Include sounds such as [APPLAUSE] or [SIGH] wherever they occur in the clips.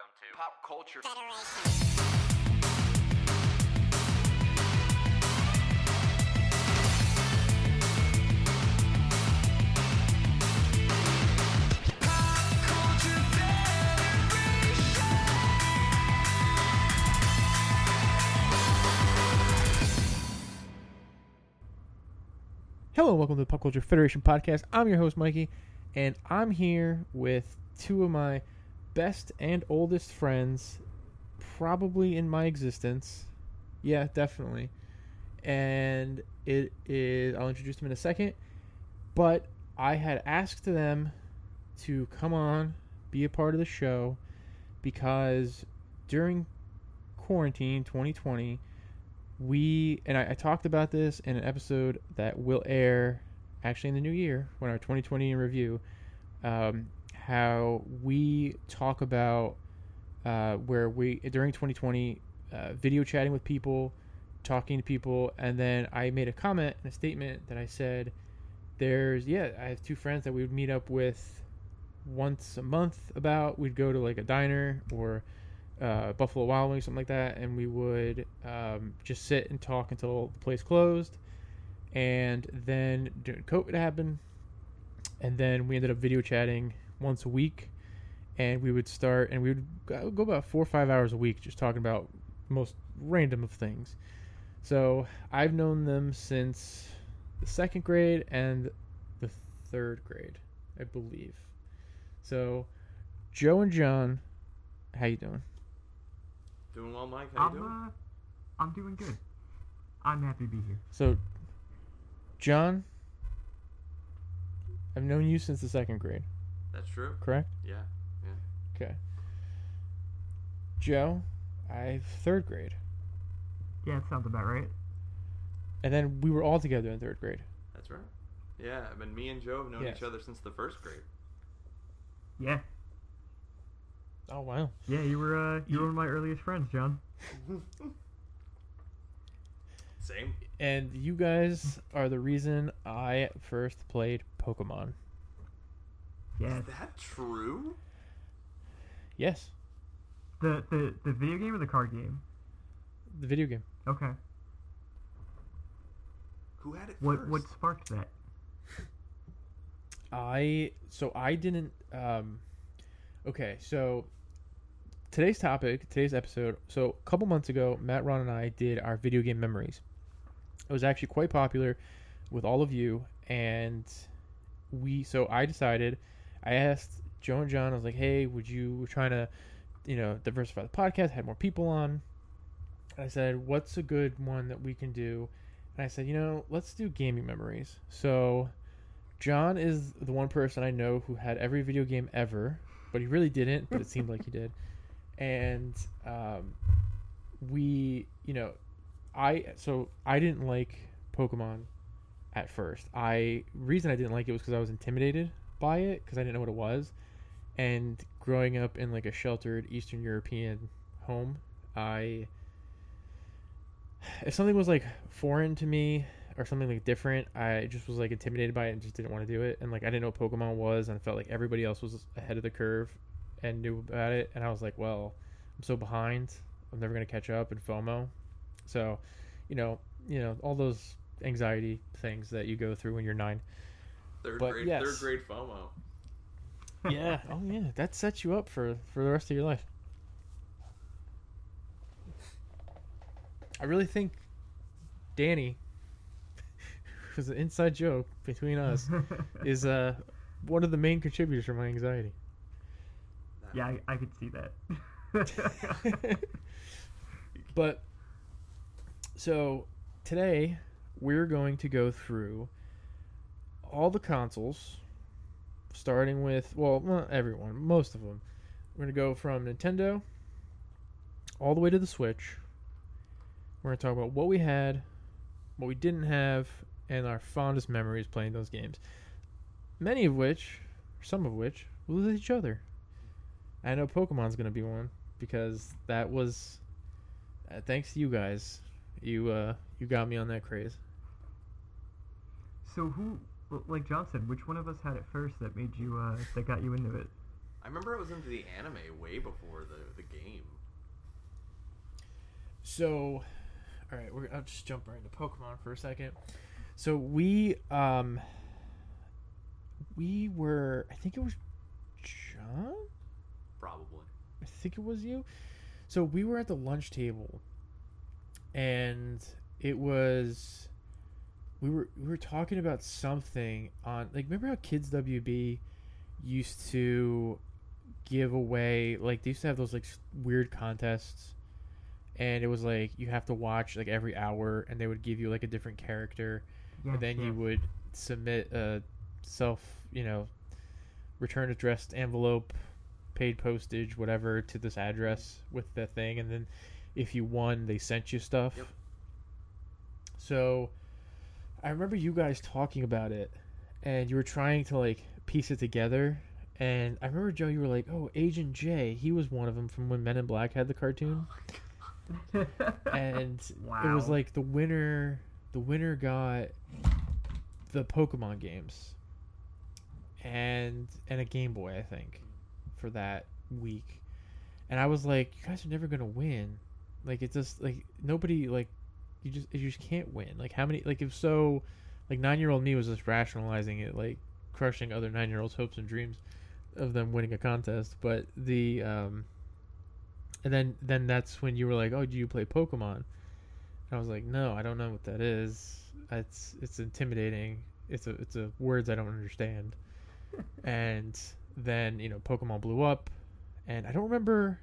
Welcome to Pop Culture Hello, welcome to the Pop Culture Federation podcast. I'm your host, Mikey, and I'm here with two of my best and oldest friends, probably in my existence. Yeah, definitely. And it is, I'll introduce them in a second, but I had asked them to come on, be a part of the show, because during quarantine 2020, we and I, I talked about this in an episode that will air actually in the new year when our 2020 in review um, how we talk about uh, where we during 2020 uh, video chatting with people talking to people and then i made a comment and a statement that i said there's yeah i have two friends that we would meet up with once a month about we'd go to like a diner or uh, Buffalo Wild Wings, something like that, and we would um, just sit and talk until the place closed. And then during COVID happened, and then we ended up video chatting once a week, and we would start and we would go go about four or five hours a week just talking about most random of things. So I've known them since the second grade and the third grade, I believe. So Joe and John, how you doing? Doing well, Mike. How you I'm, doing? uh, I'm doing good. I'm happy to be here. So, John, I've known you since the second grade, That's true. correct? Yeah. Yeah. Okay. Joe, I've third grade, Yeah, that sounds about right. and then we were all together in third grade. That's right. Yeah, I mean, me and Joe have known Yes. each other since the first grade. Yeah, Oh wow! yeah, you were uh, you You- were one of my earliest friends, John. Same. And you guys are the reason I first played Pokemon. Yeah, Is that true? Yes, the the the video game or the card game? the video game. Okay. Who had it What first? what sparked that? I so I didn't. Um, okay, so today's topic, today's episode. So a couple months ago, Matt, Ron, and I did our video game memories. It was actually quite popular with all of you, and we. So I decided. I asked Joe and John. I was like, "Hey, would you? We're trying to, you know, diversify the podcast. Had more people on." I said, "What's a good one that we can do?" And I said, "You know, let's do gaming memories." So. John is the one person I know who had every video game ever, but he really didn't, but it seemed like he did. And um, we, you know, I so I didn't like Pokemon at first. I reason I didn't like it was because I was intimidated by it because I didn't know what it was. And growing up in like a sheltered Eastern European home, I if something was like foreign to me or something like different, I just was like intimidated by it and just didn't want to do it. And like I didn't know what Pokemon was, and I felt like everybody else was ahead of the curve and knew about it. And I was like, well, I'm so behind. I'm never gonna catch up and FOMO. So, you know, you know all those anxiety things that you go through when you're nine. Third but grade. yes. Third grade FOMO. Yeah. [LAUGHS] oh yeah, that sets you up for for the rest of your life. I really think Danny, [LAUGHS] who's an inside joke between us, [LAUGHS] is uh one of the main contributors for my anxiety. yeah, I, I could see that. but so today we're going to go through all the consoles starting with well not everyone most of them we're going to go from nintendo all the way to the switch we're going to talk about what we had what we didn't have and our fondest memories playing those games many of which some of which was with each other i know pokemon's going to be one because that was uh, thanks to you guys. You uh you got me on that craze. so who, well, like John said, which one of us had it first that made you uh that got you into it? I remember I was into the anime way before the the game. So, all right, we're I'll just jump right into Pokemon for a second. So we um we were I think it was John? Probably. I think it was you. So we were at the lunch table and it was we were we were talking about something on like remember how kids WB used to give away like they used to have those like weird contests and it was like you have to watch like every hour and they would give you like a different character Yes, and then you would submit a self you know return addressed envelope paid postage whatever to this address with the thing and then if you won they sent you stuff Yep. so i remember you guys talking about it and you were trying to like piece it together and i remember joe you were like oh agent j he was one of them from when men in black had the cartoon. [LAUGHS] And it was like the winner the winner got the pokemon games and and a game boy i think for that week. And i was like you guys are never gonna win. Like it's just like nobody like you just you just can't win. Like how many like if so like nine year old me was just rationalizing it like crushing other nine year olds hopes and dreams of them winning a contest. But the um and then then that's when you were like oh do you play pokemon? And i was like no i don't know what that is. It's it's intimidating. It's a it's a words i don't understand. [LAUGHS] And then you know pokemon blew up and i don't remember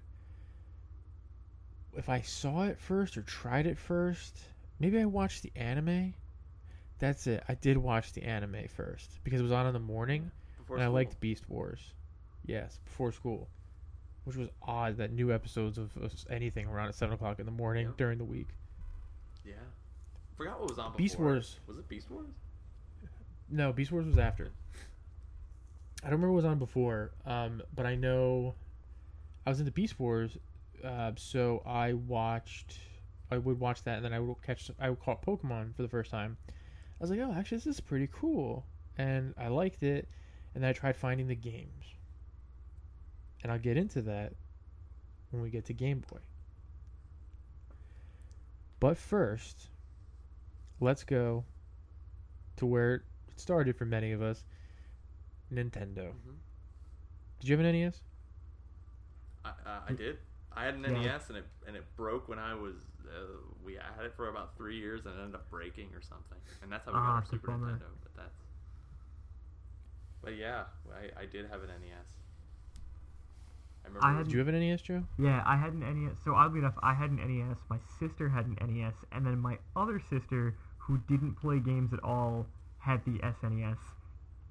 if i saw it first or tried it first maybe i watched the anime that's it i did watch the anime first because it was on in the morning Before and I liked Beast Wars. Yes, before school, which was odd that new episodes of, of anything were on at seven o'clock in the morning Yeah. during the week. Yeah. Forgot what was on before. Beast Wars. Was it Beast Wars? No, Beast Wars was after. [LAUGHS] I don't remember what was on before, um, but I know I was into Beast Wars, uh, so I watched. I would watch that, and then I would catch. I would caught Pokemon for the first time. I was like, "Oh, actually, this is pretty cool," and I liked it. And then I tried finding the games, and I'll get into that when we get to Game Boy. But first, let's go to where it started for many of us Nintendo. Mm-hmm. Did you have an NES? I, uh, I did. I had an Yeah. NES and it and it broke when I was. Uh, we had it for about three years and it ended up breaking or something, and that's how we Ah, got our Super bummer. Nintendo. But that's. But yeah, I, I did have an NES. I remember. I had- Did you have an NES, Joe? Yeah, I had an NES. So oddly enough, I had an NES. My sister had an NES, and then my other sister, who didn't play games at all, had the SNES.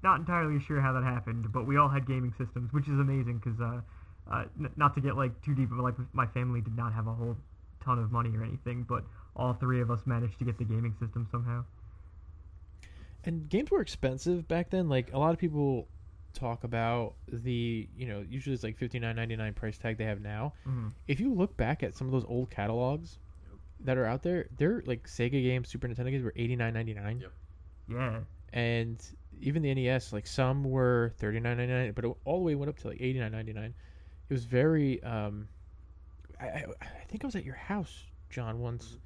Not entirely sure how that happened, but we all had gaming systems, which is amazing because, uh, uh, n- not to get like too deep, but like my family did not have a whole ton of money or anything, but all three of us managed to get the gaming system somehow. And games were expensive back then. Like a lot of people talk about the, you know, usually it's like fifty nine ninety nine price tag they have now. Mhm. If you look back at some of those old catalogs that are out there, they're like Sega games, Super Nintendo games were eighty nine ninety nine. Yep. Yeah, and even the NES, like some were thirty nine ninety nine, but it all the way went up to like eighty nine ninety nine. It was very. Um, I, I I think I was at your house, John, once,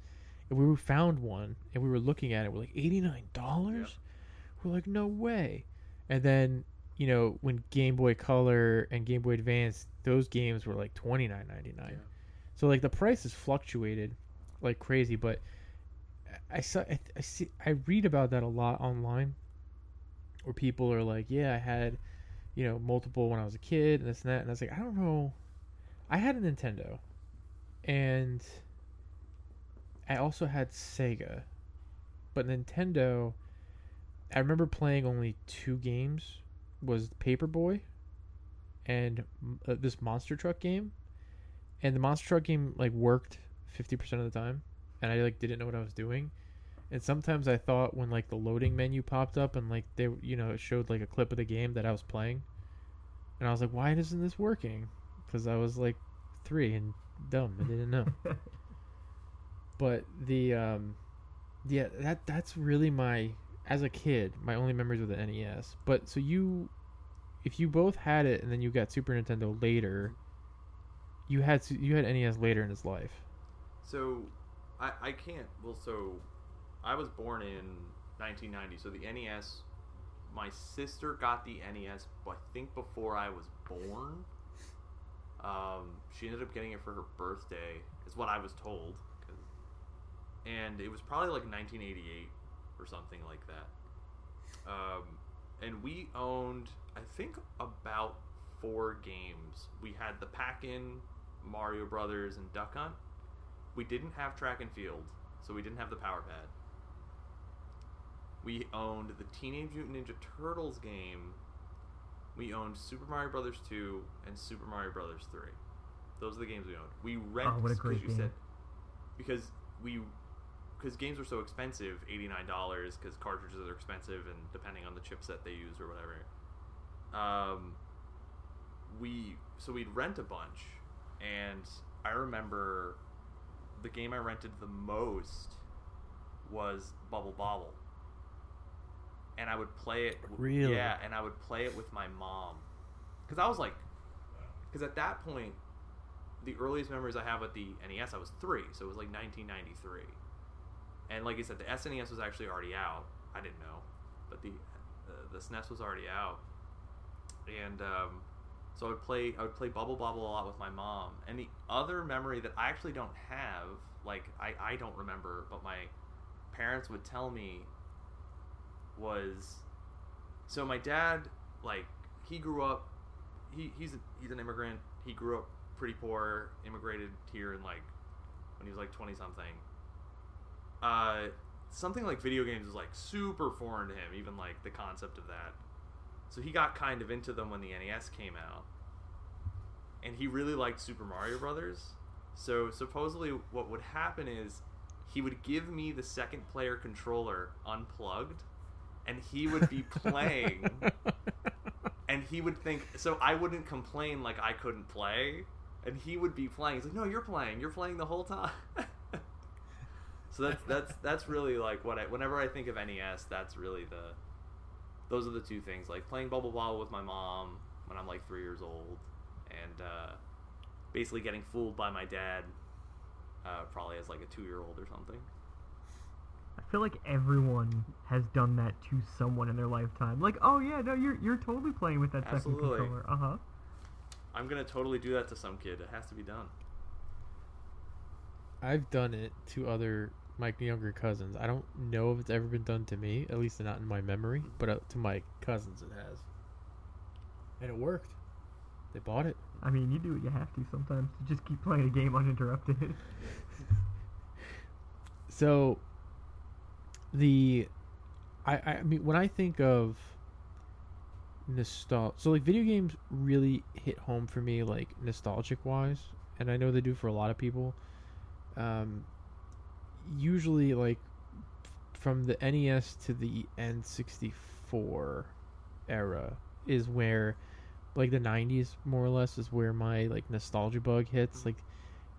and we found one, and we were looking at it. We're like eighty nine dollars. We're like, no way. And then you know when Game Boy Color and Game Boy Advance, those games were like twenty nine ninety nine. Yeah. So like the prices fluctuated like crazy, but I saw I, I see I read about that a lot online, where people are like, yeah, I had, you know, multiple when I was a kid and this and that, and I was like, I don't know, I had a Nintendo, and I also had Sega, but Nintendo, I remember playing only two games, was Paperboy, and uh, this Monster Truck game, and the Monster Truck game like worked fifty percent of the time, and I like didn't know what I was doing, and sometimes I thought when like the loading menu popped up and like they you know it showed like a clip of the game that I was playing, and I was like, why isn't this working? Because I was like three and dumb and didn't know. [LAUGHS] but the um, yeah that that's really my as a kid my only memories with the NES. But so you if you both had it and then you got Super Nintendo later, you had you had NES later in his life. So, I I can't. Well, so I was born in 1990. So the NES, my sister got the NES. I think before I was born. Um, she ended up getting it for her birthday, is what I was told. and it was probably like 1988 or something like that. Um, and we owned, I think, about four games. We had the Pack-In, Mario Brothers, and Duck Hunt. We didn't have Track and Field, so we didn't have the Power Pad. We owned the Teenage Mutant Ninja Turtles game. We owned Super Mario Brothers 2 and Super Mario Brothers 3. Those are the games we owned. We rent Oh, what a 'cause great you game. said because we because games were so expensive, eighty nine dollars because cartridges are expensive and depending on the chipset they use or whatever. Um, we so we'd rent a bunch, and I remember the game I rented the most was Bubble Bobble, and I would play it. Really? Yeah, and I would play it with my mom, because I was like, because at that point, the earliest memories I have with the NES, I was three, so it was like 1993, and like I said, the SNES was actually already out. I didn't know, but the uh, the SNES was already out, and um, so I would play I would play Bubble Bobble a lot with my mom. And the other memory that I actually don't have, like I, I don't remember, but my parents would tell me was so my dad like he grew up he, he's a, he's an immigrant. He grew up pretty poor, immigrated here in like when he was like 20 something. Uh something like video games was like super foreign to him, even like the concept of that. So he got kind of into them when the NES came out. And he really liked Super Mario Brothers. So supposedly what would happen is he would give me the second player controller unplugged and he would be playing [LAUGHS] and he would think so I wouldn't complain like I couldn't play and he would be playing. He's like, "No, you're playing. You're playing the whole time." [LAUGHS] so that's that's that's really like what I whenever I think of NES, that's really the those are the two things like playing Bubble Bobble with my mom when I'm like three years old, and uh, basically getting fooled by my dad, uh, probably as like a two year old or something. I feel like everyone has done that to someone in their lifetime. Like, oh yeah, no, you're you're totally playing with that Absolutely. second controller. Uh huh. I'm gonna totally do that to some kid. It has to be done. I've done it to other my younger cousins. I don't know if it's ever been done to me, at least not in my memory, but uh, to my cousins it has. And it worked. They bought it. I mean, you do what you have to sometimes to just keep playing a game uninterrupted. [LAUGHS] So the I I mean when I think of nostalgia so like video games really hit home for me like nostalgic wise and I know they do for a lot of people. Um usually like from the NES to the N64 era is where like the 90s more or less is where my like nostalgia bug hits. Like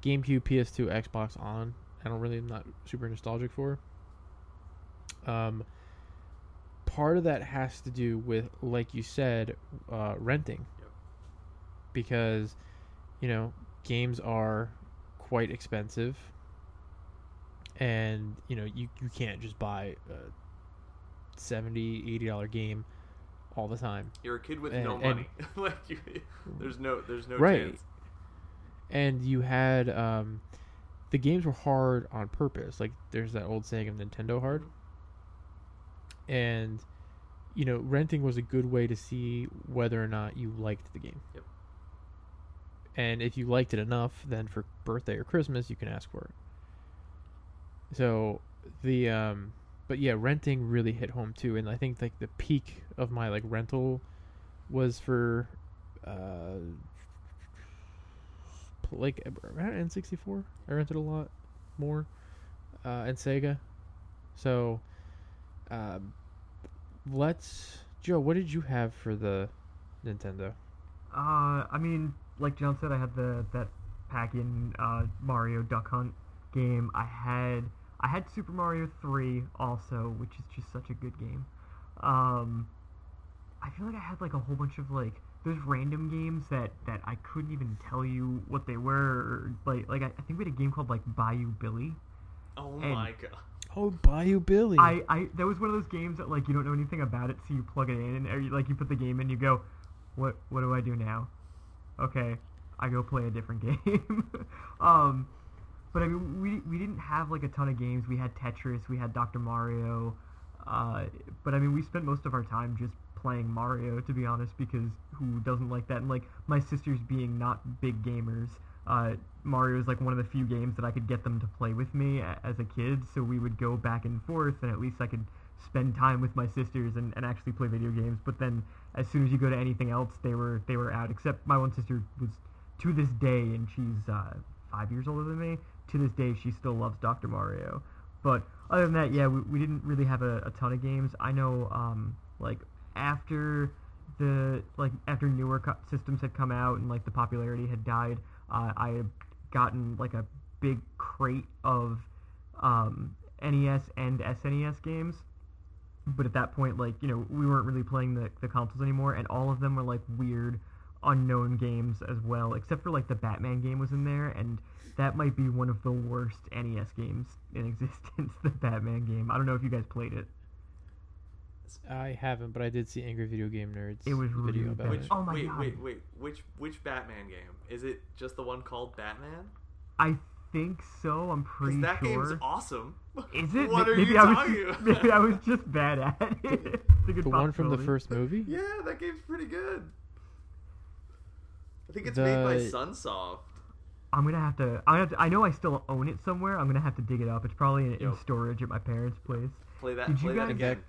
GameCube PS2 Xbox on I don't really I'm not super nostalgic for um part of that has to do with like you said uh, renting Yep. because you know games are quite expensive and you know you, you can't just buy a 70 80 dollar game all the time You're a kid with And- no money. [LAUGHS] like you, [LAUGHS] there's no there's no Right. chance. and you had um the games were hard on purpose like there's that old saying of nintendo hard and you know renting was a good way to see whether or not you liked the game Yep. and if you liked it enough then for birthday or christmas you can ask for it so the um but yeah renting really hit home too and i think like the peak of my like rental was for uh like around N64. I rented a lot more, uh, and Sega. So, um, let's Joe. What did you have for the Nintendo? Uh, I mean, like John said, I had the that pack-in uh, Mario Duck Hunt game. I had I had Super Mario Three also, which is just such a good game. Um, I feel like I had like a whole bunch of like those random games that that I couldn't even tell you what they were. Or, like like I, I think we had a game called like Bayou Billy. Oh And- my god. Oh, Bayou Billy. I, I that was one of those games that like you don't know anything about it, so you plug it in and or you, like you put the game in, you go, what what do I do now? Okay, I go play a different [LAUGHS] game. um, but I mean we we didn't have like a ton of games. We had Tetris, we had Dr. Mario, uh, but I mean we spent most of our time just playing Mario to be honest because who doesn't like that? And like my sisters being not big gamers, uh, Mario is like one of the few games that I could get them to play with me a- as a kid. So we would go back and forth, and at least I could spend time with my sisters and, and actually play video games. But then as soon as you go to anything else, they were they were out. Except my one sister was to this day, and she's uh, five years older than me. To this day, she still loves Dr. Mario. But other than that, yeah, we, we didn't really have a, a ton of games. I know, um, like after the like after newer co- systems had come out and like the popularity had died, uh, I had gotten like a big crate of um, NES and SNES games. But at that point, like you know, we weren't really playing the, the consoles anymore, and all of them were like weird, unknown games as well. Except for like the Batman game was in there, and that might be one of the worst NES games in [LAUGHS] existence. The Batman game. I don't know if you guys played it. I haven't, but I did see Angry Video Game Nerds. It was video really about bad. Which, it. Oh my wait, God. wait, wait. Which which Batman game? Is it just the one called Batman? I think so. I'm pretty that sure. That game's awesome. Is [LAUGHS] it? What Ma- are maybe you I was talking just, [LAUGHS] about? maybe I was just bad at it. [LAUGHS] It's a good The one from the first movie? Yeah, that game's pretty good. I think it's made by Sunsoft. I'm gonna have to. I have to. I know I still own it somewhere. I'm gonna have to dig it up. It's probably in, in storage at my parents' place. Play that. Did you play that again.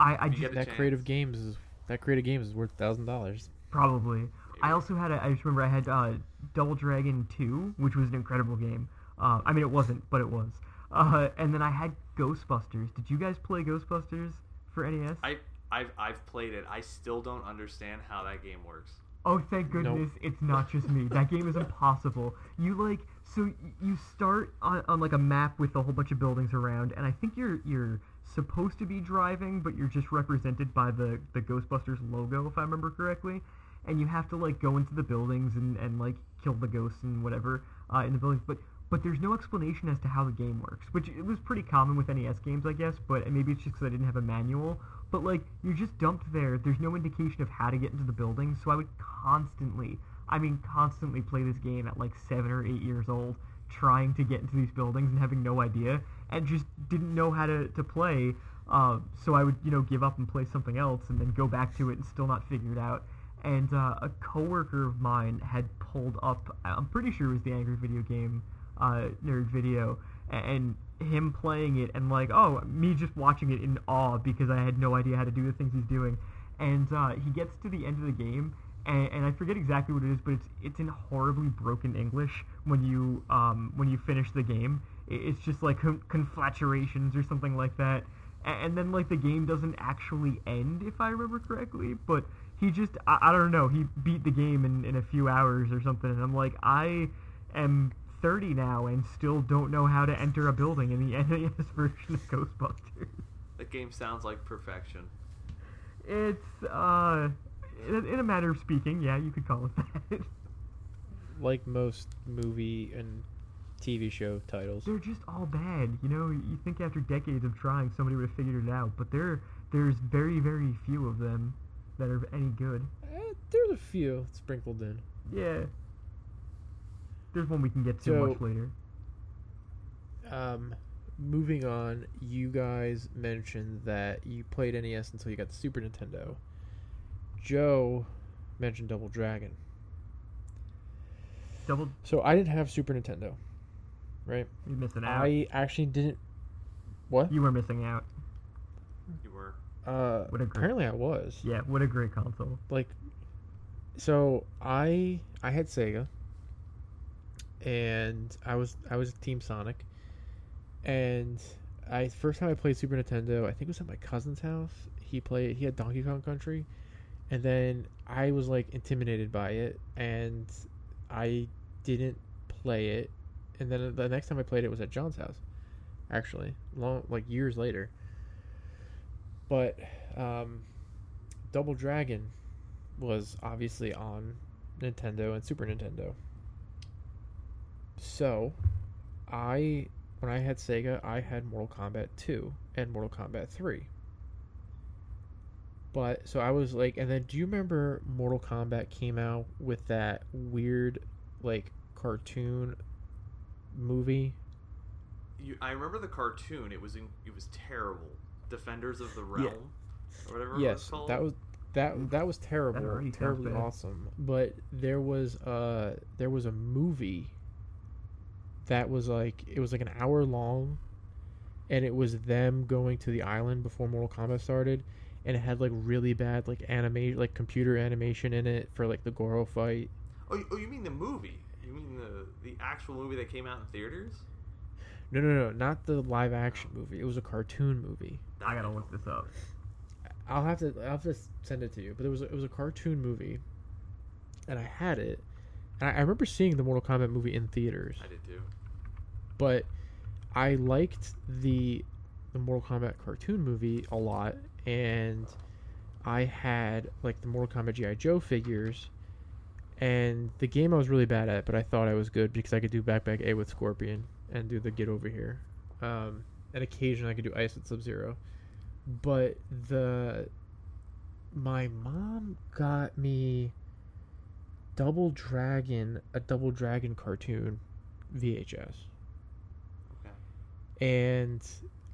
I, I You just get That chance. creative games is that creative games is worth thousand dollars. probably. I also had. A, I just remember I had uh, Double Dragon 2, which was an incredible game. Uh, I mean, it wasn't, but it was. Uh, and then I had Ghostbusters. Did you guys play Ghostbusters for NES? I I've I've played it. I still don't understand how that game works. Oh, thank Nope. goodness it's not just me. That game is impossible. You like so you start on, on like a map with a whole bunch of buildings around, and I think you're you're supposed to be driving, but you're just represented by the the Ghostbusters logo, if I remember correctly. And you have to like go into the buildings and, and like kill the ghosts and whatever uh, in the buildings, but but there's no explanation as to how the game works, which it was pretty common with NES games, I guess. But maybe it's just because I didn't have a manual. But like you're just dumped there. There's no indication of how to get into the building, so I would constantly, I mean constantly, play this game at like seven or eight years old, trying to get into these buildings and having no idea, and just didn't know how to to play. Uh, so I would you know give up and play something else, and then go back to it and still not figure it out. And uh, a coworker of mine had pulled up, I'm pretty sure it was the Angry Video Game uh, nerd video, and him playing it and like, oh, me just watching it in awe because I had no idea how to do the things he's doing. And uh, he gets to the end of the game, and, and I forget exactly what it is, but it's it's in horribly broken English when you um, when you finish the game. It's just like con- conflaturations or something like that. And then like the game doesn't actually end, if I remember correctly. But he just I, I don't know. He beat the game in, in a few hours or something, and I'm like I am 30 now and still don't know how to enter a building in the [LAUGHS] NES version of Ghostbusters. That game sounds like perfection. It's uh, in a matter of speaking, yeah, you could call it that. [LAUGHS] Like most movie and TV show titles. They're just all bad, you know. You think after decades of trying, somebody would have figured it out, but there there's very very few of them that are any good. Eh, there's a few sprinkled in. Yeah. There's one we can get to So- much later. Um, moving on, you guys mentioned that you played NES until you got the Super Nintendo. Joe mentioned Double Dragon. Double, So I didn't have Super Nintendo, right? you're missing out. I actually didn't. What? You were missing out. You were. Uh, What a great- apparently I was. Yeah, what a great console. like so i i had sega and i was i was team sonic and i first time i played super nintendo i think it was at my cousin's house he played he had donkey kong country and then i was like intimidated by it and i didn't play it and then the next time i played it was at john's house actually long like years later but um Double Dragon was obviously on Nintendo and Super Nintendo. So, I when I had Sega, I had Mortal Kombat 2 and Mortal Kombat 3. But so I was like, and then do you remember Mortal Kombat came out with that weird, like cartoon movie? You, I remember the cartoon. It was in, it was terrible. Defenders of the Realm, or whatever. it was yes, called. that was that that was terrible, already sounds terribly bad. awesome. But there was uh there was a movie that was like it was like an hour long, and it was them going to the island before Mortal Kombat started, and it had like really bad like animation like computer animation in it for like the Goro fight. Oh, you- oh, you mean the movie? You mean the the actual movie that came out in theaters? No, no, no, not the live action oh. movie. It was a cartoon movie. I gotta look this up. I'll have to I'll have to send it to you. But it was it was a cartoon movie, and I had it, and I, I remember seeing the Mortal Kombat movie in theaters. I did too. But I liked the the Mortal Kombat cartoon movie a lot, and I had like the Mortal Kombat GI Joe figures, and the game I was really bad at, but I thought I was good because I could do backpack A with Scorpion and do the get over here, um, and occasionally I could do Ice with Sub Zero, but the my mom got me Double Dragon, a Double Dragon cartoon VHS Okay. and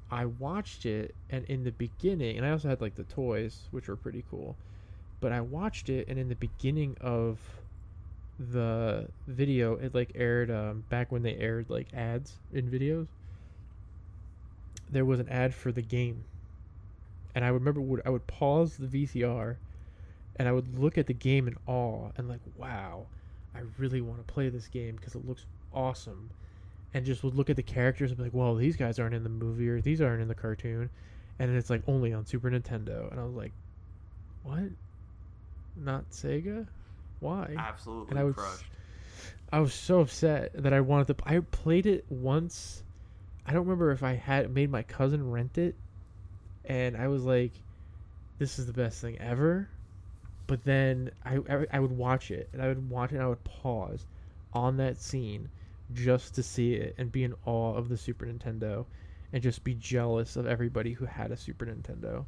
I watched it, and in the beginning, and I also had like the toys, which were pretty cool, but I watched it, and in the beginning of the video, it like aired um, back when they aired like ads in videos. There was an ad for the game, and I remember would I would pause the VCR, and I would look at the game in awe and like, wow, I really want to play this game because it looks awesome and just would look at the characters and be like, "Well, these guys aren't in the movie or these aren't in the cartoon," and it's like only on Super Nintendo, and I was like, "What? Not Sega? Why?" Absolutely And I was- crushed. I was so upset that I wanted to. I played it once. I don't remember if I had made my cousin rent it, and I was like, "This is the best thing ever." But then I, I I would watch it, and I would watch it, and I would pause on that scene just to see it and be in awe of the Super Nintendo, and just be jealous of everybody who had a Super Nintendo,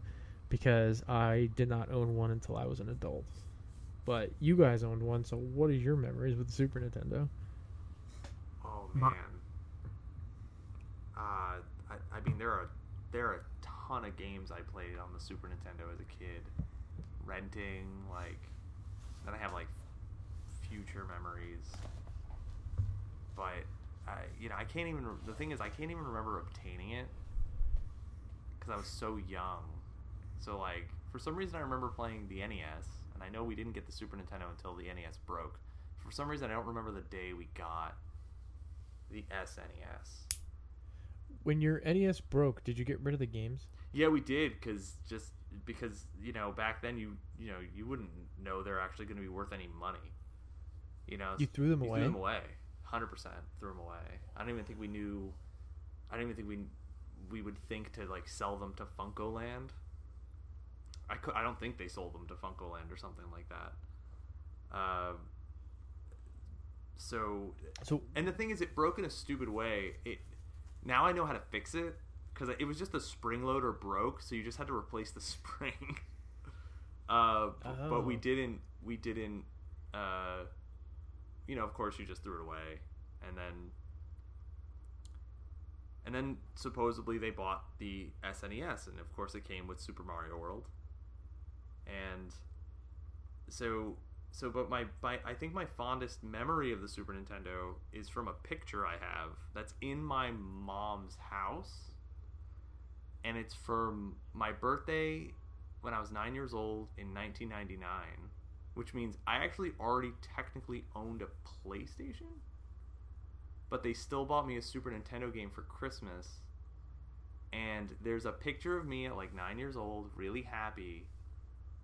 because I did not own one until I was an adult. But you guys owned one, so what are your memories with the Super Nintendo? Oh man. Uh, I, I mean, there are there are a ton of games I played on the Super Nintendo as a kid, renting like. Then I have like future memories, but I you know I can't even. The thing is, I can't even remember obtaining it because I was so young. So like for some reason I remember playing the NES, and I know we didn't get the Super Nintendo until the NES broke. For some reason I don't remember the day we got the SNES. When your NES broke, did you get rid of the games? Yeah, we did because just because you know back then you you know you wouldn't know they're actually going to be worth any money. You know, You threw them you away? Threw them away. Hundred percent threw them away. I don't even think we knew. I don't even think we we would think to like sell them to Funco Land. I could. I don't think they sold them to Funco Land or something like that. Uh, so So and the thing is, it broke in a stupid way. It now I know how to fix it because it was just the spring loader broke, so you just had to replace the [LAUGHS] spring. uh, b- But we Oh. didn't. We didn't. Uh, you know, of course, you just threw it away, and then. And then supposedly they bought the SNES, and of course it came with Super Mario World. And so so but my, my i think my fondest memory of the super nintendo is from a picture i have that's in my mom's house. And it's from my birthday when i was nine years old in 1999 which means i actually already technically owned a playstation but they still bought me a super nintendo game for christmas. And there's a picture of me at like nine years old really happy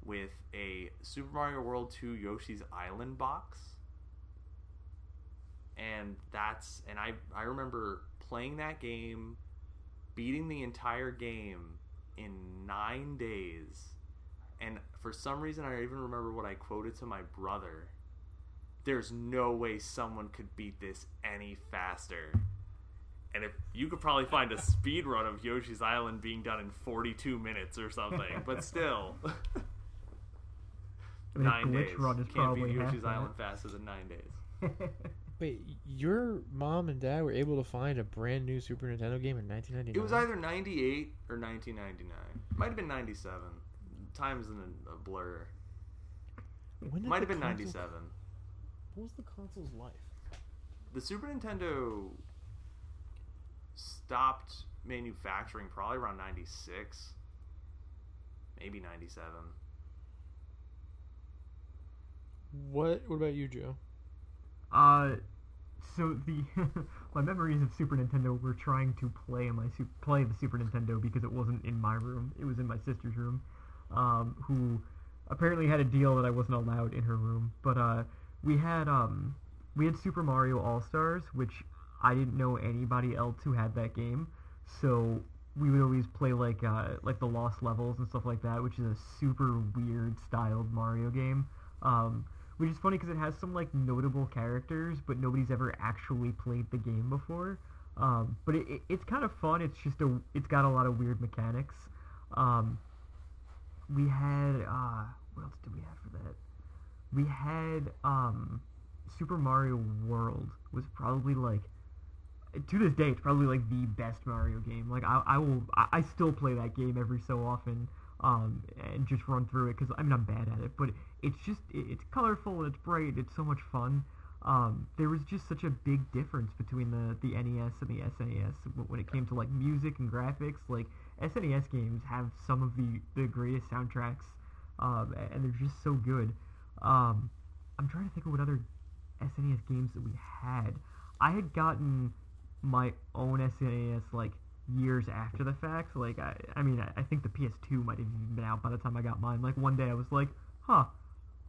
with a Super Mario World 2 Yoshi's Island box. And that's and I I remember playing that game, beating the entire game in 9 days and for some reason I even remember what I quoted to my brother. There's no way someone could beat this any faster. And if you could probably find a [LAUGHS] speed run of Yoshi's Island being done in 42 minutes or something, but still, [LAUGHS] I mean, nine glitch days run is can't probably beat half Yoshi's that. Island faster than nine days. [LAUGHS] Wait, your mom and dad were able to find a brand new Super Nintendo game in 1999? It was either 98 or 1999. Might have been 97. Time's in a, a blur. When did Might the have been console- 97. What was the console's life? The Super Nintendo stopped manufacturing probably around 96. Maybe 97. What? What about you, Joe? Uh, so the [LAUGHS] my memories of Super Nintendo were trying to play my play the Super Nintendo because it wasn't in my room; it was in my sister's room, um, who apparently had a deal that I wasn't allowed in her room. But uh, we had um, we had Super Mario All Stars, which I didn't know anybody else who had that game, so we would always play like uh, like the Lost Levels and stuff like that, which is a super weird styled Mario game. Um, which is funny because it has some like notable characters, but nobody's ever actually played the game before. Um, but it, it, it's kind of fun. It's just a it's got a lot of weird mechanics. Um, we had uh, what else did we have for that? We had um, Super Mario World was probably like to this day it's probably like the best Mario game. Like I, I will I, I still play that game every so often um, and just run through it because I mean I'm bad at it, but it's just it, it's colorful and it's bright. It's so much fun. Um, there was just such a big difference between the the NES and the SNES when it came to like music and graphics. Like SNES games have some of the the greatest soundtracks, um, and they're just so good. Um, I'm trying to think of what other SNES games that we had. I had gotten my own SNES like years after the fact. Like I, I mean, I, I think the PS2 might have even been out by the time I got mine. Like one day I was like, huh,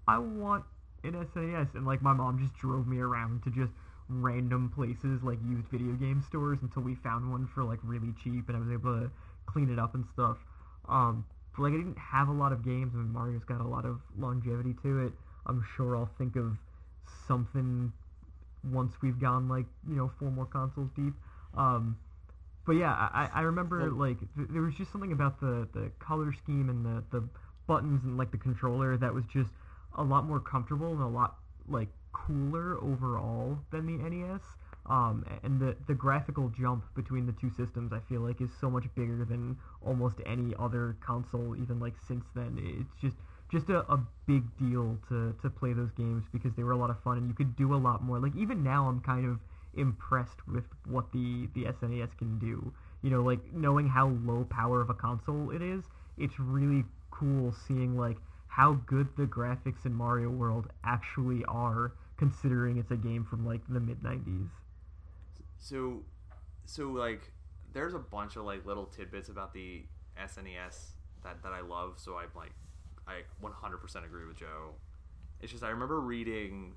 I want an SNES, and like my mom just drove me around to just random places like used video game stores until we found one for like really cheap, and I was able to clean it up and stuff. Um, but like I didn't have a lot of games. I mean, Mario's got a lot of longevity to it. I'm sure I'll think of something once we've gone like you know four more consoles deep. Um, but yeah, I, I remember like th- there was just something about the, the color scheme and the, the buttons and like the controller that was just a lot more comfortable and a lot like cooler overall than the NES. Um, and the the graphical jump between the two systems, I feel like, is so much bigger than almost any other console, even like since then. It's just just a, a big deal to, to play those games because they were a lot of fun and you could do a lot more. Like even now, I'm kind of impressed with what the the SNES can do. You know, like knowing how low power of a console it is, it's really cool seeing like how good the graphics in Mario World actually are, considering it's a game from like the mid '90s. So, so like, there's a bunch of like little tidbits about the SNES that that I love. So I'm like, I 100% agree with Joe. It's just I remember reading,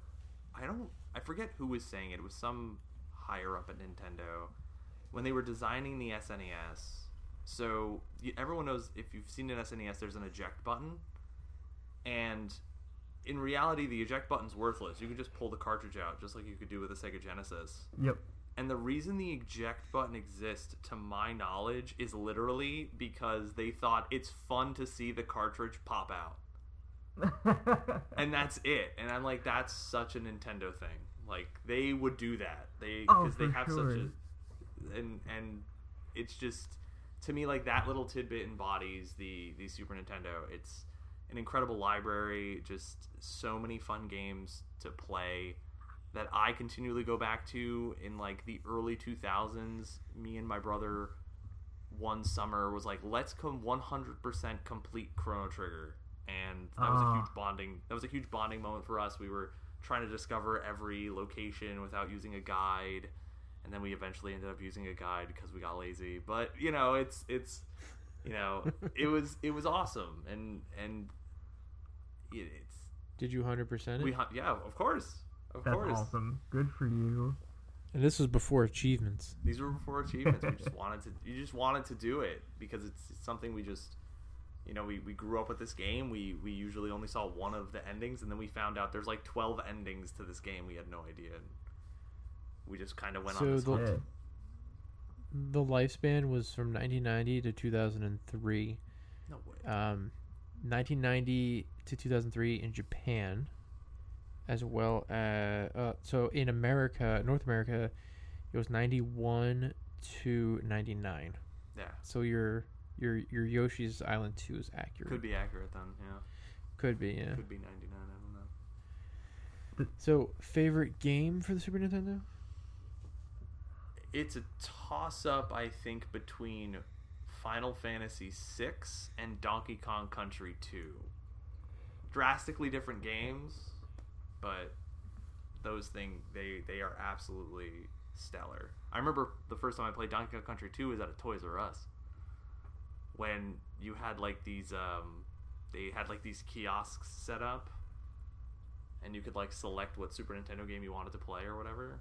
I don't, I forget who was saying it. It was some higher up at Nintendo when they were designing the SNES. So everyone knows if you've seen an SNES, there's an eject button, and in reality, the eject button's worthless. You can just pull the cartridge out, just like you could do with a Sega Genesis. Yep. And the reason the eject button exists, to my knowledge, is literally because they thought it's fun to see the cartridge pop out. [LAUGHS] And that's it. And I'm like, that's such a Nintendo thing. Like they would do that. They Oh, because they have sure. such a and and it's just to me like that little tidbit embodies the the Super Nintendo. It's an incredible library, just so many fun games to play that I continually go back to in like the early 2000s. Me and my brother one summer was like, let's come 100% complete Chrono Trigger, and that was a Ah. huge bonding. That was a huge bonding moment for us. We were trying to discover every location without using a guide, and then we eventually ended up using a guide because we got lazy. But you know, it's it's you know, it was it was awesome, and and it's Did you hundred percent we it? hun- yeah, of course, of That's course. awesome. Good for you. And this was before achievements. These were before achievements. we just [LAUGHS] wanted to. You just wanted to do it because it's, it's something we just, you know, we, we grew up with this game. We we usually only saw one of the endings, and then we found out there's like twelve endings to this game. We had no idea. And we just kind of went So on this the- hunt. Yeah. The lifespan was from 1990 to 2003. No way. Um, 1990 to 2003 in Japan, as well as uh, so in America, North America, it was 91 to 99. yeah, So your your your Yoshi's Island 2 is accurate. could be accurate then. Yeah, Could be, yeah. could be ninety nine. I don't know. [LAUGHS] So favorite game for the Super Nintendo? It's a toss up, I think, between Final Fantasy VI and Donkey Kong Country 2. Drastically different games, but those things they they are absolutely stellar. I remember the first time I played Donkey Kong Country 2 was at a Toys R Us. When you had like these um they had like these kiosks set up and you could like select what Super Nintendo game you wanted to play or whatever.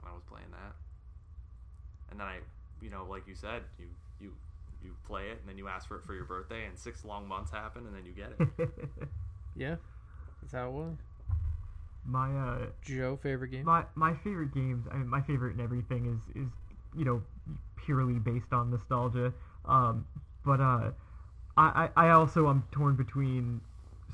And I was playing that. And then I, you know, like you said, you you you play it and then you ask for it for your birthday and 6 long months happen and then you get it. [LAUGHS] Yeah, that's how it was. my uh, Joe, favorite game? my my favorite games. I mean, my favorite and everything is is you know purely based on nostalgia. Um, but uh, I I I also am torn between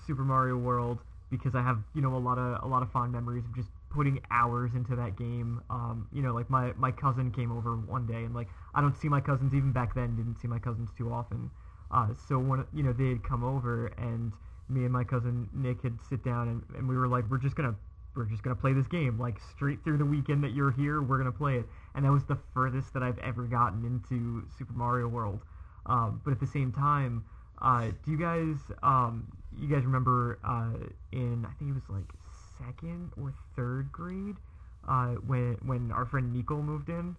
Super Mario World because I have you know a lot of a lot of fond memories of just putting hours into that game. Um, you know, like my my cousin came over one day and like I don't see my cousins even back then didn't see my cousins too often. Uh, so when you know they had come over and me and my cousin Nick had sit down and, and we were like we're just gonna we're just gonna play this game like straight through the weekend that you're here we're gonna play it and that was the furthest that I've ever gotten into Super Mario World. Um, but at the same time, uh, do you guys um, you guys remember uh, in I think it was like second or third grade uh, when when our friend Nico moved in?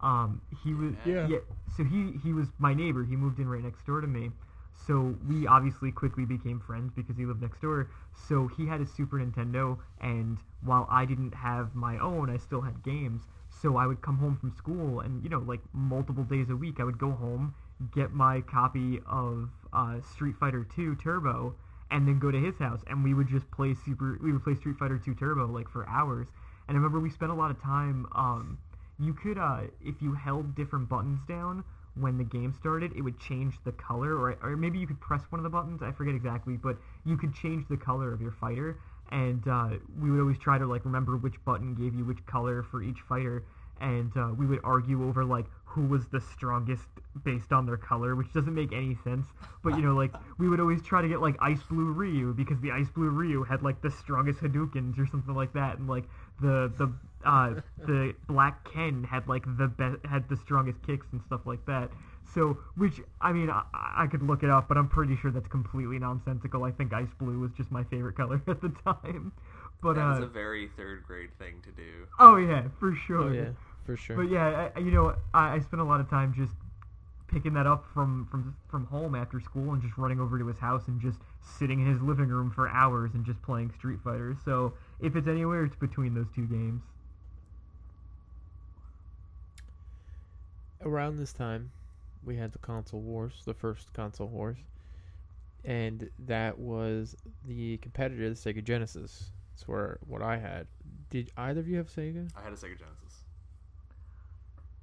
Um, he was Yeah. yeah. So he he was my neighbor. He moved in right next door to me. So we obviously quickly became friends because he lived next door. So he had a Super Nintendo, and while I didn't have my own, I still had games. So I would come home from school, and you know, like multiple days a week, I would go home, get my copy of uh, Street Fighter 2 Turbo, and then go to his house, and we would just play Super. We would play Street Fighter 2 Turbo like for hours. And I remember we spent a lot of time. Um, you could, uh, if you held different buttons down when the game started, it would change the color, or, or maybe you could press one of the buttons. I forget exactly, but you could change the color of your fighter. And uh, we would always try to like remember which button gave you which color for each fighter. And uh, we would argue over like who was the strongest based on their color, which doesn't make any sense. But you know, like [LAUGHS] we would always try to get like Ice Blue Ryu because the Ice Blue Ryu had like the strongest Hadoukens or something like that, and like the the uh, the Black Ken had like the best had the strongest kicks and stuff like that. So, which I mean, I, I could look it up, but I'm pretty sure that's completely nonsensical. I think ice blue was just my favorite color [LAUGHS] at the time. But That is uh, a very third grade thing to do. oh yeah, for sure. Oh yeah, for sure. But yeah, I, you know, I, I spent a lot of time just picking that up from, from from home after school and just running over to his house and just sitting in his living room for hours and just playing Street Fighter. So if it's anywhere, it's between those two games. around this time, we had the console wars, the first console wars, and that was the competitor, the Sega Genesis. That's where what I had. Did either of you have Sega? I had a Sega Genesis.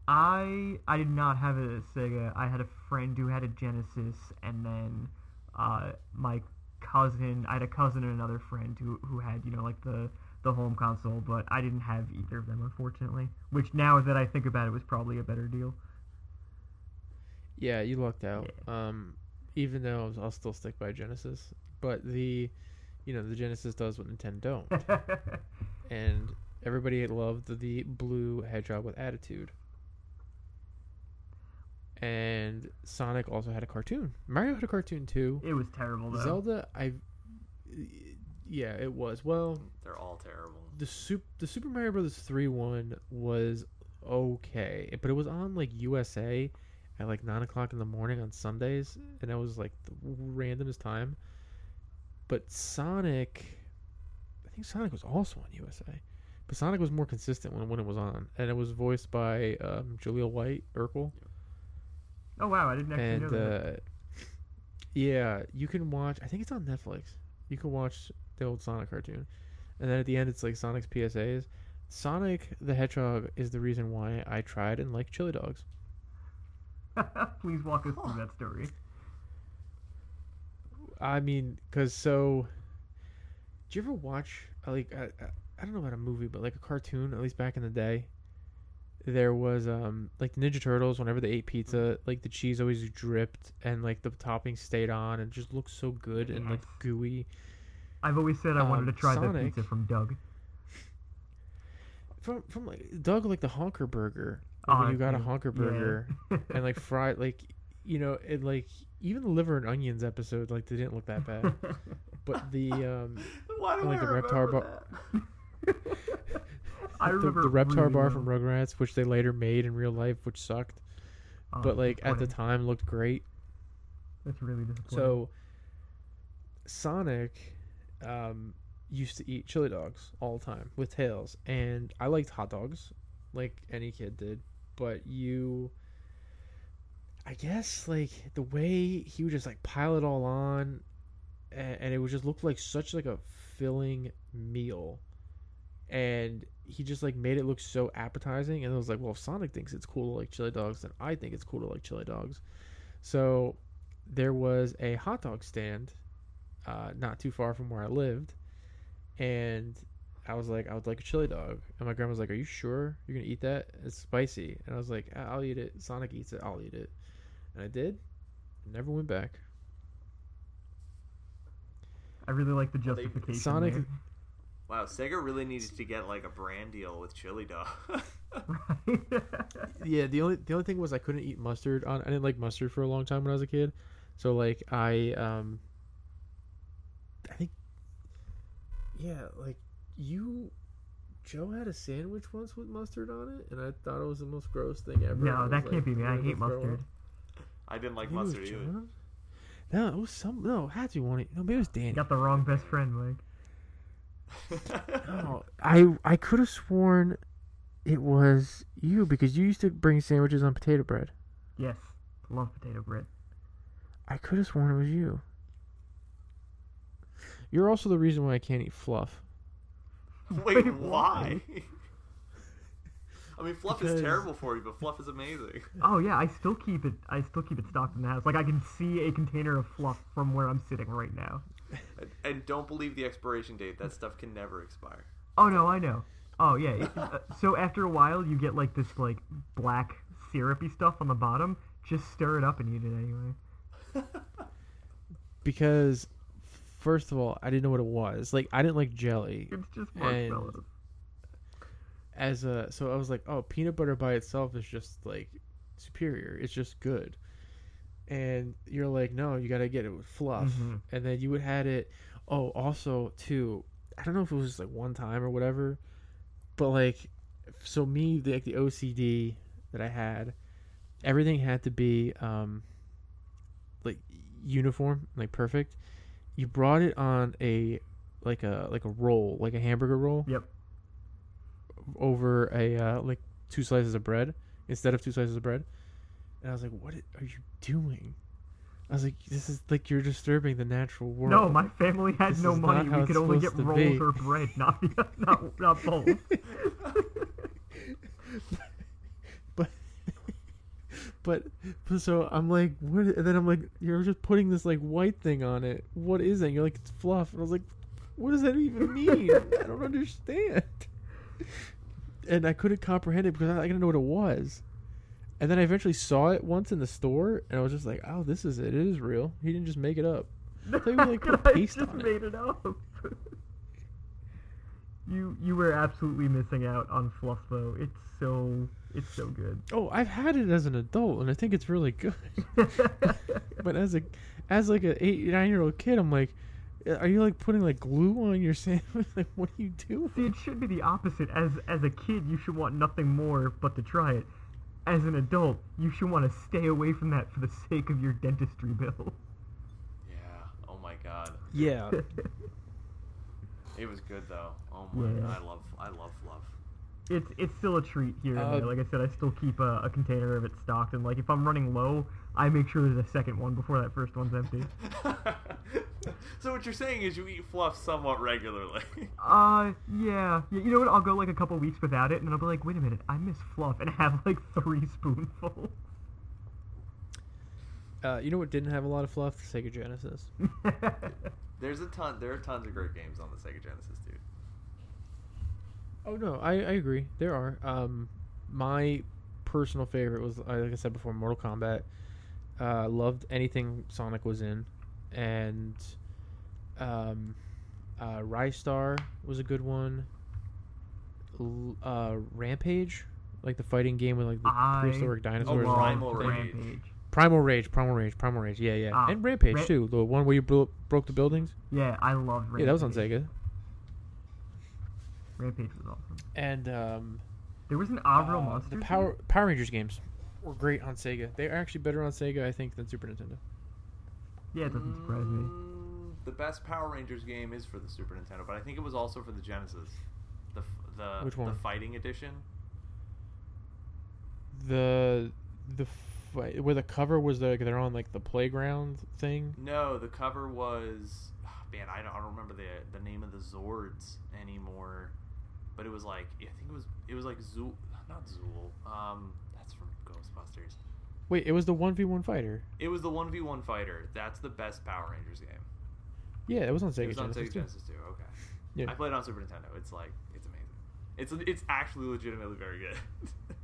I I did not have a Sega. I had a friend who had a Genesis, and then uh, my cousin. I had a cousin and another friend who who had you know like the the home console, but I didn't have either of them unfortunately. Which now that I think about it, was probably a better deal. Yeah, you lucked out. Um, even though I was, I'll still stick by Genesis, but the, you know, the Genesis does what Nintendo don't, [LAUGHS] and everybody loved the, the blue hedgehog with attitude. And Sonic also had a cartoon. Mario had a cartoon too. it was terrible though. Zelda, I, yeah, it was. Well, They're all terrible. the super the Super Mario Brothers three one was okay, but it was on like USA at like nine o'clock in the morning on Sundays, and that was like the randomest time. But Sonic, I think Sonic was also on USA, but Sonic was more consistent when when it was on, and it was voiced by um, Jaleel White Urkel, oh wow, I didn't actually know that. uh, Yeah, you can watch. I think it's on Netflix. You can watch the old Sonic cartoon, and then at the end, it's like Sonic's PSAs. Sonic the Hedgehog is the reason why I tried and liked chili dogs. [LAUGHS] Please walk us through that story. I mean, cause so. Did you ever watch uh, like I, I- I don't know about a movie, but like a cartoon, at least back in the day. There was um like the Ninja Turtles. Whenever they ate pizza, like the cheese always dripped and like the toppings stayed on and just looked so good and like gooey. I've always said I wanted Um, to try that Sonic- pizza from Doug. From from like Doug like the honker burger. Oh, Like when you got a yeah. honker Yeah. burger and like [LAUGHS] fried like you know it like even the liver and onions episode like they didn't look that bad. [LAUGHS] but the um Why do Like I the Reptar bar-? [LAUGHS] I the, remember the Reptar really bar well. from Rugrats, which they later made in real life, which sucked, Oh, but like at the time looked great. that's really disappointing. So Sonic um, used to eat chili dogs all the time with tails, and I liked hot dogs, like any kid did. But you, I guess, like the way he would just like pile it all on, and, and it would just look like such like a filling meal, and he just like made it look so appetizing. And I was like, well, if Sonic thinks it's cool to like chili dogs, then I think it's cool to like chili dogs. So there was a hot dog stand uh, not too far from where I lived, and I was like, I would like a chili dog, and my grandma was like, Are you sure you're gonna eat that? It's spicy, and I was like, "Ah, I'll eat it. Sonic eats it, I'll eat it, and I did. Never went back. I really like the justification. Sonic- there. Wow, Sega really needed to get like a brand deal with Chili Dog. [LAUGHS] Yeah, the only the only thing was I couldn't eat mustard on. I didn't like mustard for a long time when I was a kid, so like I um, I think, yeah, like you, Joe had a sandwich once with mustard on it, and I thought it was the most gross thing ever. No, that like, can't be me. I'm I gonna hate mustard. I didn't like Maybe mustard either. John? No, it was some. No, it had to be one. of- No, maybe it was Danny. You got the wrong best friend, Mike. [LAUGHS] No, I I could have sworn it was you because you used to bring sandwiches on potato bread. Yes, love potato bread. I could have sworn it was you. You're also the reason why I can't eat fluff. [LAUGHS] Wait, Wait, why? [LAUGHS] I mean, fluff Because- is terrible for you, but fluff is amazing. Oh yeah, I still keep it. I still keep it stocked in the house. Like I can see a container of fluff from where I'm sitting right now. And, and don't believe the expiration date. That stuff can never expire. Oh no, I know. Oh yeah. It, uh, so after a while, you get like this like black syrupy stuff on the bottom. Just stir it up and eat it anyway. [LAUGHS] Because, first of all, I didn't know what it was. Like, I didn't like jelly. It's just And- marshmallows. As a, so I was like, oh, peanut butter by itself is just like superior. It's just good. And you're like, no, you got to get it with fluff. Mhm. And then you would had it. Oh, also too. I don't know if it was just like one time or whatever, but like, so me, the, like the OCD that I had, everything had to be um, like uniform, like perfect. You brought it on a like a like a roll, like a hamburger roll, Yep. over a uh, like two slices of bread instead of two slices of bread. And I was like, "What are you doing?" I was like, "This is like you're disturbing the natural world." No, my family had This no money. We could only get rolls be. or bread, not not not [LAUGHS] both. [LAUGHS] but but so I'm like, what? And then I'm like, you're just putting this like white thing on it. What is it? And you're like, it's fluff. And I was like, what does that even [LAUGHS] mean? I don't understand. And I couldn't comprehend it because I, I didn't know what it was. And then I eventually saw it once in the store, and I was just like, "Oh, this is it. It is real. He didn't just make it up." [LAUGHS] thought you, like, put I paste just on made it up. [LAUGHS] you you were absolutely missing out on fluff though. It's so it's so good. Oh, I've had it as an adult, and I think it's really good. [LAUGHS] but as a as like a eight nine year old kid, I'm like, uh, are you like putting like glue on your sandwich? like, what are you doing? See, it should be the opposite. As as a kid, you should want nothing more but to try it. As an adult, you should want to stay away from that for the sake of your dentistry bill. Yeah. Oh my god. Yeah, It was good though. Oh my. Yeah. I love. I love fluff. It's it's still a treat here Uh. Like I said, I still keep a, a container of it stocked, and like if I'm running low, I make sure there's a second one before that first one's empty. [LAUGHS] so what you're saying is you eat fluff somewhat regularly. [LAUGHS] Uh, yeah. yeah. You know what? I'll go like a couple weeks without it, and then I'll be like, wait a minute, I miss fluff, and [LAUGHS] have like three spoonfuls. Uh, you know what didn't have a lot of fluff? The Sega Genesis. There's a ton. There are tons of great games on the Sega Genesis, dude. Oh no, I, I agree. There are. Um, my personal favorite was, uh, like I said before, Mortal Kombat. Uh, loved anything Sonic was in, and um, uh, Ristar was a good one. L- uh, Rampage, like the fighting game with like the I prehistoric dinosaurs. Primal Primal Rampage. Rage. Primal Rage, Primal Rage, Primal Rage. Yeah, yeah, Ah, and Rampage Ra- too. The one where you bro- broke the buildings. Yeah, I love Rampage. Yeah, that was on Sega. Rampage was awesome. And um, There was an Avro Uh, Monsters. the game? Power Power Rangers games were great on Sega. They're actually better on Sega, I think, than Super Nintendo. Yeah, it doesn't surprise me. Mm, The best Power Rangers game is for the Super Nintendo, but I think it was also for the Genesis. The the Which one? the fighting edition. The the fi- where the cover was the they're on like the playground thing. No, the cover was ah, man. I don't, I don't remember the the name of the Zords anymore, but it was like I think it was it was like Zool, not Zool. Um, that's from Ghostbusters. Wait, it was the one v one fighter. It was the one v one fighter. That's the best Power Rangers game. Yeah, it was on Sega it was on Genesis. Sega too. Genesis too. Okay. Yeah. I played it on Super Nintendo. It's like it's amazing. It's it's actually legitimately very good. [LAUGHS]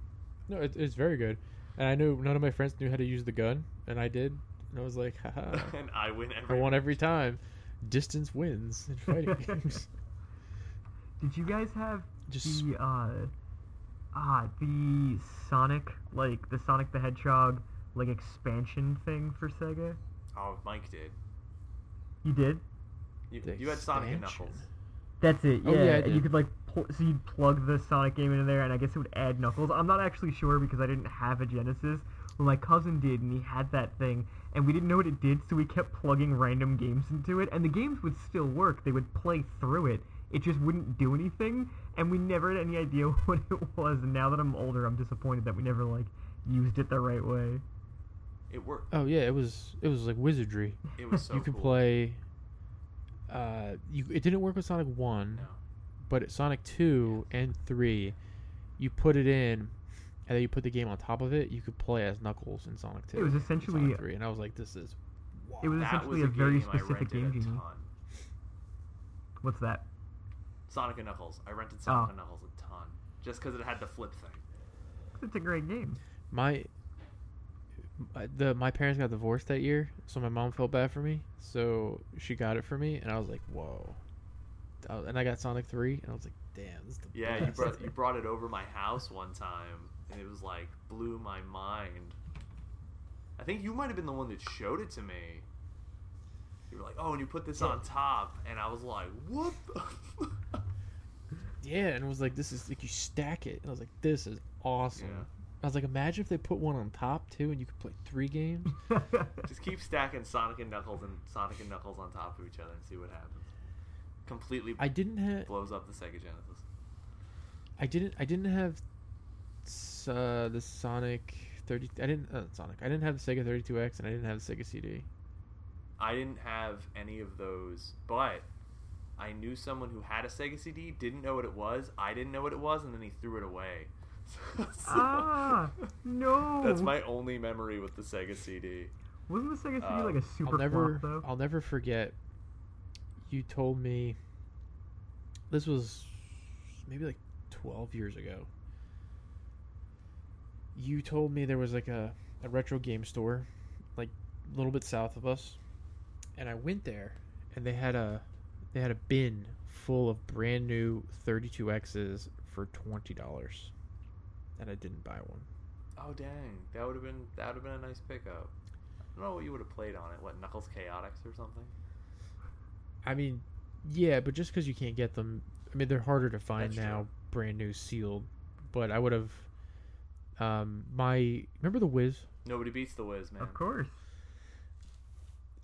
No, it, it's very good. And I knew none of my friends knew how to use the gun, and I did. And I was like, haha. [LAUGHS] and I win I won every time. Distance wins in fighting games. [LAUGHS] Did you guys have Just the uh ah the Sonic like the Sonic the Hedgehog like expansion thing for Sega? Oh, Mike did. You did? You, you had Sonic and. Knuckles. That's it. Yeah, Oh, yeah, and you could like pl- so you'd plug the Sonic game into there, and I guess it would add Knuckles. I'm not actually sure because I didn't have a Genesis. Well, my cousin did, and he had that thing, and we didn't know what it did, so we kept plugging random games into it, and the games would still work. They would play through it. It just wouldn't do anything, and we never had any idea [LAUGHS] what it was. And now that I'm older, I'm disappointed that we never like used it the right way. It worked. oh yeah, it was it was like wizardry. It was [LAUGHS] so you could cool. play. Uh, you it didn't work with Sonic One. No. but at Sonic 2 and 3, you put it in, and then you put the game on top of it, you could play as Knuckles in Sonic 2. It was essentially- Sonic 3, and I was like, this is. It was That essentially was a very game I specific game a genie. ton. What's that? Sonic and Knuckles. I rented Sonic Oh. and Knuckles a ton just because it had the flip thing. It's a great game. My. my- The my parents got divorced that year, so my mom felt bad for me. So she got it for me, and I was like, "Whoa!" I was- And I got Sonic Three, and I was like, "Damn, this is the Yeah, you brought you brought it over my house one time, and it was like blew my mind. I think you might have been the one that showed it to me. You were like, "Oh, and you put this Yeah. on top," and I was like, "What?" Yeah, and it was like, "This is like you stack it," and I was like, "This is awesome." Yeah. I was like, "Imagine if they put one on top too, and you could play three games." [LAUGHS] Just keep stacking Sonic and Knuckles and Sonic and Knuckles on top of each other and see what happens. Completely I didn't have. blows up the Sega Genesis. I didn't. I didn't have uh, the Sonic thirty. I didn't uh, Sonic. I didn't have the Sega thirty two X, and I didn't have the Sega CD. I didn't have any of those, but I knew someone who had a Sega CD, didn't know what it was. I didn't know what it was, and then he threw it away. [LAUGHS] So- ah, no. That's my only memory with the Sega CD. Wasn't the Sega CD Uh, like a super I'll never. flop though? I'll never forget. You told me. This was maybe like twelve years ago. You told me there was like a, a retro game store, like a little bit south of us, and I went there, and they had a they had a bin full of brand new 32x's for twenty dollars, and I didn't buy one. Oh dang, that would have been that would have been a nice pickup. I don't know what you would have played on it. What Knuckles Chaotix or something? I mean, yeah, but just because you can't get them, I mean, they're harder to find That's now, true. brand new, sealed. But I would have. Um, my remember the Wiz. Nobody beats the Wiz, man. Of course.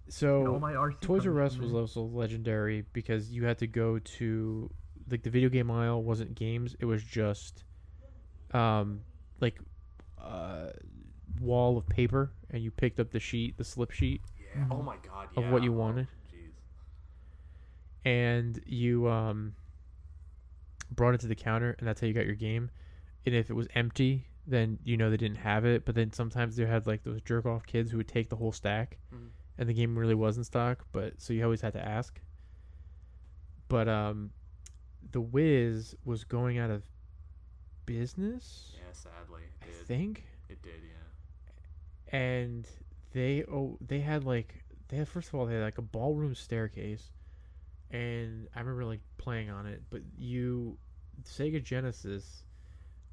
So All my RC Toys R Us was also legendary because you had to go to like the video game aisle wasn't games; it was just um, like uh, wall of paper, and you picked up the sheet, the slip sheet, Yeah. Oh my god. Of Yeah. what you wanted? Jeez. and you um brought it to the counter, and that's how you got your game. And if it was empty, then you know they didn't have it. But then sometimes they had like those jerk off kids who would take the whole stack, Mhm. And the game really was in stock. But so you always had to ask. But um, the Wiz was going out of business, Yeah. Sadly, I did. think, It did. Yeah. and they oh they had like they had first of all they had like a ballroom staircase, and I remember like playing on it. But you Sega Genesis,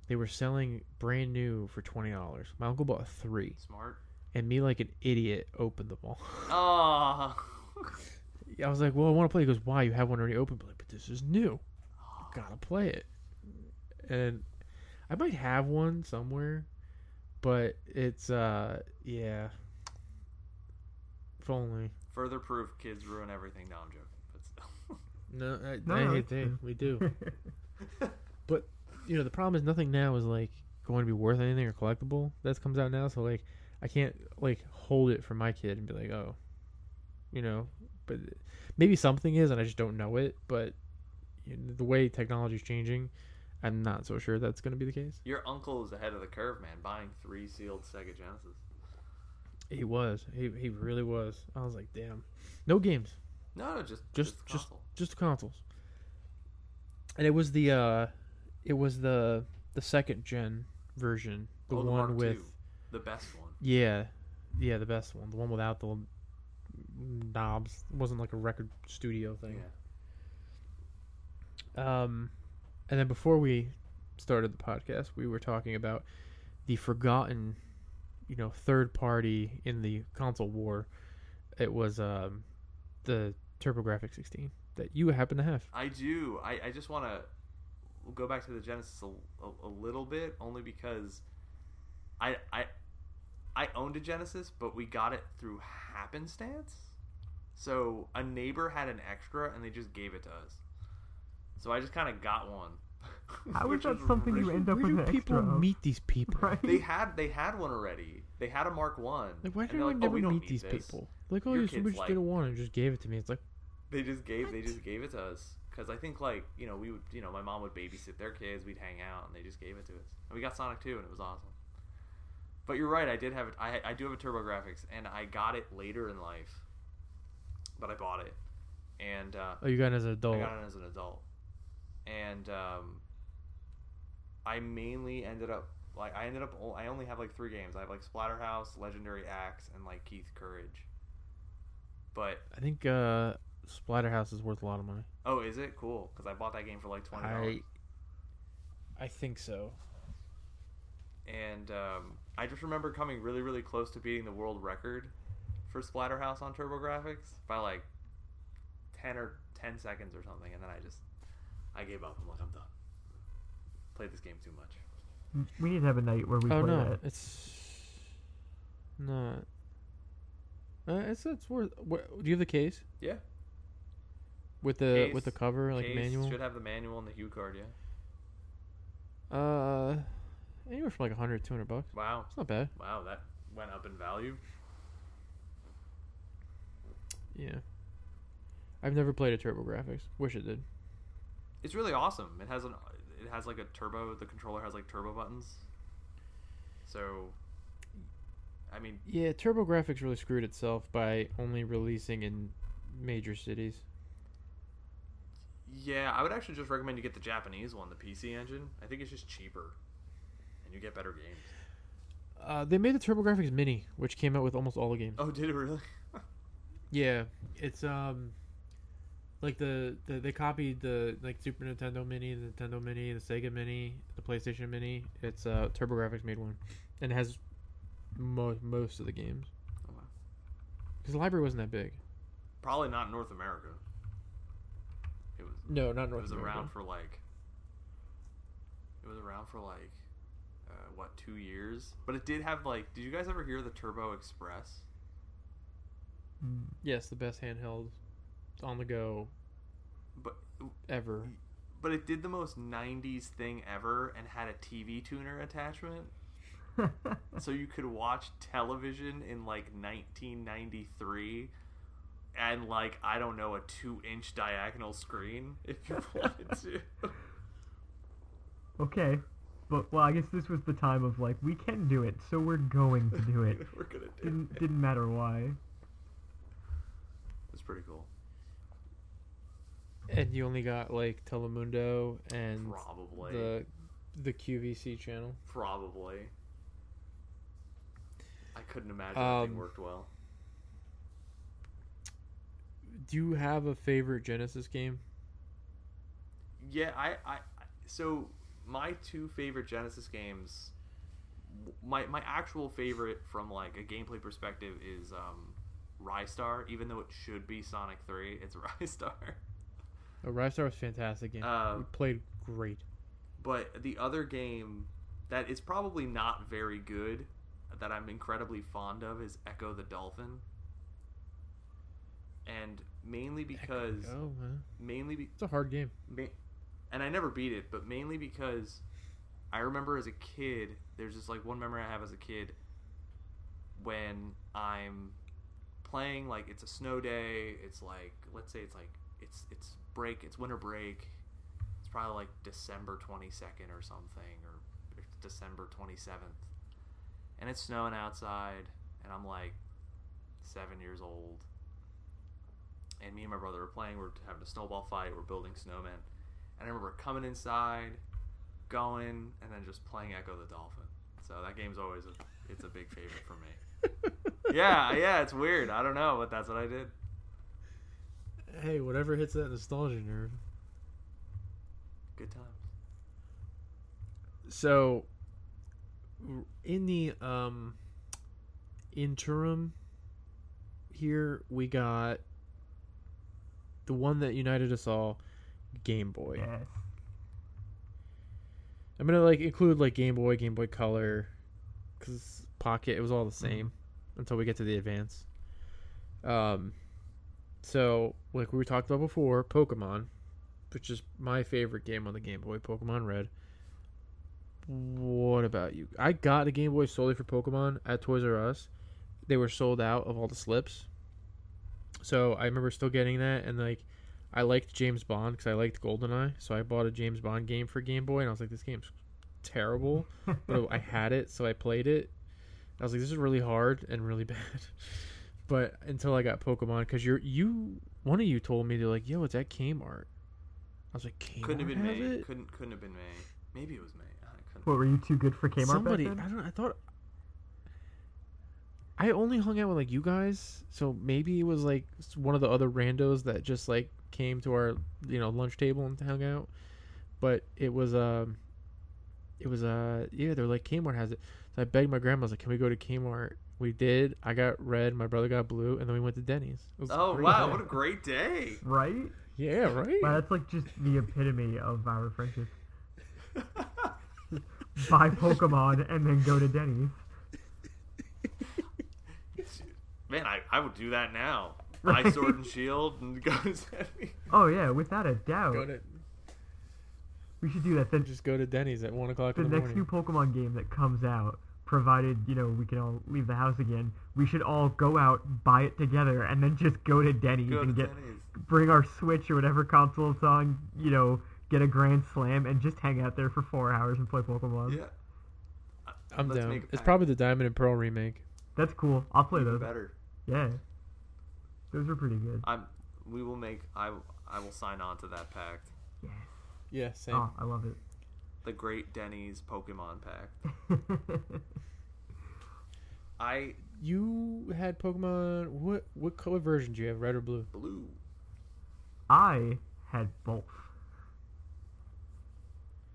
they were selling brand new for twenty dollars. My uncle bought three, Smart. And me like an idiot opened them all. [LAUGHS] Oh. I was like, "Well, I want to play." He goes, "Why? You have one already open?" But, like, but this is new. Gotta play it. And I might have one somewhere, but it's uh, yeah. If only. Further proof kids ruin everything. No, I'm joking. But still. [LAUGHS] No, I, No, I no, hate it's they, we do. [LAUGHS] but you know, the problem is nothing now is like going to be worth anything or collectible that comes out now. So like, I can't like hold it for my kid and be like, oh, you know. But maybe something is, and I just don't know it. But you know, the way technology is changing, I'm not so sure that's going to be the case. Your uncle is ahead of the curve, man. Buying three sealed Sega Genesis. He was. He he really was. I was like, damn. No games. No, no, just Just- just just- just consoles. And it was the uh it was the the second gen version, the Oh, the one with II. the best one. Yeah, yeah, the best one, the one without the knobs. It wasn't like a record studio thing. Um and then before we started the podcast, we were talking about the forgotten, you know, third party in the console war. It was um the TurboGrafx 16 that you happen to have. I do. I, I just want to go back to the Genesis a, a, a little bit, only because I I I owned a Genesis, but we got it through happenstance. So a neighbor had an extra, and they just gave it to us. So I just kind of got one. How [LAUGHS] is which that was something you end up Where with do an people extra of? meet these people? Right? They had they had one already. They had a Mark One. Like, why and do they're I like, oh, never we meet these this. people? Like, oh, Your yeah, somebody kid's just did a like- one and just gave it to me. It's like, They just gave they just gave it to us because I think like you know we would you know my mom would babysit their kids, we'd hang out, and they just gave it to us. And we got Sonic Two, and it was awesome. But you're right, I did have it. I I do have a TurboGrafx, and I got it later in life, but I bought it, and uh, oh, you got it as an adult. I got it as an adult, and um, I mainly ended up like I ended up I only have like three games. I have like Splatterhouse, Legendary Axe, and like Keith Courage. But I think uh, Splatterhouse is worth a lot of money. oh, is it cool? Because I bought that game for like twenty dollars, I, I think so. and um, I just remember coming really really close to beating the world record for Splatterhouse on TurboGrafx by like ten or ten seconds or something, and then I just I gave up. I'm like I'm done. Played this game too much. We need to have a night where we oh play no, that. it's not. Uh, it's it's worth. What, do you have the case Yeah. with the with the cover like Case manual? should have the manual and the HuCard. Yeah. Uh, anywhere from like 100, 200 bucks. Wow. It's not bad. Wow, that went up in value. Yeah. I've never played a TurboGrafx. Wish it did. It's really awesome. It has an it has like a turbo. The controller has like turbo buttons. So, I mean, Yeah, TurboGrafx really screwed itself by only releasing in major cities. yeah, I would actually just recommend you get the Japanese one, the PC engine. I think it's just cheaper, you get better games. Uh, they made the TurboGrafx Mini, which came out with almost all the games. Oh, did it really? [LAUGHS] Yeah, it's um, like the, the they copied the like Super Nintendo Mini, the Nintendo Mini, the Sega Mini, the PlayStation Mini. It's uh TurboGrafx made one, and it has mo- most of the games Oh, wow. because the library wasn't that big. Probably not North America. It was. No, not North. It was America. around for like. It was around for like, what two years? But it did have like. Did you guys ever hear the Turbo Express? Mm. Yes, the best handheld on the go But ever. but it did the most 90s thing ever and had a TV tuner attachment. [LAUGHS] so you could watch television in like 1993 and like I don't know a 2 inch diagonal screen if you [LAUGHS] wanted to. okay. But well, I guess this was the time of like we can do it, so we're going to do it. [LAUGHS] We're gonna do didn't it. didn't matter why. It's pretty cool. And you only got like Telemundo and Probably. the the QVC channel. Probably. I couldn't imagine that Um, worked well. Do you have a favorite Genesis game? Yeah, I, I, I- so my two favorite Genesis games, my my actual favorite from like a gameplay perspective is um, Ristar. Even though it should be Sonic Three, it's [LAUGHS] Ristar. Oh, Rise was fantastic game. Uh, we played great. But the other game that is probably not very good that I'm incredibly fond of is Ecco the Dolphin. And mainly because man, mainly be, it's a hard game. ma- and I never beat it, but mainly because I remember as a kid, there's just like one memory I have as a kid when I'm playing like it's a snow day, it's like let's say it's like it's it's break, it's winter break. It's probably like December 22nd or something or December 27th. And it's snowing outside and I'm like 7 years old. And me and my brother are playing, we're having a snowball fight, we're building snowmen. And I remember coming inside, going, and then just playing Ecco the Dolphin. So that game's always a it's a big favorite for me. [LAUGHS] yeah, yeah, it's weird. I don't know, but that's what I did. Hey, whatever hits that nostalgia nerve. Good times. So, in the um interim here, we got the one that united us all, Game Boy. Yes. I'm gonna like include like Game Boy, Game Boy Color, because Pocket it was all the Mm-hmm. same until we get to the Advance. Um, so like we talked about before, Pokemon, which is my favorite game on the Game Boy, Pokemon Red. What about you? I got a Game Boy solely for Pokemon at Toys R Us. They were sold out of all the slips. So I remember still getting that, and like I liked James Bond because I liked GoldenEye, so I bought a James Bond game for Game Boy, and I was like, this game's terrible, [LAUGHS] but I had it, so I played it. I was like, this is really hard and really [LAUGHS] bad. but until I got Pokemon, because you're you, one of you told me they're like, yo, it's at Kmart. I was like, Kmart Couldn't have been have May. it? Couldn't couldn't have been May. Maybe it was May. I couldn't. What were you too good for Kmart Somebody, back I don't. I thought. I only hung out with like you guys, so maybe it was like one of the other randos that just like came to our you know lunch table and hung out. But it was um, it was uh yeah they're like Kmart has it. So I begged my grandma I was like, can we go to Kmart? We did. I got red. My brother got blue, and then we went to Denny's. It was Oh great. wow, what a great day! Right? yeah right. Wow, that's like just the epitome of our [LAUGHS] friendship. Buy Pokemon and then go to Denny's. Man, I, I would do that now. Buy Right. Sword and Shield and go to Denny's. Oh yeah, without a doubt. Go to we should do that. Then just go to Denny's at one o'clock the in the next morning. new Pokemon game that comes out, provided you know we can all leave the house again, we should all go out, buy it together, and then just go to Denny's Go to and get Denny's. bring our Switch or whatever console it's on. You know, get a Grand Slam and just hang out there for four hours and play Pokemon. Yeah. I'm Let's down. make It's probably the Diamond and Pearl remake. That's cool. I'll play Even those. better. Yeah, those are pretty good. I'm. We will make. I. I will sign on to that pact. Yes. Yeah, same. Oh, I love it. The Great Denny's Pokemon pact. [LAUGHS] I You had Pokemon. What what color version do you have? Red or blue? blue. I had both.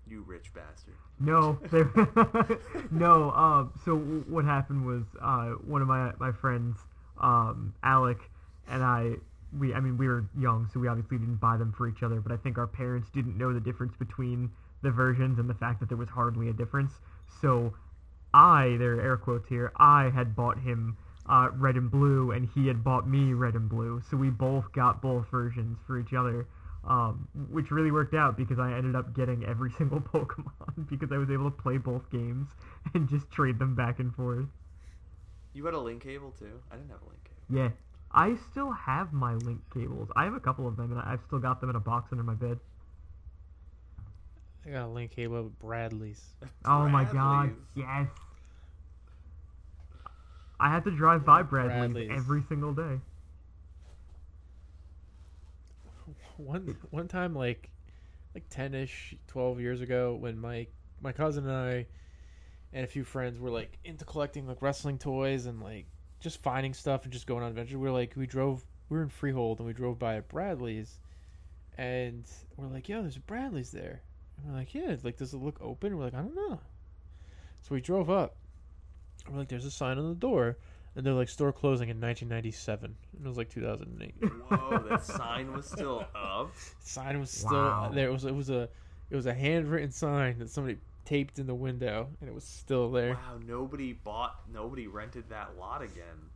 You rich bastard. No, [LAUGHS] [LAUGHS] no. Um, so what happened was uh, one of my my friends, um, Alec, and I. We, I mean, we were young, so we obviously didn't buy them for each other. But I think our parents didn't know the difference between the versions and the fact that there was hardly a difference. So, I, there are air quotes here, I had bought him uh, red and blue, and he had bought me red and blue. So we both got both versions for each other. um, which really worked out because I ended up getting every [LAUGHS] single Pokemon [LAUGHS] because I was able to play both games and just trade them back and forth. You had a link cable too. I didn't have a link cable. Yeah, I still have my link cables. I have a couple of them, and I've still got them in a box under my bed. I got a link cable with Bradley's. [LAUGHS] Oh my god, Bradley's. yes. I had to drive by Bradley's, Bradley's. every single day. [LAUGHS] One one time, like like ten ish, twelve years ago, when my my cousin and I and a few friends were like into collecting like wrestling toys and like just finding stuff and just going on adventures. We are like we drove we were in Freehold and we drove by at Bradley's and we're like, yo, there's a Bradley's there. And we're like, yeah, like does it look open? We're like, I don't know. So we drove up. We're like, there's a sign on the door. And they're like store closing in 1997. And it was like 2008. Whoa, that sign was still up. [LAUGHS] sign was still Wow. there. It was it was a it was a handwritten sign that somebody taped in the window, and it was still there. Wow, nobody bought, nobody rented that lot again.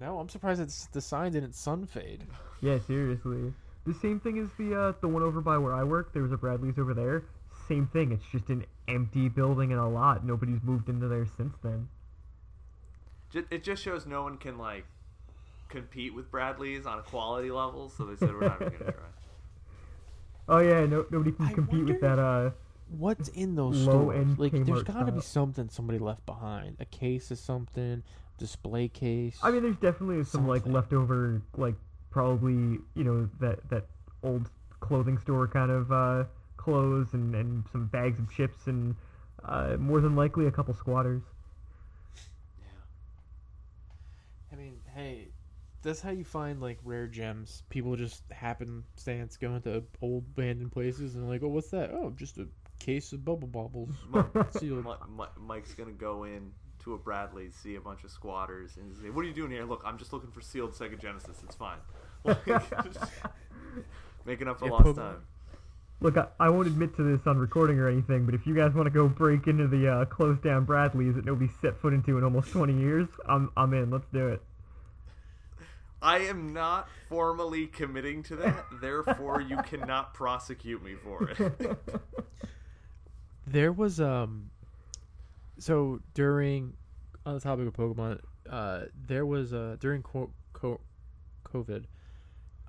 No, I'm surprised that the sign didn't sun fade. [LAUGHS] Yeah, seriously. The same thing as the uh, the one over by where I work. There was a Bradley's over there. Same thing. It's just an empty building and a lot. Nobody's moved into there since then. It just shows no one can like compete with Bradley's on a quality level, so they said we're not even gonna [LAUGHS] try. Oh yeah, no, nobody can I compete with that. Uh, What's in those Low stores? end Like, there's got to be something somebody left behind. A case of something, display case. I mean, there's definitely some like leftover, like probably you know that that old clothing store kind of uh, clothes and and some bags of chips and uh, more than likely a couple squatters. Yeah. I mean, hey, that's how you find like rare gems. People just happen happenstance go into old abandoned places and like, oh, what's that? Oh, just a case of bubble bobbles. [LAUGHS] Mi- Sealed. Mi- Mi- Mike's gonna go in to a Bradley's, see a bunch of squatters, and say, "What are you doing here? Look, I'm just looking for sealed Sega Genesis. It's fine." [LAUGHS] Making up for Yeah, lost Pokemon- time. Look, I, I won't admit to this on recording or anything, but if you guys want to go break into the uh, closed down Bradley's that nobody set foot into in almost 20 years, I'm I'm in. Let's do it. I am not formally committing to that, therefore you cannot prosecute me for it. [LAUGHS] There was um, so during on the topic of Pokemon, uh, there was uh during co- co- COVID,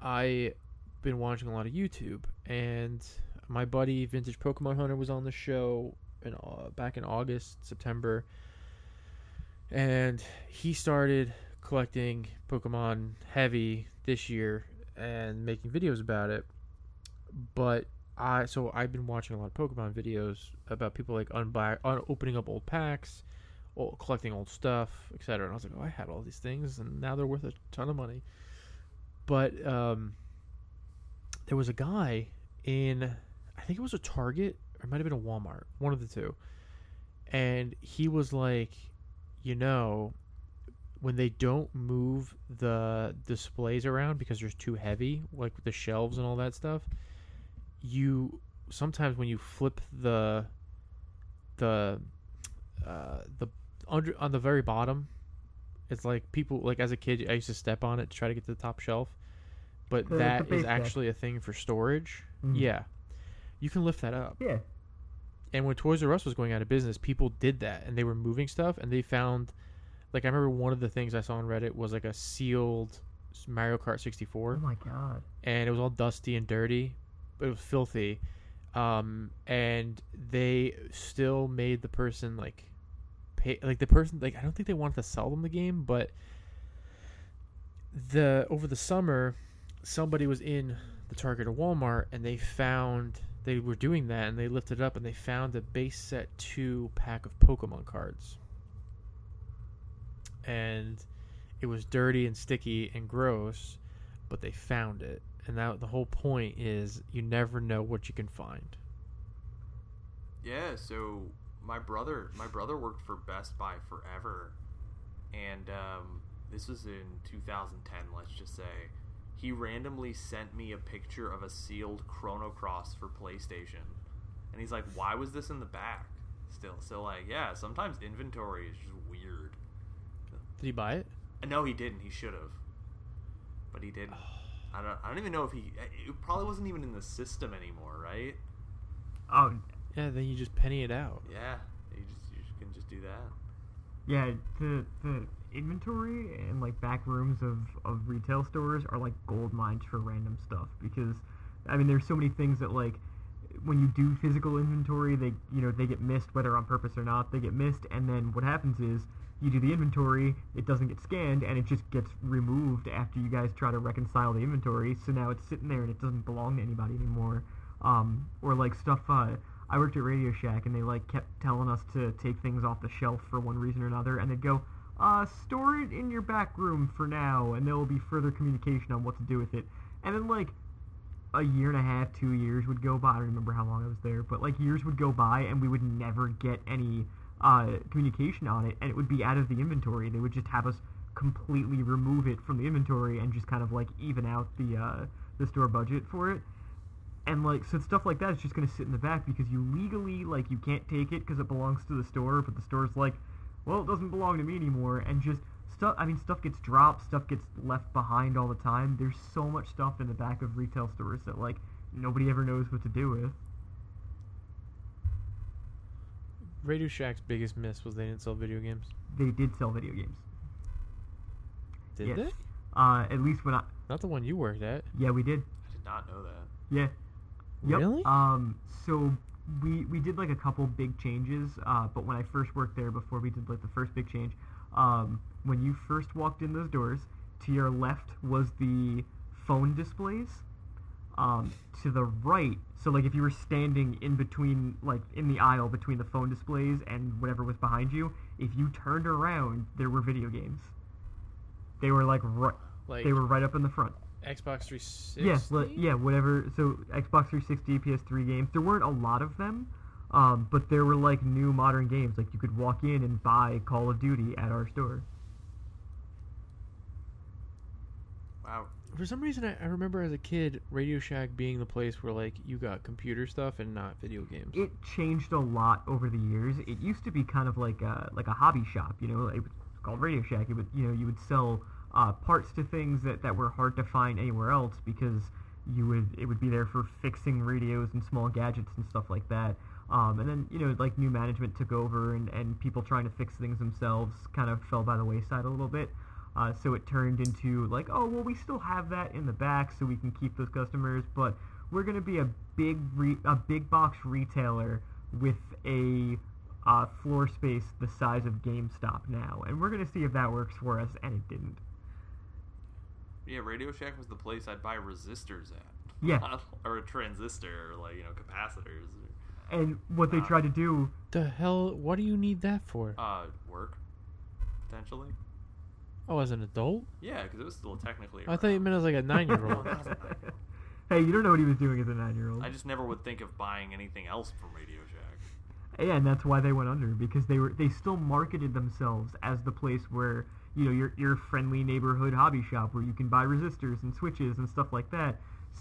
I been watching a lot of YouTube, and my buddy Vintage Pokemon Hunter was on the show in uh, back in August September, and he started collecting Pokemon heavy this year and making videos about it, but I so I've been watching a lot of Pokemon videos about people like unback, un- opening up old packs, old, collecting old stuff, etc. And I was like, oh, I had all these things, and now they're worth a ton of money. But um, there was a guy in, I think it was a Target or it might have been a Walmart, one of the two, and he was like, you know, when they don't move the displays around because they're too heavy, like the shelves and all that stuff you sometimes when you flip the the uh, the under on the very bottom, it's like people like as a kid I used to step on it to try to get to the top shelf, but that is actually a thing for storage. Mhm. Yeah, you can lift that up. Yeah. And when Toys R Us was going out of business, people did that and they were moving stuff and they found like I remember one of the things I saw on Reddit was like a sealed Mario Kart 64 Oh my god. and it was all dusty and dirty. It was filthy, um, and they still made the person like pay like the person like I don't think they wanted to sell them the game, but the over the summer somebody was in the Target or Walmart and they found they were doing that and they lifted up and they found a base set two pack of Pokemon cards. And it was dirty and sticky and gross, but they found it. And that the whole point is you never know what you can find. Yeah, so my brother, my brother worked for Best Buy forever, and um, this was in 2010. Let's just say he randomly sent me a picture of a sealed Chrono Cross for PlayStation, and he's like, "Why was this in the back?" Still, so like, yeah, sometimes inventory is just weird. Did he buy it? No, he didn't. He should have, but he didn't. I don't. I don't even know if he. It probably wasn't even in the system anymore, right? Oh, Yeah, then you just penny it out. Yeah. You just you can just do that. yeah. The the inventory and like back rooms of of retail stores are like gold mines for random stuff because, I mean, there's so many things that like when you do physical inventory, they you know they get missed whether on purpose or not. They get missed, and then what happens is you do the inventory, it doesn't get scanned, and it just gets removed after you guys try to reconcile the inventory. So now it's sitting there and it doesn't belong to anybody anymore. Um, or like stuff. Uh, I worked at Radio Shack, and they like kept telling us to take things off the shelf for one reason or another, and they'd go. Uh, store it in your back room for now, and there will be further communication on what to do with it. And then, like, a year and a half, two years would go by. I don't remember how long I was there, but like years would go by and we would never get any uh, communication on it, and it would be out of the inventory. They would just have us completely remove it from the inventory and just kind of like even out the uh, the store budget for it. And like so, stuff like that is just gonna sit in the back because you legally like you can't take it because it belongs to the store, but the store's like, well, it doesn't belong to me anymore, and just stuff i mean stuff gets dropped stuff gets left behind all the time there's so much stuff in the back of retail stores that like nobody ever knows what to do with Radio Shack's biggest miss was they didn't sell video games. they did sell video games Did Yes. they? uh at least when i Not the one you worked at. yeah we did I did not know that. yeah Yep. Really? um so we we did like a couple big changes uh but when i first worked there before we did like the first big change um when you first walked in those doors to your left was the phone displays um, to the right. So like if you were standing in between, like in the aisle between the phone displays and whatever was behind you, if you turned around, there were video games. They were like right. like They were right up in the front. Xbox 360. Yeah, li- yeah, whatever. So Xbox 360, PS3 games. There weren't a lot of them, um, but there were like new modern games. Like you could walk in and buy Call of Duty at our store. Wow. For some reason, I, I remember as a kid, Radio Shack being the place where like you got computer stuff and not video games. it changed a lot over the years. It used to be kind of like a like a hobby shop, you know. It was called Radio Shack. It would you know you would sell uh, parts to things that, that were hard to find anywhere else because you would it would be there for fixing radios and small gadgets and stuff like that. Um, and then you know like new management took over and, and people trying to fix things themselves kind of fell by the wayside a little bit. Uh, so it turned into like, oh well, we still have that in the back, so we can keep those customers, but we're gonna be a big re- a big box retailer with a uh, floor space the size of GameStop now, and we're gonna see if that works for us, and it didn't. Yeah, Radio Shack was the place I'd buy resistors at. [LAUGHS] Yeah. or a transistor, or like you know capacitors. And what they Wow. tried to do, the hell? What do you need that for? Uh, work potentially. Oh, as an adult? Yeah, because it was still technically. I thought you around. meant as like a nine-year-old. [LAUGHS] hey, you don't know what he was doing as a nine-year-old. I just never would think of buying anything else from Radio Shack. Yeah, and that's why they went under because they were they still marketed themselves as the place where you know your your friendly neighborhood hobby shop where you can buy resistors and switches and stuff like that.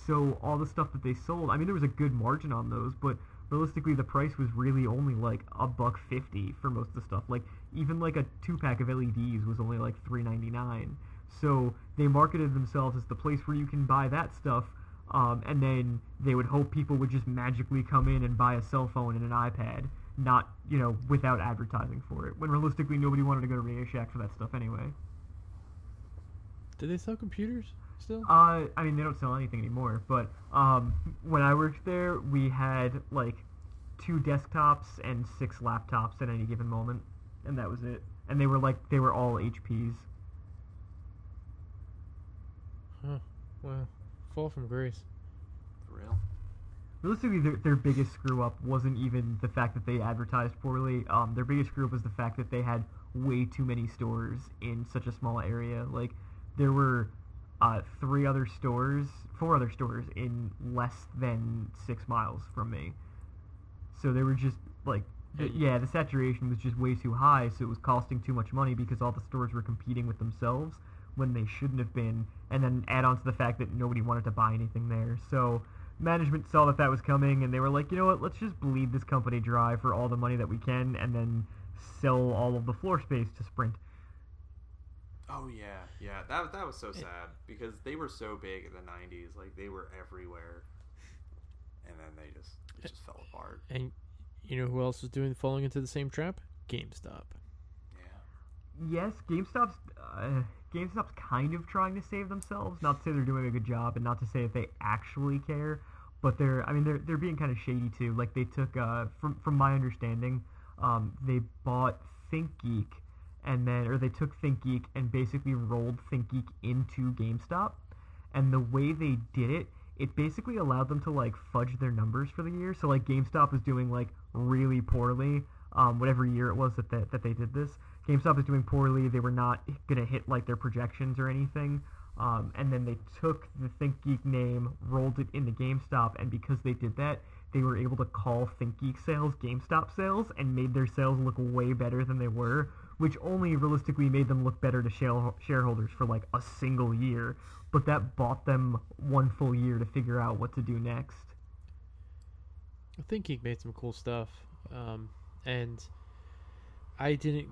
So all the stuff that they sold, I mean, there was a good margin on those, but realistically, the price was really only like a buck fifty for most of the stuff. Like even like a two pack of LEDs was only like three ninety nine. So they marketed themselves as the place where you can buy that stuff. Um, and then they would hope people would just magically come in and buy a cell phone and an iPad, not you know without advertising for it. When realistically, nobody wanted to go to Radio Shack for that stuff anyway. Did they sell computers still? Uh, I mean, they don't sell anything anymore. But um, when I worked there, we had like two desktops and six laptops at any given moment, and that was it. And they were like they were all HPs. Huh. Wow. Fall from grace. For real. Realistically, their, their biggest screw up wasn't even the fact that they advertised poorly. Um, their biggest screw up was the fact that they had way too many stores in such a small area. Like, there were uh, three other stores, four other stores in less than six miles from me. So they were just like, the, yeah, the saturation was just way too high, so it was costing too much money because all the stores were competing with themselves when they shouldn't have been. And then add on to the fact that nobody wanted to buy anything there. So management saw that that was coming, and they were like, you know what, let's just bleed this company dry for all the money that we can, and then sell all of the floor space to Sprint. Oh yeah, yeah. That that was so sad because they were so big in the '90s. Like they were everywhere, and then they just it just fell apart. And you know who else was doing falling into the same trap? GameStop. Yeah. Yes, GameStop's uh, GameStop's kind of trying to save themselves. Not to say they're doing a good job, and not to say that they actually care, but they're I mean they're they're being kind of shady too. Like they took uh, from from my understanding, um, they bought ThinkGeek, and then or they took ThinkGeek and basically rolled ThinkGeek into GameStop, and the way they did it. It basically allowed them to like fudge their numbers for the year. So like GameStop was doing like really poorly, um, whatever year it was that they, that they did this. GameStop is doing poorly. They were not gonna hit like their projections or anything. Um, and then they took the ThinkGeek name, rolled it into GameStop, and because they did that, they were able to call ThinkGeek sales GameStop sales and made their sales look way better than they were, which only realistically made them look better to shareholders for like a single year. But that bought them one full year to figure out what to do next. I think he made some cool stuff. Um, and I didn't.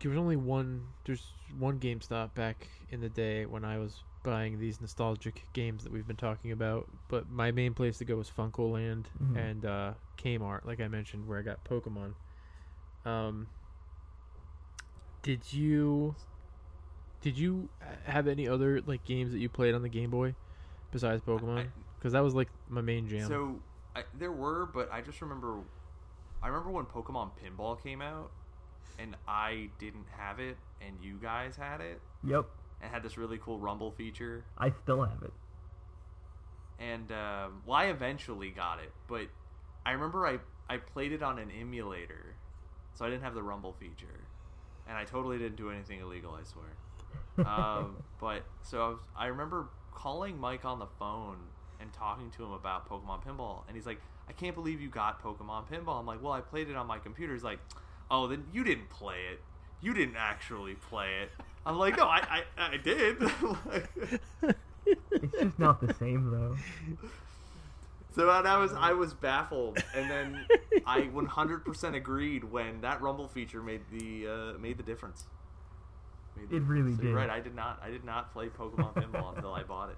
There was only one. There's one GameStop back in the day when I was buying these nostalgic games that we've been talking about. But my main place to go was Funco Land Mhm. and uh, Kmart, like I mentioned, where I got Pokemon. Um, did you? Did you have any other like games that you played on the Game Boy besides Pokemon? Because that was like my main jam. So I, there were, but I just remember. I remember when Pokemon Pinball came out, and I didn't have it, and you guys had it, Yep, and had this really cool Rumble feature. I still have it. and um, well, I eventually got it, but I remember I I played it on an emulator, so I didn't have the Rumble feature, and I totally didn't do anything illegal. I swear. [LAUGHS] um, but so I, was, I remember calling Mike on the phone and talking to him about Pokemon Pinball, and he's like, "I can't believe you got Pokemon Pinball." I'm like, "Well, I played it on my computer." He's like, "Oh, then you didn't play it. You didn't actually play it." I'm like, "No, I I, I did." [LAUGHS] [LAUGHS] It's just not the same though. So that I was I was baffled, and then I [LAUGHS] 100% agreed when that Rumble feature made the uh, made the difference. Made the It really. So did. Right, I did not I did not play Pokemon Pinball [LAUGHS] until I bought it.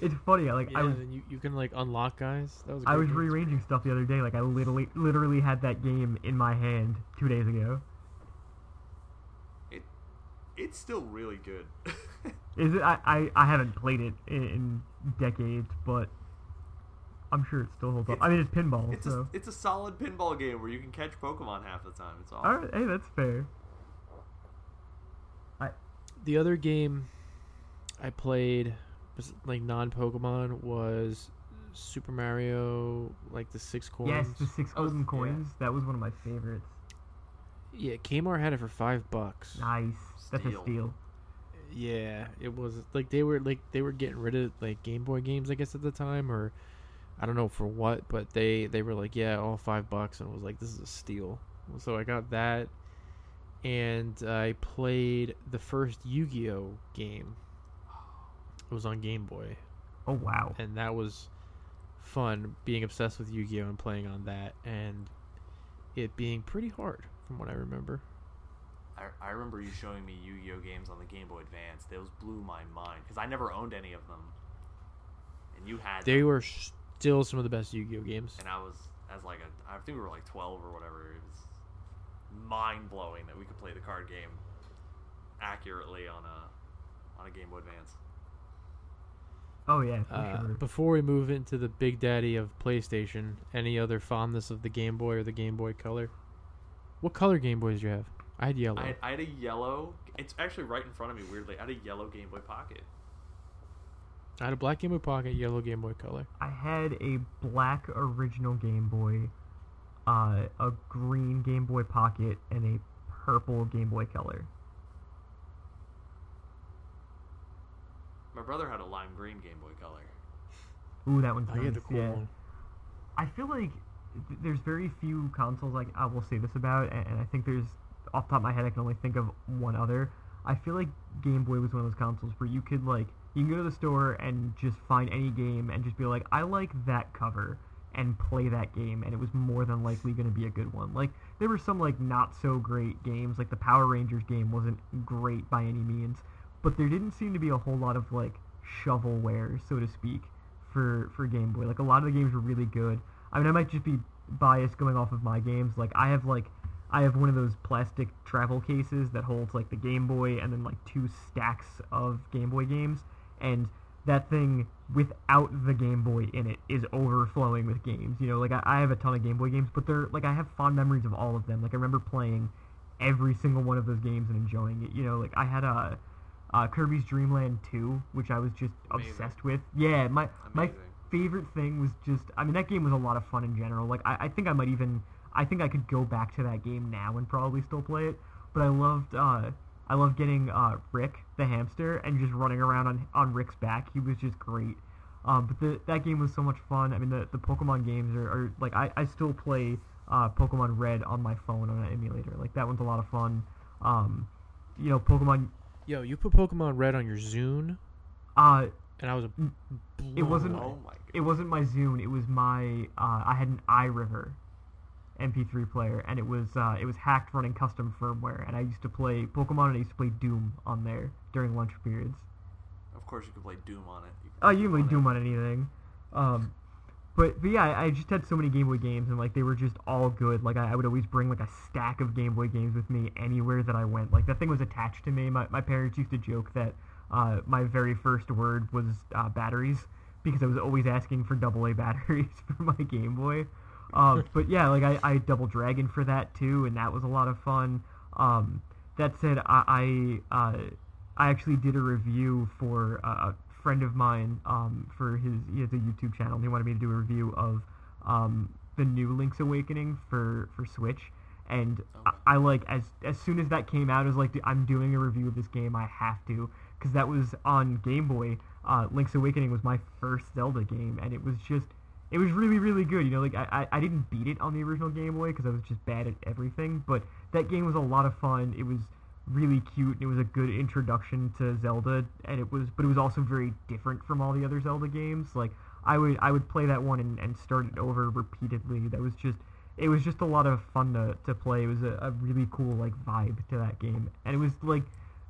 It's funny. I Like yeah, I was then you, you can like unlock guys. That was. a I was game. rearranging stuff the other day. Like I literally literally had that game in my hand two days ago. It it's still really good. [LAUGHS] Is it? I I, I haven't played it in, in decades, but I'm sure it still holds up. I mean, it's pinball, it's a so. it's a solid pinball game where you can catch Pokemon half the time. It's awesome. All right, hey, that's fair. I The other game I played, was, like non Pokemon, was Super Mario, like the six coins. yes, the six Oh, golden yeah. coins. That was one of my favorites. Yeah, Kmart had it for five bucks. Nice. That's a Steal. Yeah, it was like they were like they were getting rid of like Game Boy games, I guess at the time, or I don't know for what, but they they were like, yeah, all five bucks, and it was like this is a steal. So I got that, and I played the first Yu-Gi-Oh game. It was on Game Boy, Oh wow. and that was fun being obsessed with Yu-Gi-Oh and playing on that, and it being pretty hard from what I remember. I, I remember you showing me Yu-Gi-Oh games on the Game Boy Advance. Those blew my mind because I never owned any of them, and you had They them. were still some of the best Yu-Gi-Oh games. and I was as like a I think we were like twelve or whatever. It was mind blowing that we could play the card game accurately on a on a Game Boy Advance. Oh yeah, Uh, sure. before we move into the big daddy of PlayStation, any other fondness of the Game Boy or the Game Boy Color? What color Game Boys do you have? I had yellow. I had, I had a yellow. It's actually right in front of me. Weirdly, I had a yellow Game Boy Pocket. I had a black Game Boy Pocket, yellow Game Boy Color. I had a black original Game Boy, uh, a green Game Boy Pocket, and a purple Game Boy Color. My brother had a lime green Game Boy Color. Ooh, that one's I nice. had the cool yeah. one. I feel like th- there's very few consoles like I will say this about, and, and I think there's off the top of my head I can only think of one other. I feel like Game Boy was one of those consoles where you could like you can go to the store and just find any game and just be like, I like that cover and play that game, and it was more than likely going to be a good one. Like there were some like not so great games. Like the Power Rangers game wasn't great by any means, but there didn't seem to be a whole lot of like shovelware, so to speak, for for Game Boy. Like a lot of the games were really good. I mean, I might just be biased going off of my games. Like I have like I have one of those plastic travel cases that holds like the Game Boy and then like two stacks of Game Boy games, and that thing without the Game Boy in it is overflowing with games. You know, like I, I have a ton of Game Boy games, but they're like I have fond memories of all of them. Like I remember playing every single one of those games and enjoying it. You know, like I had a uh, Kirby's Dream Land 2, which I was just Amazing. obsessed with. Yeah, my my favorite thing was just I mean that game was a lot of fun in general. Like I, I think I might even I think I could go back to that game now and probably still play it. But I loved uh I loved getting uh Rick the hamster and just running around on on Rick's back. He was just great. Um, but the, that game was so much fun. I mean the, the Pokemon games are, are like I, I still play uh, Pokemon Red on my phone on an emulator. Like that one's a lot of fun. Um, you know Pokemon Yo, you put Pokemon Red on your Zune, uh and I was. Mm, It wasn't- Oh my god. it wasn't my Zune. It was my uh, I had an iRiver MP3 player, and it was uh, it was hacked running custom firmware. And I used to play Pokemon, and I used to play Doom on there during lunch periods. Of course, you could play Doom on it. You Oh, you can play on Doom on anything. Um, but but yeah, I I just had so many Game Boy games, and like they were just all good. Like I, I would always bring like a stack of Game Boy games with me anywhere that I went. Like that thing was attached to me. My my parents used to joke that uh, my very first word was uh, batteries because I was always asking for AA [LAUGHS] batteries for my Game Boy. Um, [LAUGHS] but yeah, like I, I double dragon for that too, and that was a lot of fun. Um, that said, I I, uh, I actually did a review for a a friend of mine um, for his he has a YouTube channel. and He wanted me to do a review of um, the new Link's Awakening for for Switch, and I, I like as as soon as that came out, I was like, I'm doing a review of this game. I have to because that was on Game Boy. Uh, Link's Awakening was my first Zelda game, and it was just it was really really good you know like i i, didn't beat it on the original game boy because i was just bad at everything but that game was a lot of fun. It was really cute and it was a good introduction to zelda and it was but it was also very different from all the other zelda games. Like i would i would play that one and, and start it over repeatedly. That was just it was just a lot of fun to, to play. It was a, a really cool like vibe to that game. And it was like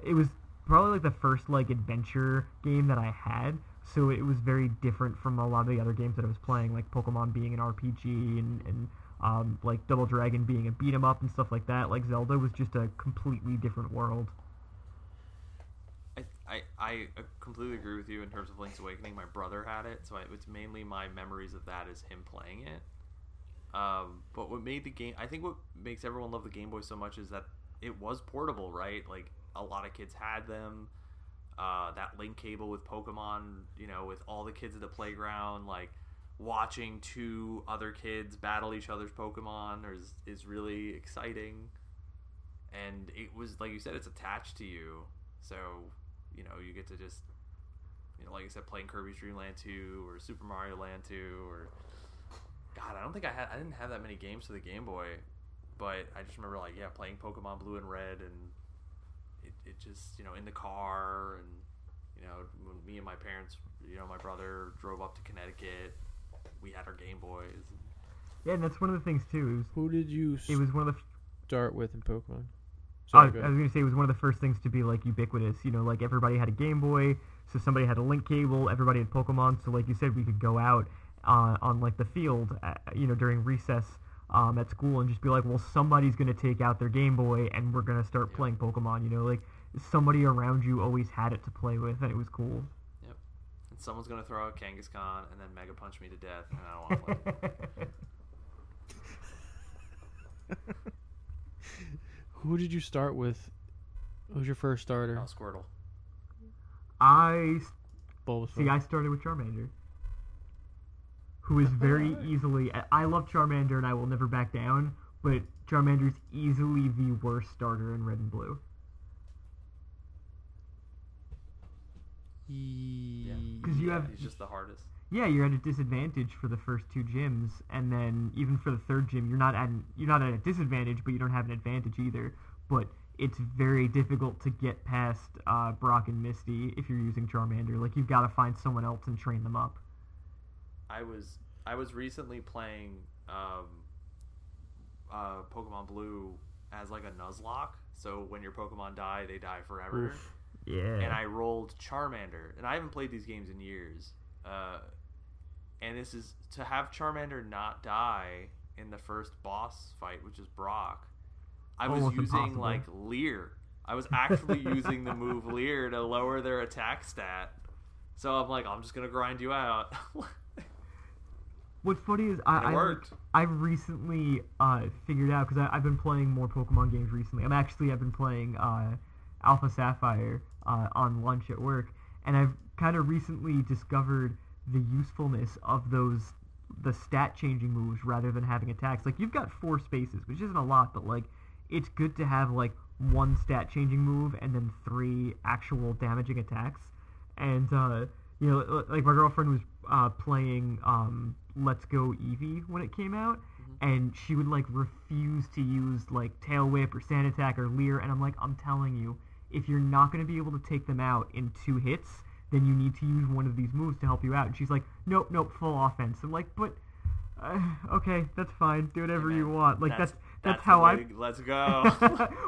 it was probably like the first like adventure game that i had so it was very different from a lot of the other games that I was playing, like Pokemon being an RPG and, and um, like Double Dragon being a beat 'em up and stuff like that. Like Zelda was just a completely different world. I, I, uh, completely agree with you in terms of Link's Awakening. My brother had it, so I, it's mainly my memories of that is him playing it. Um, but what made the game, I think what makes everyone love the Game Boy so much is that it was portable, right? Like a lot of kids had them. Uh, that link cable with Pokemon, you know, with all the kids at the playground, like watching two other kids battle each other's Pokemon is is really exciting. And it was like you said, it's attached to you, so you know you get to just you know like I said, playing Kirby's Dream Land 2 or Super Mario Land 2 or God, I don't think I had I didn't have that many games for the Game Boy, but I just remember like yeah, playing Pokemon Blue and Red and it, it just you know in the car and you know when me and my parents you know my brother drove up to Connecticut, we had our Game Boys. Yeah, and that's one of the things too. Who did you It was, one of the start with in Pokemon? I, Sorry, I go was gonna say it was one of the first things to be like ubiquitous. You know, like everybody had a Game Boy, so somebody had a link cable. Everybody had Pokemon, so like you said, we could go out uh, on like the field, uh, you know, during recess um, at school and just be like, well, somebody's gonna take out their Game Boy and we're gonna start Yeah. playing Pokemon. You know, like somebody around you always had it to play with, and it was cool. Yep. And someone's gonna throw out Kangaskhan and then Mega Punch me to death, and I don't want to play. [LAUGHS] Who did you start with? Who's your first starter? oh, Squirtle. I Bulbasaur. See, I started with Charmander, who is very [LAUGHS] easily. I love Charmander, and I will never back down. But Charmander is easily the worst starter in Red and Blue. Yeah. 'Cause you have- He's just the hardest. Yeah, you're at a disadvantage for the first two gyms, and then even for the third gym, you're not at an, you're not at a disadvantage, but you don't have an advantage either. But it's very difficult to get past uh, Brock and Misty if you're using Charmander. Like you've got to find someone else and train them up. I was I was recently playing um, uh, Pokemon Blue as like a Nuzlocke. So when your Pokemon die, they die forever. Oof. Yeah. And I rolled Charmander, and I haven't played these games in years. Uh, and this is to have Charmander not die in the first boss fight, which is Brock. I was Almost using impossible. like Leer. I was actually using the move [LAUGHS] Leer to lower their attack stat. So I'm like, I'm just gonna grind you out. What's funny is I I, worked. I recently uh, figured out because I've been playing more Pokemon games recently. I'm actually I've been playing uh, Alpha Sapphire uh, on lunch at work, and I've kind of recently discovered the usefulness of those the stat changing moves rather than having attacks. Like you've got four spaces, which isn't a lot, but like it's good to have like one stat changing move and then three actual damaging attacks. And uh, you know, like my girlfriend was uh, playing um, Let's Go Eevee when it came out, and she would like refuse to use like Tail Whip or Sand Attack or Leer, and I'm like, I'm telling you, if you're not going to be able to take them out in two hits, then you need to use one of these moves to help you out. And she's like, Nope, nope, full offense. I'm like, but. Uh, okay, that's fine. Do whatever you want. Like that's that's, the how I. Let's go. [LAUGHS]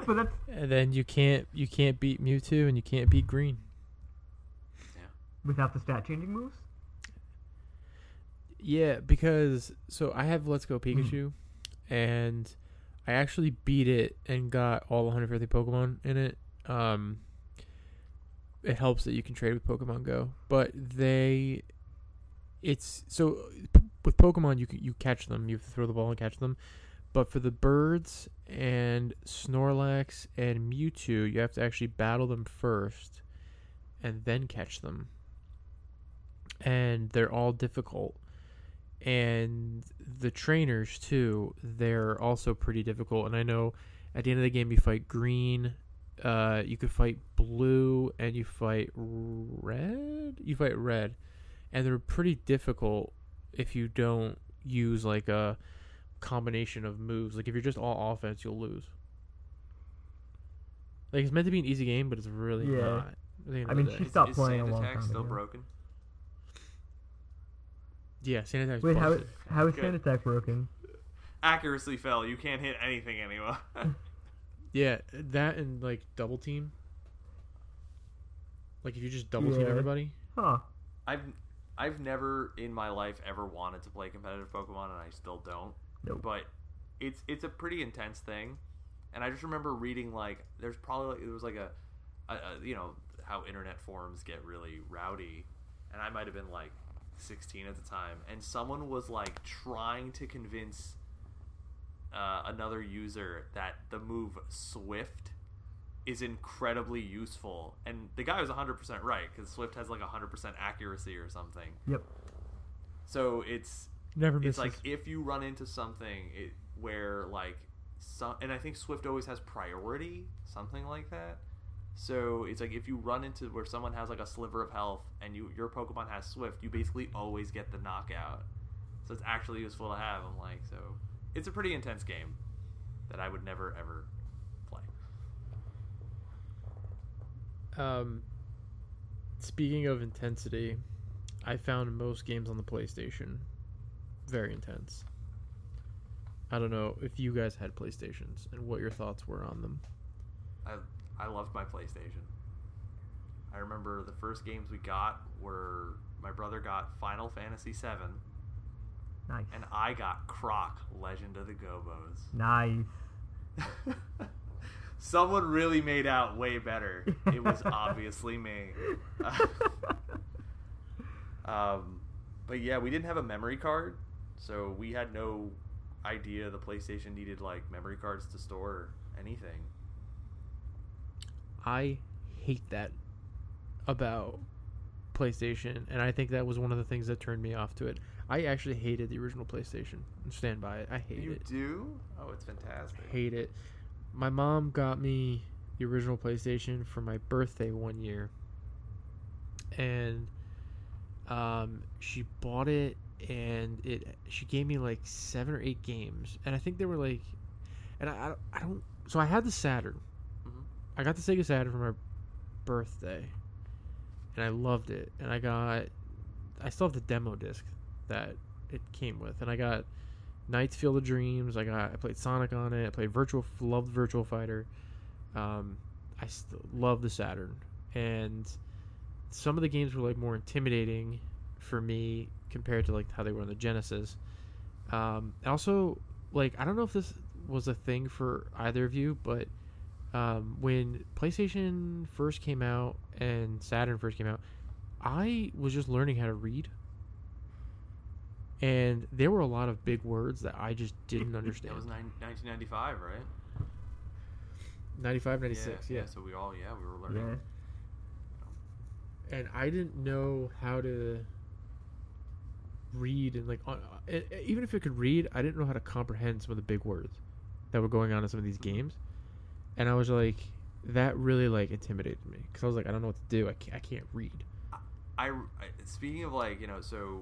but that's And then you can't you can't beat Mewtwo and you can't beat Green. Yeah. Without the stat changing moves. Yeah, because so I have Let's Go Pikachu, and I actually beat it and got all 150 Pokemon in it. Um, it helps that you can trade with Pokemon Go, but they, it's so with Pokemon you you catch them, you throw the ball and catch them, but for the birds and Snorlax and Mewtwo, you have to actually battle them first, and then catch them. And they're all difficult. And the trainers too they're also pretty difficult. And i know at the end of the game you fight green uh, you could fight blue and you fight red you fight red and they're pretty difficult if you don't use like a combination of moves like if you're just all offense you'll lose like it's meant to be an easy game but it's really Yeah. not at I mean, she stopped is playing a long time still ago. broken? yeah Sand Attack's Wait, how how is Good. Sand Attack broken? Accuracy fell. You can't hit anything anymore. [LAUGHS] Yeah, that and like double team. Like if you just double team Yeah. everybody. Huh. I've I've never in my life ever wanted to play competitive Pokemon, and I still don't. Nope. But it's it's a pretty intense thing, and I just remember reading like there's probably it was like a, a, a you know how internet forums get really rowdy, and I might have been like 16 at the time, and someone was like trying to convince uh, another user that the move Swift is incredibly useful, and the guy was 100% right because Swift has like 100% accuracy or something. Yep. So it's Never it's like if you run into something it, where like some, and I think Swift always has priority, something like that. So it's like if you run into where someone has like a sliver of health and you your Pokemon has Swift, you basically always get the knockout. So it's actually useful to have. I'm like, so it's a pretty intense game that I would never ever play. um, speaking of intensity, I found most games on the PlayStation very intense. I don't know if you guys had PlayStations and what your thoughts were on them. I I loved my PlayStation. I remember the first games we got were my brother got Final Fantasy VII, Nice. and I got Croc Legend of the Gobbos. Nice. [LAUGHS] Someone really made out way better. It was [LAUGHS] obviously me. [LAUGHS] um, but yeah, we didn't have a memory card, so we had no idea the PlayStation needed like memory cards to store anything. I hate that about PlayStation, and I think that was one of the things that turned me off to it. I actually hated the original PlayStation. Stand by it. I hate it. you it. do? Oh, it's fantastic. hate it. My mom got me the original PlayStation for my birthday one year, and um, she bought it, and it she gave me like seven or eight games, and I think they were like, and I I don't, I don't so I had the Saturn, Mhm. I got the Sega Saturn for my birthday, and I loved it, and I got I still have the demo disc that it came with, and I got Knights Field of Dreams. I got I played Sonic on it. I played Virtual loved Virtual Fighter. Um, I still love the Saturn, and some of the games were like more intimidating for me compared to like how they were on the Genesis. Um, also, like I don't know if this was a thing for either of you, but um, when PlayStation first came out and Saturn first came out, I was just learning how to read. And there were a lot of big words that I just didn't understand. That was nine, 1995, right? 95, 96, yeah. So we all, yeah, we were learning. Yeah. And I didn't know how to read and like uh, even if I could read, I didn't know how to comprehend some of the big words that were going on in some of these Mhm. games. And I was like, that really like intimidated me because I was like, I don't know what to do. I can't, I can't read. I, I speaking of like you know so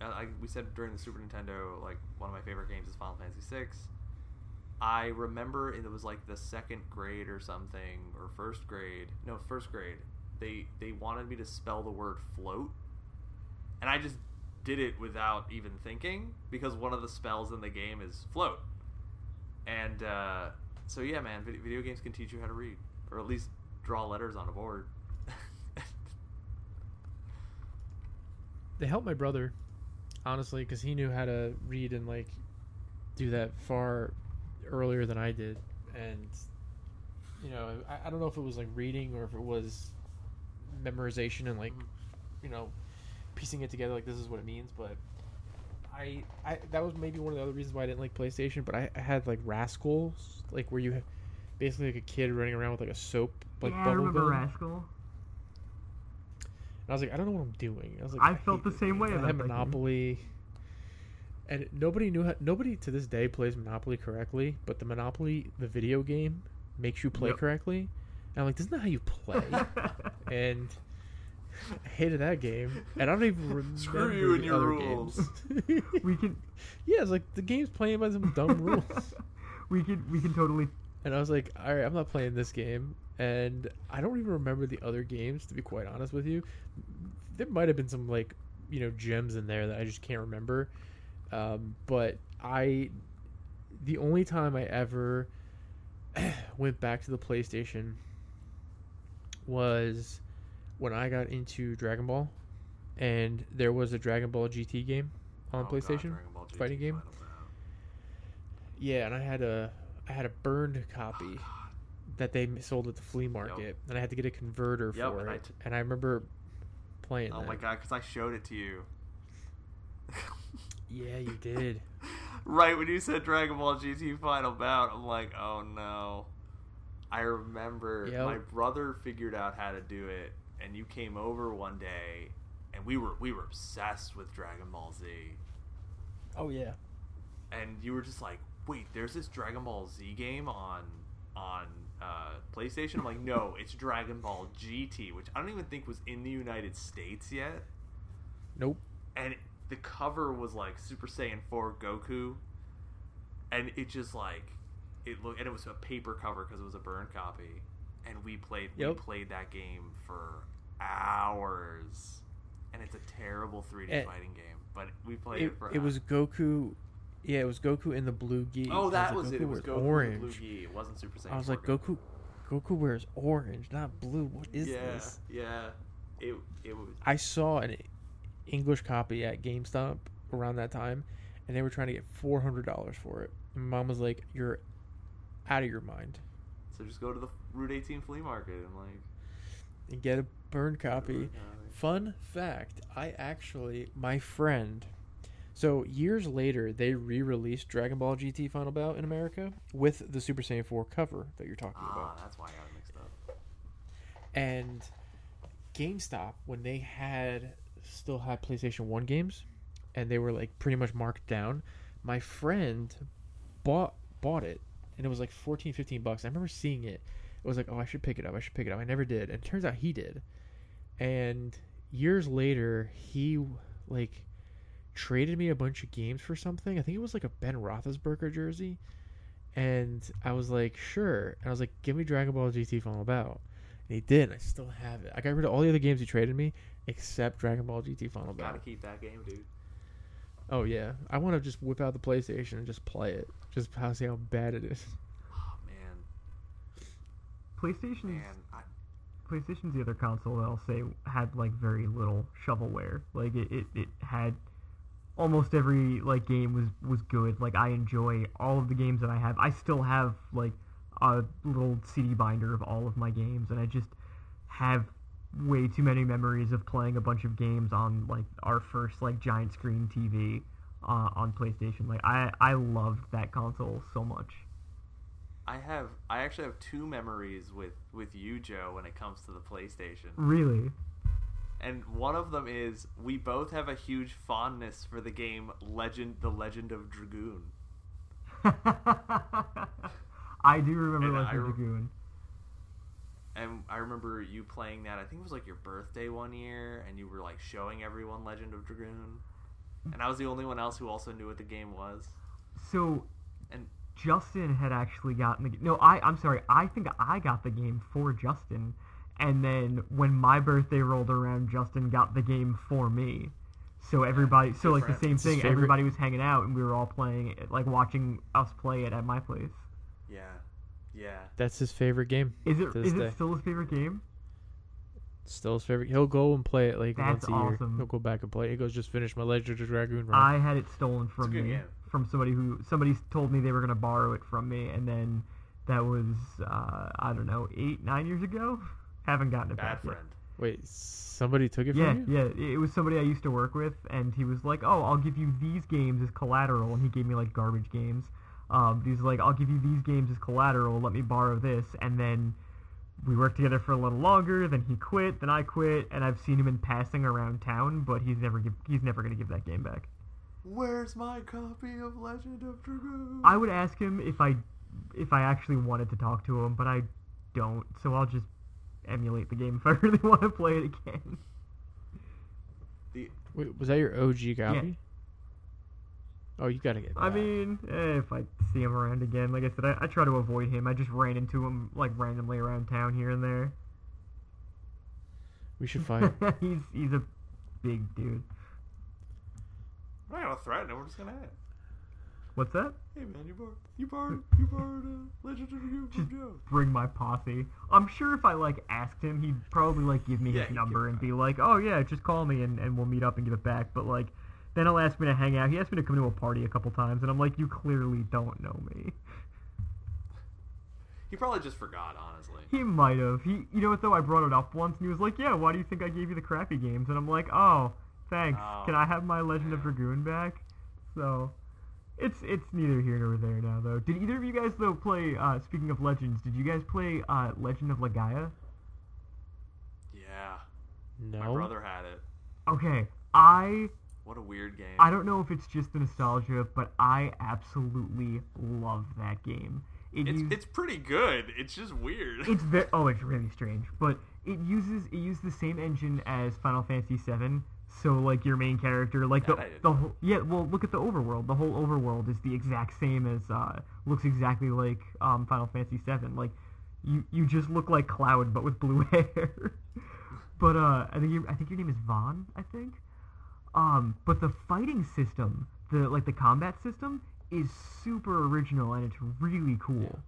I, we said during the Super Nintendo like one of my favorite games is Final Fantasy VI. I remember it was like the second grade or something or first grade. No first grade. They they wanted me to spell the word float. And I just did it without even thinking because one of the spells in the game is float. And uh, so yeah man video, video games can teach you how to read. Or at least draw letters on a board. [LAUGHS] They helped my brother, honestly, because he knew how to read and like do that far earlier than I did. And you know, I, I don't know if it was like reading or if it was memorization and like you know piecing it together like this is what it means. But I, I that was maybe one of the other reasons why I didn't like PlayStation. But I, I had like Rascals, like where you basically like a kid running around with like a soap like yeah, I bubble remember gun. Rascal. And I was like, I don't know what I'm doing. I was like, I felt the same way I about had that game. Monopoly, and nobody knew how. Nobody to this day plays Monopoly correctly, but the Monopoly, the video game, makes you play Yep. correctly. And I'm like, this is not how you play. [LAUGHS] and [LAUGHS] I hated that game, and I don't even remember Screw you and your rules. [LAUGHS] we can yeah, it's like the game's playing by some dumb rules. we can we can totally And I was like, all right, I'm not playing this game. And I don't even remember the other games, to be quite honest with you. There might have been some, like, you know, gems in there that I just can't remember. Um, but I, the only time I ever [CLEARS THROAT] went back to the PlayStation was when I got into Dragon Ball. And there was a Dragon Ball GT game on Oh, PlayStation. GT fighting game? Yeah, and I had a I had a burned copy that they sold at the flea market, and I had to get a converter Yep, for and I it. and I remember playing. Oh that. my god, because I showed it to you. [LAUGHS] Yeah, you did. [LAUGHS] right when you said Dragon Ball GT Final Bout, I'm like, oh no. I remember Yep. my brother figured out how to do it, and you came over one day, and we were we were obsessed with Dragon Ball Z, Oh yeah. and you were just like, wait, there's this Dragon Ball Z game on on uh, PlayStation. I'm like, no, it's Dragon Ball GT, which I don't even think was in the United States yet. Nope. and the cover was like Super Saiyan 4 Goku, and it just like it looked, and it was a paper cover because it was a burned copy, and we played we played that game for hours, and it's a terrible 3D And- fighting game, but we played it, It, for. it was Goku. Yeah, it was Goku in the blue gi. oh that was like, it. It was Goku orange. Blue Gi. It wasn't Super Saiyan. I was 4 like, Goku. Goku wears orange, not blue. What is yeah, this? yeah. It it was I saw an English copy at GameStop around that time, and they were trying to get four hundred dollars for it. And mom was like, "You're out of your mind." so just go to the Route 18 flea market and like and get a burned copy. uh, Fun fact: I actually, my friend. So years later, they re-released Dragon Ball GT Final Bout in America with the Super Saiyan 4 cover that you're talking ah, about. that's why I got it mixed up. And GameStop, when they had still had PlayStation 1 games, and they were like pretty much marked down, my friend bought bought it, and it was like 14, 15 bucks. I remember seeing it. It was like, oh, I should pick it up. I should pick it up. I never did, and it turns out he did. And years later, he like traded me a bunch of games for something. I think it was like a Ben Roethlisberger jersey. And I was like, sure. And I was like, give me Dragon Ball GT Final Bout. And he did. And I still have it. I got rid of all the other games he traded me except Dragon Ball GT Final Battle. Gotta keep that game, dude. Oh yeah, I want to just whip out the PlayStation and just play it, just how see how bad it is. Oh man, PlayStation's man, I, PlayStation's the other console that I'll say had like very little shovelware. Like it, it, it had almost every like game was was good. Like I enjoy all of the games that I have. I still have like a little CD binder of all of my games, and I just have way too many memories of playing a bunch of games on like our first like giant screen TV uh, on PlayStation. Like I I loved that console so much. I have I actually have two memories with with you, Joe, when it comes to the PlayStation. Really. And one of them is we both have a huge fondness for the game Legend the Legend of Dragoon. [LAUGHS] I do remember And I Legend of Dragoon. And I remember you playing that. I think it was like your birthday one year, and you were like showing everyone Legend of Dragoon. And I was the only one else who also knew what the game was. So And Justin had actually gotten the no. I I'm sorry. I think I got the game for Justin, and then when my birthday rolled around, Justin got the game for me. So everybody, so like the same It's thing. Everybody was hanging out, and we were all playing it, like watching us play it at my place. yeah, yeah. That's his favorite game. Is it To it still his favorite game? Still his favorite. He'll go and play it like That's once a year. awesome. He'll go back and play. It. He goes just finish my Legend of Dragoon run. I had it stolen from me game. from somebody who somebody told me they were gonna borrow it from me, and then that was uh, I don't know eight nine years ago. Haven't gotten it Bad back yet. friend. Wait, somebody took it Yeah, from you? yeah. It was somebody I used to work with, and he was like, "Oh, I'll give you these games as collateral," and he gave me like garbage games. Um, he's like, "I'll give you these games as collateral. Let me borrow this," and then we worked together for a little longer. Then he quit. Then I quit, and I've seen him in passing around town, but he's never give, he's never gonna give that game back. Where's my copy of Legend of Dragoon? I would ask him if I if I actually wanted to talk to him, but I don't. So I'll just emulate the game if I [LAUGHS] really want to play it again. the Wait, was that your OG copy? Oh, you gotta get that. I mean, eh, if I see him around again, like I said, I, I try to avoid him. I just ran into him like randomly around town here and there. we should [LAUGHS] fight. he's he's a big dude. I'm not gonna threaten him. We're just gonna ask. What's that? Hey man, you borrowed you borrowed [LAUGHS] you borrowed uh, Legend of Dragoon from Joe. Bring my posse. I'm sure if I like asked him, he'd probably like give me Yeah, his he'd number give and be like, "Oh yeah, just call me and, and we'll meet up and give it back." But like, then he'll ask me to hang out. He asked me to come to a party a couple times, and I'm like, "You clearly don't know me." He probably just forgot, honestly. He might have. He, you know what though? I brought it up once, and he was like, "Yeah, why do you think I gave you the crappy games?" And I'm like, "Oh, thanks. Oh. Can I have my Legend of Dragoon back?" So, it's it's neither here nor there now, though. Did either of you guys though play? Uh, speaking of legends, did you guys play uh, Legend of Legaia? Yeah, no. my brother had it. Okay, I What a weird game. I don't know if it's just the nostalgia, but I absolutely love that game. It It's used- it's pretty good. It's just weird. it's very [LAUGHS] oh it's really strange but it uses it uses the same engine as final fantasy 7 so like your main character like the, the whole yeah well look at the overworld. The whole overworld is the exact same as uh looks exactly like um final fantasy 7 like you you just look like cloud but with blue [LAUGHS] hair. But uh i think you i think your name is Vahn i think. Um but the fighting system the like the combat system is super original and it's really cool.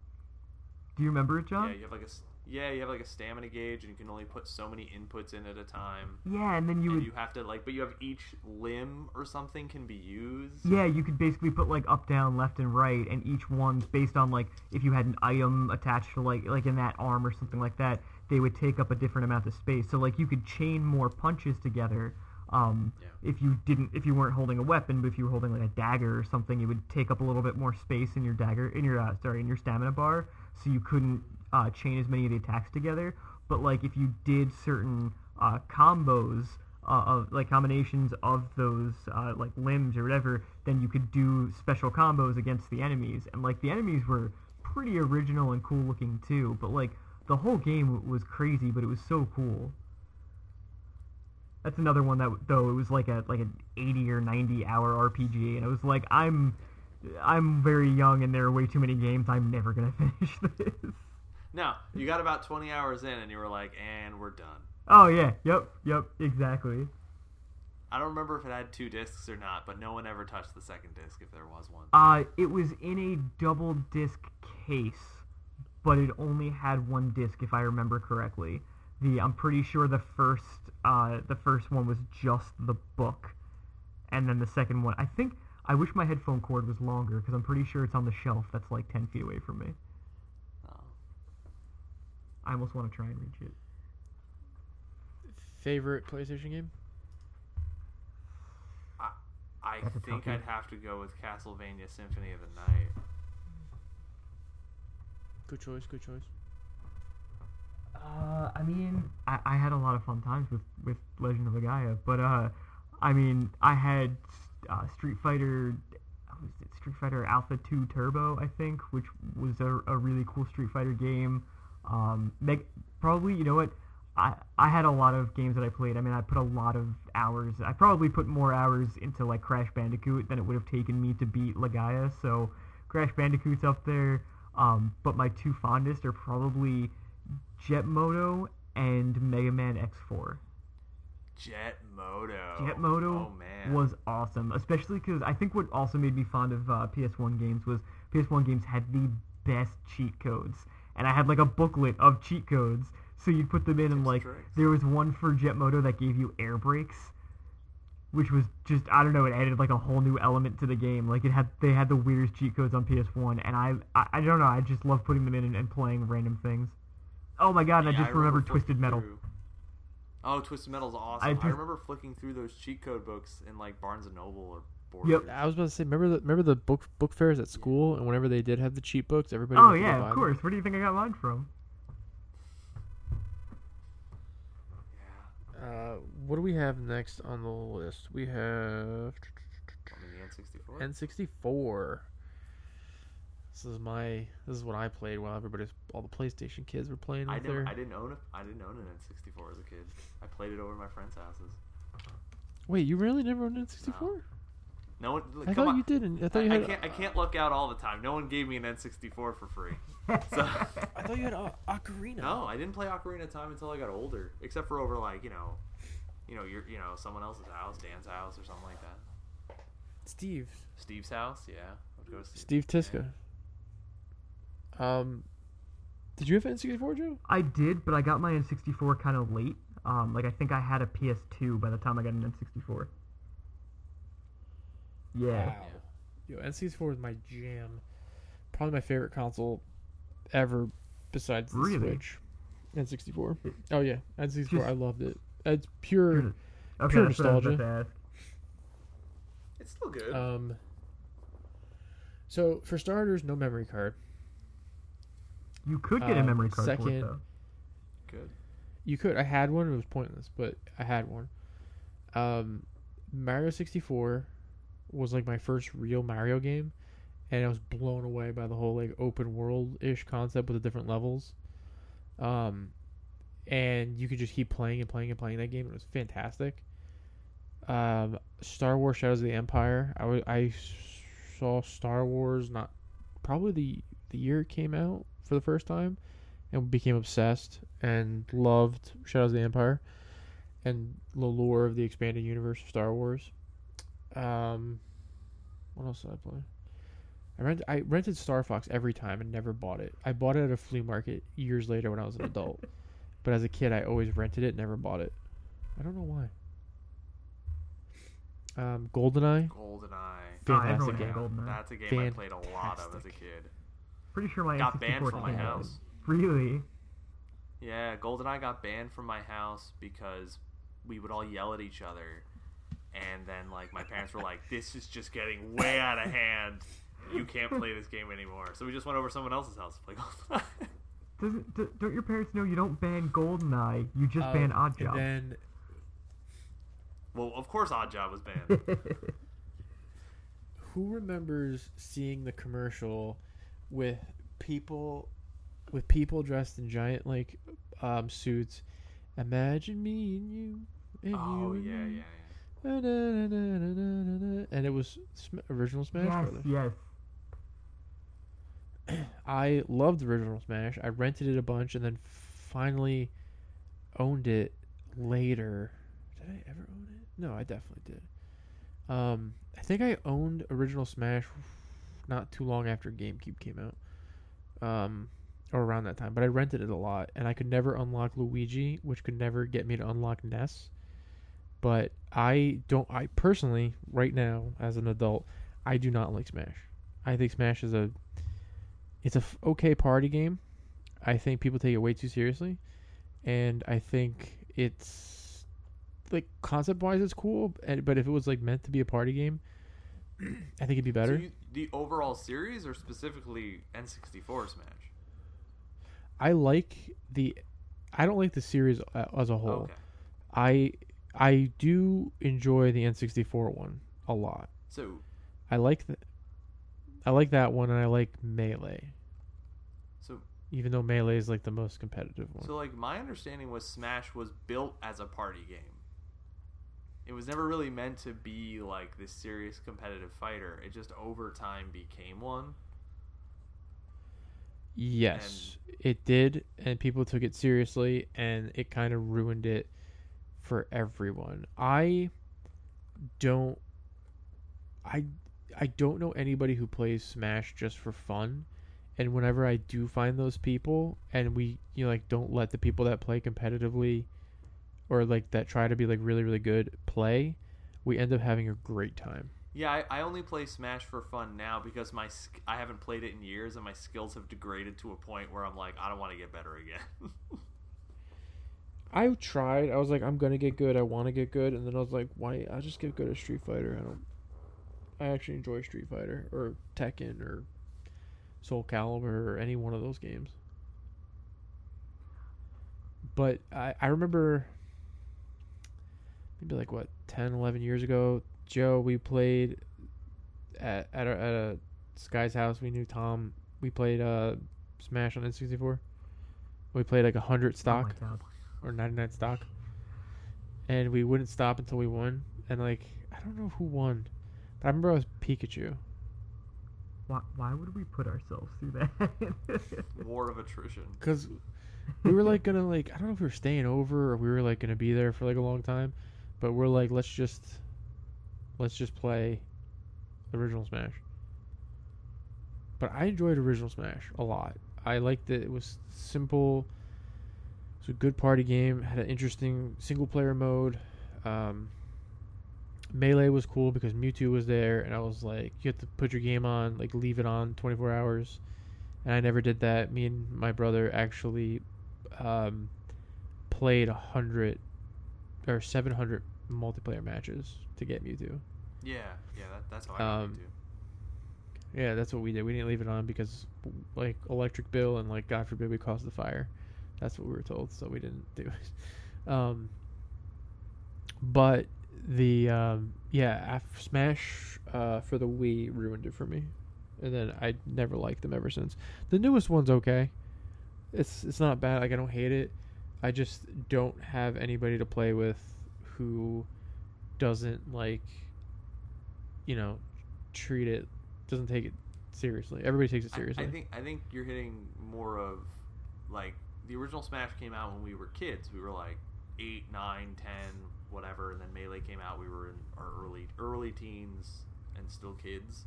Do you remember it john? Yeah, you have like a yeah, you have like a stamina gauge, and you can only put so many inputs in at a time. Yeah, and then you and would you have to like, but you have each limb or something can be used. yeah, you could basically put like up, down, left, and right, and each one's based on like if you had an item attached to like like in that arm or something like that, they would take up a different amount of space. So like you could chain more punches together. Um, Yeah. If you didn't, if you weren't holding a weapon, but if you were holding like a dagger or something, it would take up a little bit more space in your dagger, in your uh, sorry, in your stamina bar, so you couldn't uh, chain as many of the attacks together. But like if you did certain uh, combos uh, of like combinations of those uh, like limbs or whatever, then you could do special combos against the enemies. And like the enemies were pretty original and cool looking too. But like the whole game was crazy, but it was so cool. That's another one that though it was like a like an 80 or 90 hour RPG, and it was like I'm I'm very young and there are way too many games. I'm never gonna [LAUGHS] finish this. No, you got about twenty hours in, and you were like, "And we're done." Oh yeah, yep, yep, exactly. I don't remember if it had two discs or not, but no one ever touched the second disc if there was one. Uh, it was in a double disc case, but it only had one disc, if I remember correctly. The I'm pretty sure the first uh, the first one was just the book, and then the second one. I think I wish my headphone cord was longer because I'm pretty sure it's on the shelf that's like ten feet away from me. I almost want to try and reach it. Favorite PlayStation game? I That's a think toughie. I'd have to go with Castlevania Symphony of the Night. Good choice. Good choice. Uh, I mean, I, I had a lot of fun times with, with Legend of Legaia, but uh, I mean, I had uh, Street Fighter, was it Street Fighter Alpha 2 Turbo, I think, which was a, a really cool Street Fighter game. Um, Meg- probably, you know what? I, I had a lot of games that I played. I mean, I put a lot of hours. I probably put more hours into like Crash Bandicoot than it would have taken me to beat Legaia. So Crash Bandicoot's up there. Um, but my two fondest are probably Jet Moto and Mega Man X4. Jet Moto. Jet Moto Oh man. was awesome, especially because I think what also made me fond of uh, PS1 games was PS1 games had the best cheat codes, and I had like a booklet of cheat codes, so you'd put them in, and like tricks. there was one for Jet Moto that gave you air brakes, which was just I don't know, it added like a whole new element to the game. Like it had they had the weirdest cheat codes on PS1, and I I, I don't know, I just love putting them in and, and playing random things. Oh my god, and Yeah, I just remember remembered Twisted Metal. through- Oh, Twisted Metal's awesome. I I, remember flicking through those cheat code books in like Barnes and Noble or Yep. I was about to say, remember the remember the book book fairs at school, and whenever they did have the cheap books, everybody. Oh went to go yeah, buy of them? course. Where do you think I got mine from? Yeah. Uh, what do we have next on the list? We have I mean, the N64. N64. This is my. This is what I played while everybody's all the PlayStation kids were playing I with never. I didn't own a, I didn't own an N64 as a kid. I played it over at my friends' houses. Wait, you really never owned an N64? No one, I come thought on. you didn't. I I, thought you I had. can't, I can't look out all the time. No one gave me an N64 for free. [LAUGHS] So I thought you had uh, Ocarina. no, I didn't play Ocarina of Time until I got older. Except for over like you know, you know, your you know someone else's house, Dan's house or something like that. Steve. Steve's house, yeah. I would go to Steve Tiska. Um, did you have an N64, Joe? I did, but I got my N64 kind of late. Um, like I think I had a PS2 by the time I got an N64. Yeah. Yo, N64 was my jam. Probably my favorite console ever, besides the Really? Switch. N64. Oh yeah, N64. I loved it. It's pure. Pure- Okay, Pure that's what I was about nostalgia. It's still good. Um. So for starters, no memory card. You could get a Um, memory card for second- it though. good. You could. I had one. It was pointless, but I had one. Um, Mario 64 was like my first real Mario game, and I was blown away by the whole like open world ish concept with the different levels. Um, and you could just keep playing and playing and playing that game. It was fantastic. Um, Star Wars: Shadows of the Empire. I I saw Star Wars not probably the the year it came out for the first time, and became obsessed and loved Shadows of the Empire and the lore of the expanded universe of Star Wars. Um, what else did I play? I rent I rented Star Fox every time and never bought it. I bought it at a flea market years later when I was an adult, [LAUGHS] but as a kid I always rented it, never bought it. I don't know why. Um, GoldenEye, GoldenEye. Oh, fantastic everyone game. had GoldenEye. That's a game I played a lot of as a kid. Pretty sure my Got N64 banned from my house. Really? Yeah, GoldenEye got banned from my house because we would all yell at each other. And then, like, my parents were like, this is just getting way out of hand. You can't play this game anymore. So we just went over to someone else's house to play GoldenEye. [LAUGHS] Doesn't d- don't your parents know you don't ban GoldenEye? You just Um, ban Oddjob. And then well, of course, Oddjob was banned. [LAUGHS] who remembers seeing the commercial with people with people dressed in giant like um, suits imagine me and you and oh, you yeah, and yeah, me. yeah. Da-da-da-da-da-da-da. And it was original smash yes, brothers yes. [CLEARS THROAT] i loved original smash i rented it a bunch and then finally owned it later did i ever own it No, I definitely did. Um, I think I owned original Smash not too long after GameCube came out. Um, or around that time, but I rented it a lot, and I could never unlock Luigi, which could never get me to unlock Ness. But I don't. I personally, right now, as an adult, I do not like Smash. I think Smash is a, it's a f- okay party game. I think people take it way too seriously, and I think it's like concept wise, it's cool. And, but if it was like meant to be a party game, I think it'd be better. So you, the overall series, or specifically N64 Smash? I like the. I don't like the series as a whole. Okay. I I do enjoy the N64 one a lot. So I like the, I like that one, and I like Melee, so even though Melee is like the most competitive one. so like my understanding was Smash was built as a party game. It was never really meant to be like this serious competitive fighter. It just over time became one. yes, it did, and people took it seriously, and it kind of ruined it for everyone. I don't. I I don't know anybody who plays Smash just for fun. And whenever I do find those people, and we you know like don't let the people that play competitively, or like that try to be like really really good play, we end up having a great time. Yeah, I, I only play Smash for fun now because my I haven't played it in years and my skills have degraded to a point where I'm like I don't want to get better again. [LAUGHS] I tried. I was like, I'm gonna get good. I want to get good, and then I was like, why? I just get good at Street Fighter. I don't. I actually enjoy Street Fighter or Tekken or Soul Calibur or any one of those games. But I I remember maybe like what 10, 11 years ago, Joe. We played at at a, at a Sky's house. We knew Tom. We played uh Smash on N64. We played like a hundred stock Oh. Or 99 stock. And we wouldn't stop until we won. And like i don't know who won. But i remember i was pikachu. Why, why would we put ourselves through that? [LAUGHS] War of attrition. because we were like gonna like i don't know if we were staying over or we were like gonna be there for like a long time but we're like let's just let's just play original smash. But i enjoyed original smash a lot. I liked that it was simple. it was a good party game had an interesting single player mode. Um, melee was cool because mewtwo was there and i was like you have to put your game on like leave it on 24 hours. And i never did that. Me and my brother actually um, played a hundred or 700 multiplayer matches to get mewtwo. Yeah, yeah, that, that's how I Um, do. yeah that's what we did. We didn't leave it on because like electric bill and like god forbid we caused the fire that's what we were told so we didn't do it. [LAUGHS] Um, but the um, yeah af- smash uh, for the wii ruined it for me. And then i never liked them ever since. The newest one's okay. It's it's not bad. Like i don't hate it. I just don't have anybody to play with who doesn't like you know treat it doesn't take it seriously. Everybody takes it I- seriously. I, think I think you're hitting more of like the original Smash came out when we were kids. We were like eight, nine, ten, whatever, and then Melee came out. We were in our early early teens and still kids.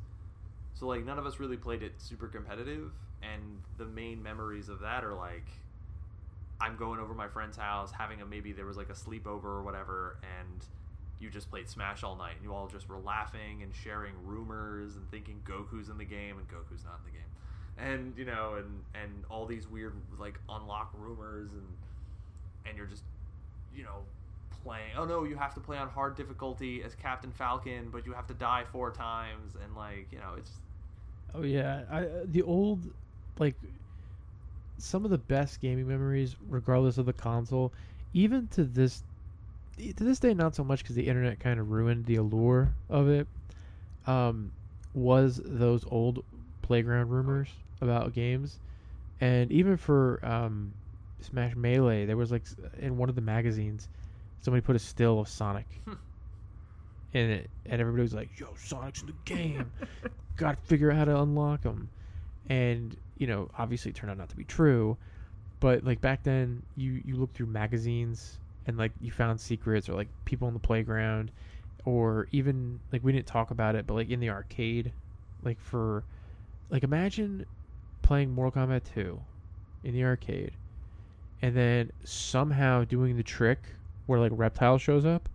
So like none of us really played it super competitive, and the main memories of that are like I'm going over my friend's house, having a maybe there was like a sleepover or whatever, and you just played Smash all night, and you all just were laughing and sharing rumors and thinking Goku's in the game, and Goku's not in the game, and you know, and and all these weird like unlock rumors, and and you're just, you know, playing. Oh no, you have to play on hard difficulty as Captain Falcon, but you have to die four times, and like you know, it's Oh yeah, I, uh, the old like some of the best gaming memories, regardless of the console, even to this to this day, not so much because the internet kind of ruined the allure of it. Um, was those old playground rumors about games, and even for um, Smash Melee, there was like in one of the magazines, somebody put a still of Sonic [LAUGHS] in it, and everybody was like, "Yo, Sonic's in the game." [LAUGHS] got to figure out how to unlock him." And, you know, obviously it turned out not to be true. But, like, back then, you, you look through magazines and like you found secrets or like people on the playground or even like we didn't talk about it but like in the arcade like for like imagine playing Mortal Kombat 2 in the arcade and then somehow doing the trick where like reptile shows up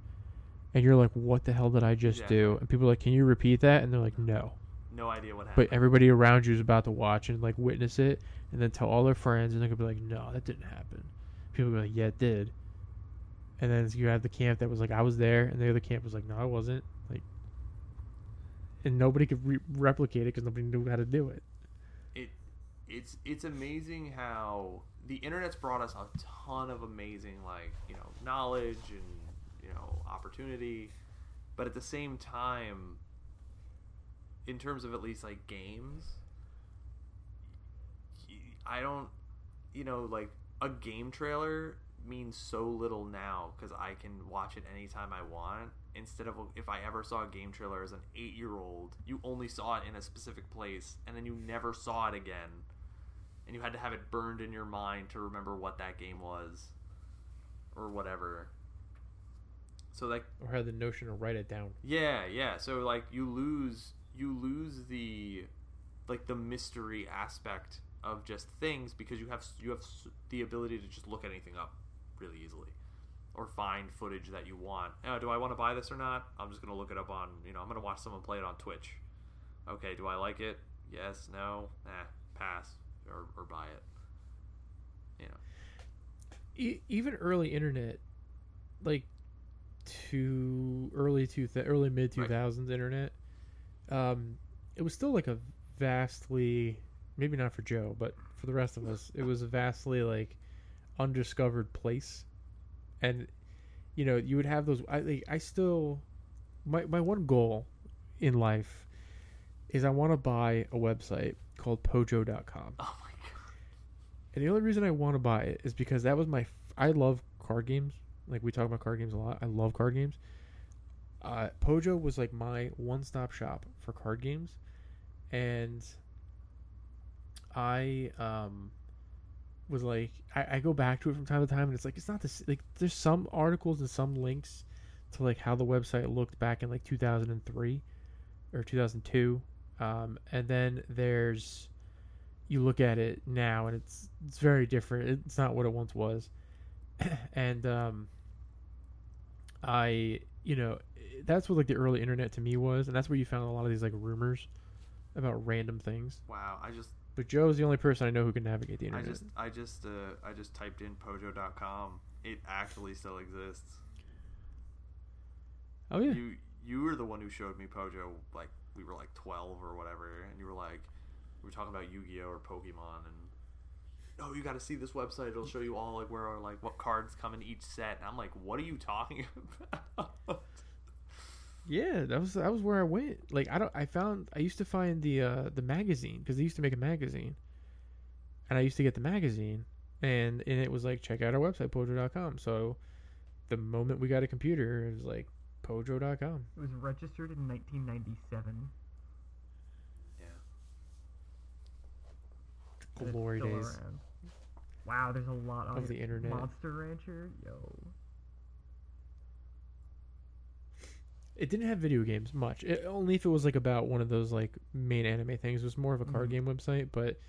and you're like what the hell did I just Yeah. do? And people are like can you repeat that? And they're like no. No idea what happened. but everybody around you is about to watch and like witness it and then tell all their friends and they're gonna be like no that didn't happen. People be like yeah it did. And then you have the camp that was like i was there and the other camp was like no i wasn't. Like and nobody could re- replicate it because nobody knew how to do it it it's it's amazing how the internet's brought us a ton of amazing like you know knowledge and you know opportunity. But at the same time in terms of at least like games i don't you know like a game trailer means so little now because i can watch it anytime i want. Instead of if i ever saw a game trailer as an eight year old you only saw it in a specific place and then you never saw it again and you had to have it burned in your mind to remember what that game was or whatever so like or had the notion to write it down yeah, yeah. So like you lose you lose the like the mystery aspect of just things because you have you have the ability to just look anything up really easily or find footage that you want. Oh, do I want to buy this or not? I'm just going to look it up on, you know, I'm going to watch someone play it on Twitch. Okay, do I like it? Yes, no, eh, pass or or buy it. You know. e- even early internet like to early two early mid two thousands internet, um, it was still like a vastly maybe not for Joe, but for the rest of us, it was a vastly like undiscovered place, and you know you would have those. I like, I still my my one goal in life is I want to buy a website called Pojo.com. Oh my god. And the only reason I want to buy it is because that was my. F- I love card games. Like we talk about card games a lot. I love card games. Uh, Pojo was like my one-stop shop for card games, and I um was like I, I go back to it from time to time, and it's like it's not this. Like there's some articles and some links to like how the website looked back in like 2003 or 2002, um, and then there's you look at it now and it's it's very different. It's not what it once was. [CLEARS THROAT] and um I, you know, that's what like the early internet to me was, and that's where you found a lot of these like rumors about random things. Wow, I just But Joe's the only person I know who can navigate the internet. I just I just uh, I just typed in pojo.com. It actually still exists. oh yeah. You you were the one who showed me Pojo like we were like 12 or whatever and you were like we were talking about Yu-Gi-Oh or Pokemon and oh you got to see this website it'll show you all like where are like what cards come in each set and I'm like what are you talking about? [LAUGHS] Yeah, that was that was where I went. Like I don't I found I used to find the uh the magazine because they used to make a magazine. And I used to get the magazine and and it was like check out our website pojo.com. So the moment we got a computer, it was like pojo.com. It was registered in 1997. yeah. and it's Glory still days. around. Wow, there's a lot on Of it. the internet. Monster Rancher, yo. It didn't have video games much. It, only if it was like about one of those like main anime things. It was more of a card Mhm. game website, but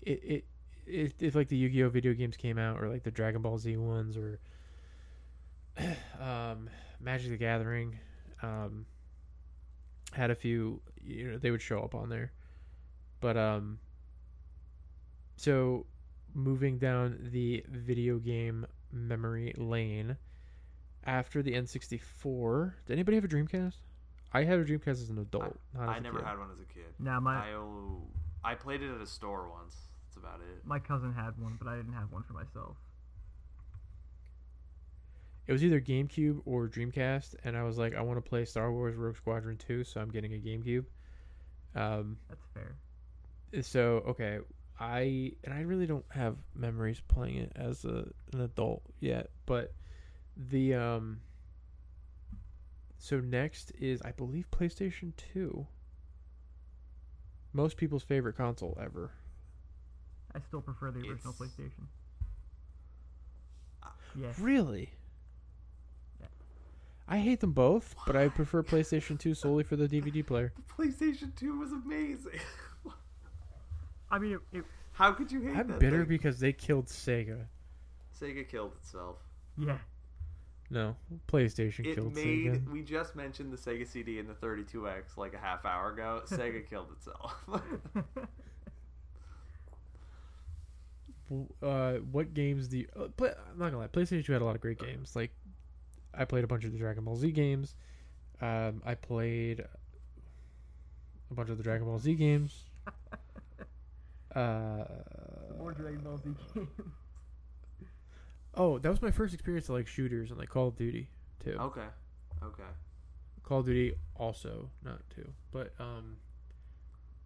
it, it it if like the Yu-Gi-Oh video games came out or like the Dragon Ball Z ones or [SIGHS] um Magic the Gathering um had a few you know they would show up on there. But um so moving down the video game memory lane after the N64, did anybody have a Dreamcast? I had a Dreamcast as an adult. not I as a never kid. had one as a kid. Now my I oh, I played it at a store once. That's about it. my cousin had one, but I didn't have one for myself. It was either GameCube or Dreamcast, and I was like, I want to play Star Wars Rogue Squadron 2, so I'm getting a GameCube. Um, That's fair. so okay, I and I really don't have memories playing it as a, an adult yet, but the um. So next is I believe PlayStation 2. Most people's favorite console ever. I still prefer the original It's- PlayStation. Yes. Really? I hate them both, but I prefer PlayStation 2 solely for the DVD player. [LAUGHS] PlayStation 2 was amazing. I mean, it, it How could you hate it? I'm that bitter thing? because they killed Sega. Sega killed itself. yeah. No, PlayStation It killed made. Sega. We just mentioned the Sega CD and the 32X like a half hour ago. [LAUGHS] Sega killed itself. [LAUGHS] Uh, what games do you? Uh, play, I'm not gonna lie. PlayStation 2 had a lot of great games. Like, I played a bunch of the Dragon Ball Z games. Um, I played a bunch of the Dragon Ball Z games. [LAUGHS] Uh, More Dragon Ball Z games. oh, that was my first experience to like shooters and like Call of Duty too. okay. Okay. Call of Duty also not two, but um,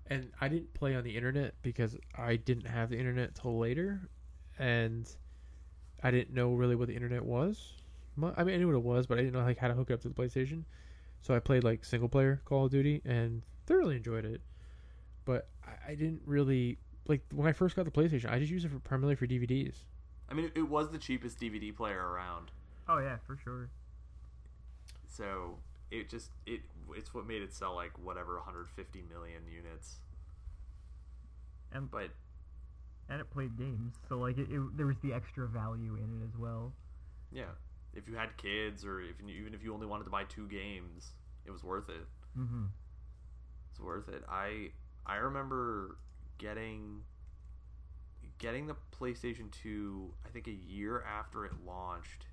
and I didn't play on the internet because I didn't have the internet till later, and I didn't know really what the internet was. Mu- I mean, I knew what it was, but I didn't know like how to hook it up to the PlayStation. So I played like single player Call of Duty and thoroughly enjoyed it. But I, I didn't really like when I first got the PlayStation. I just used it for primarily for DVDs. I mean, it was the cheapest DVD player around. Oh yeah, for sure. So it just it it's what made it sell like whatever 150 million units. And But and it played games, so like it, it, there was the extra value in it as well. yeah, if you had kids or if you, even if you only wanted to buy two games, it was worth it. Mm-hmm. It's worth it. I I remember getting getting the PlayStation 2 I think a year after it launched.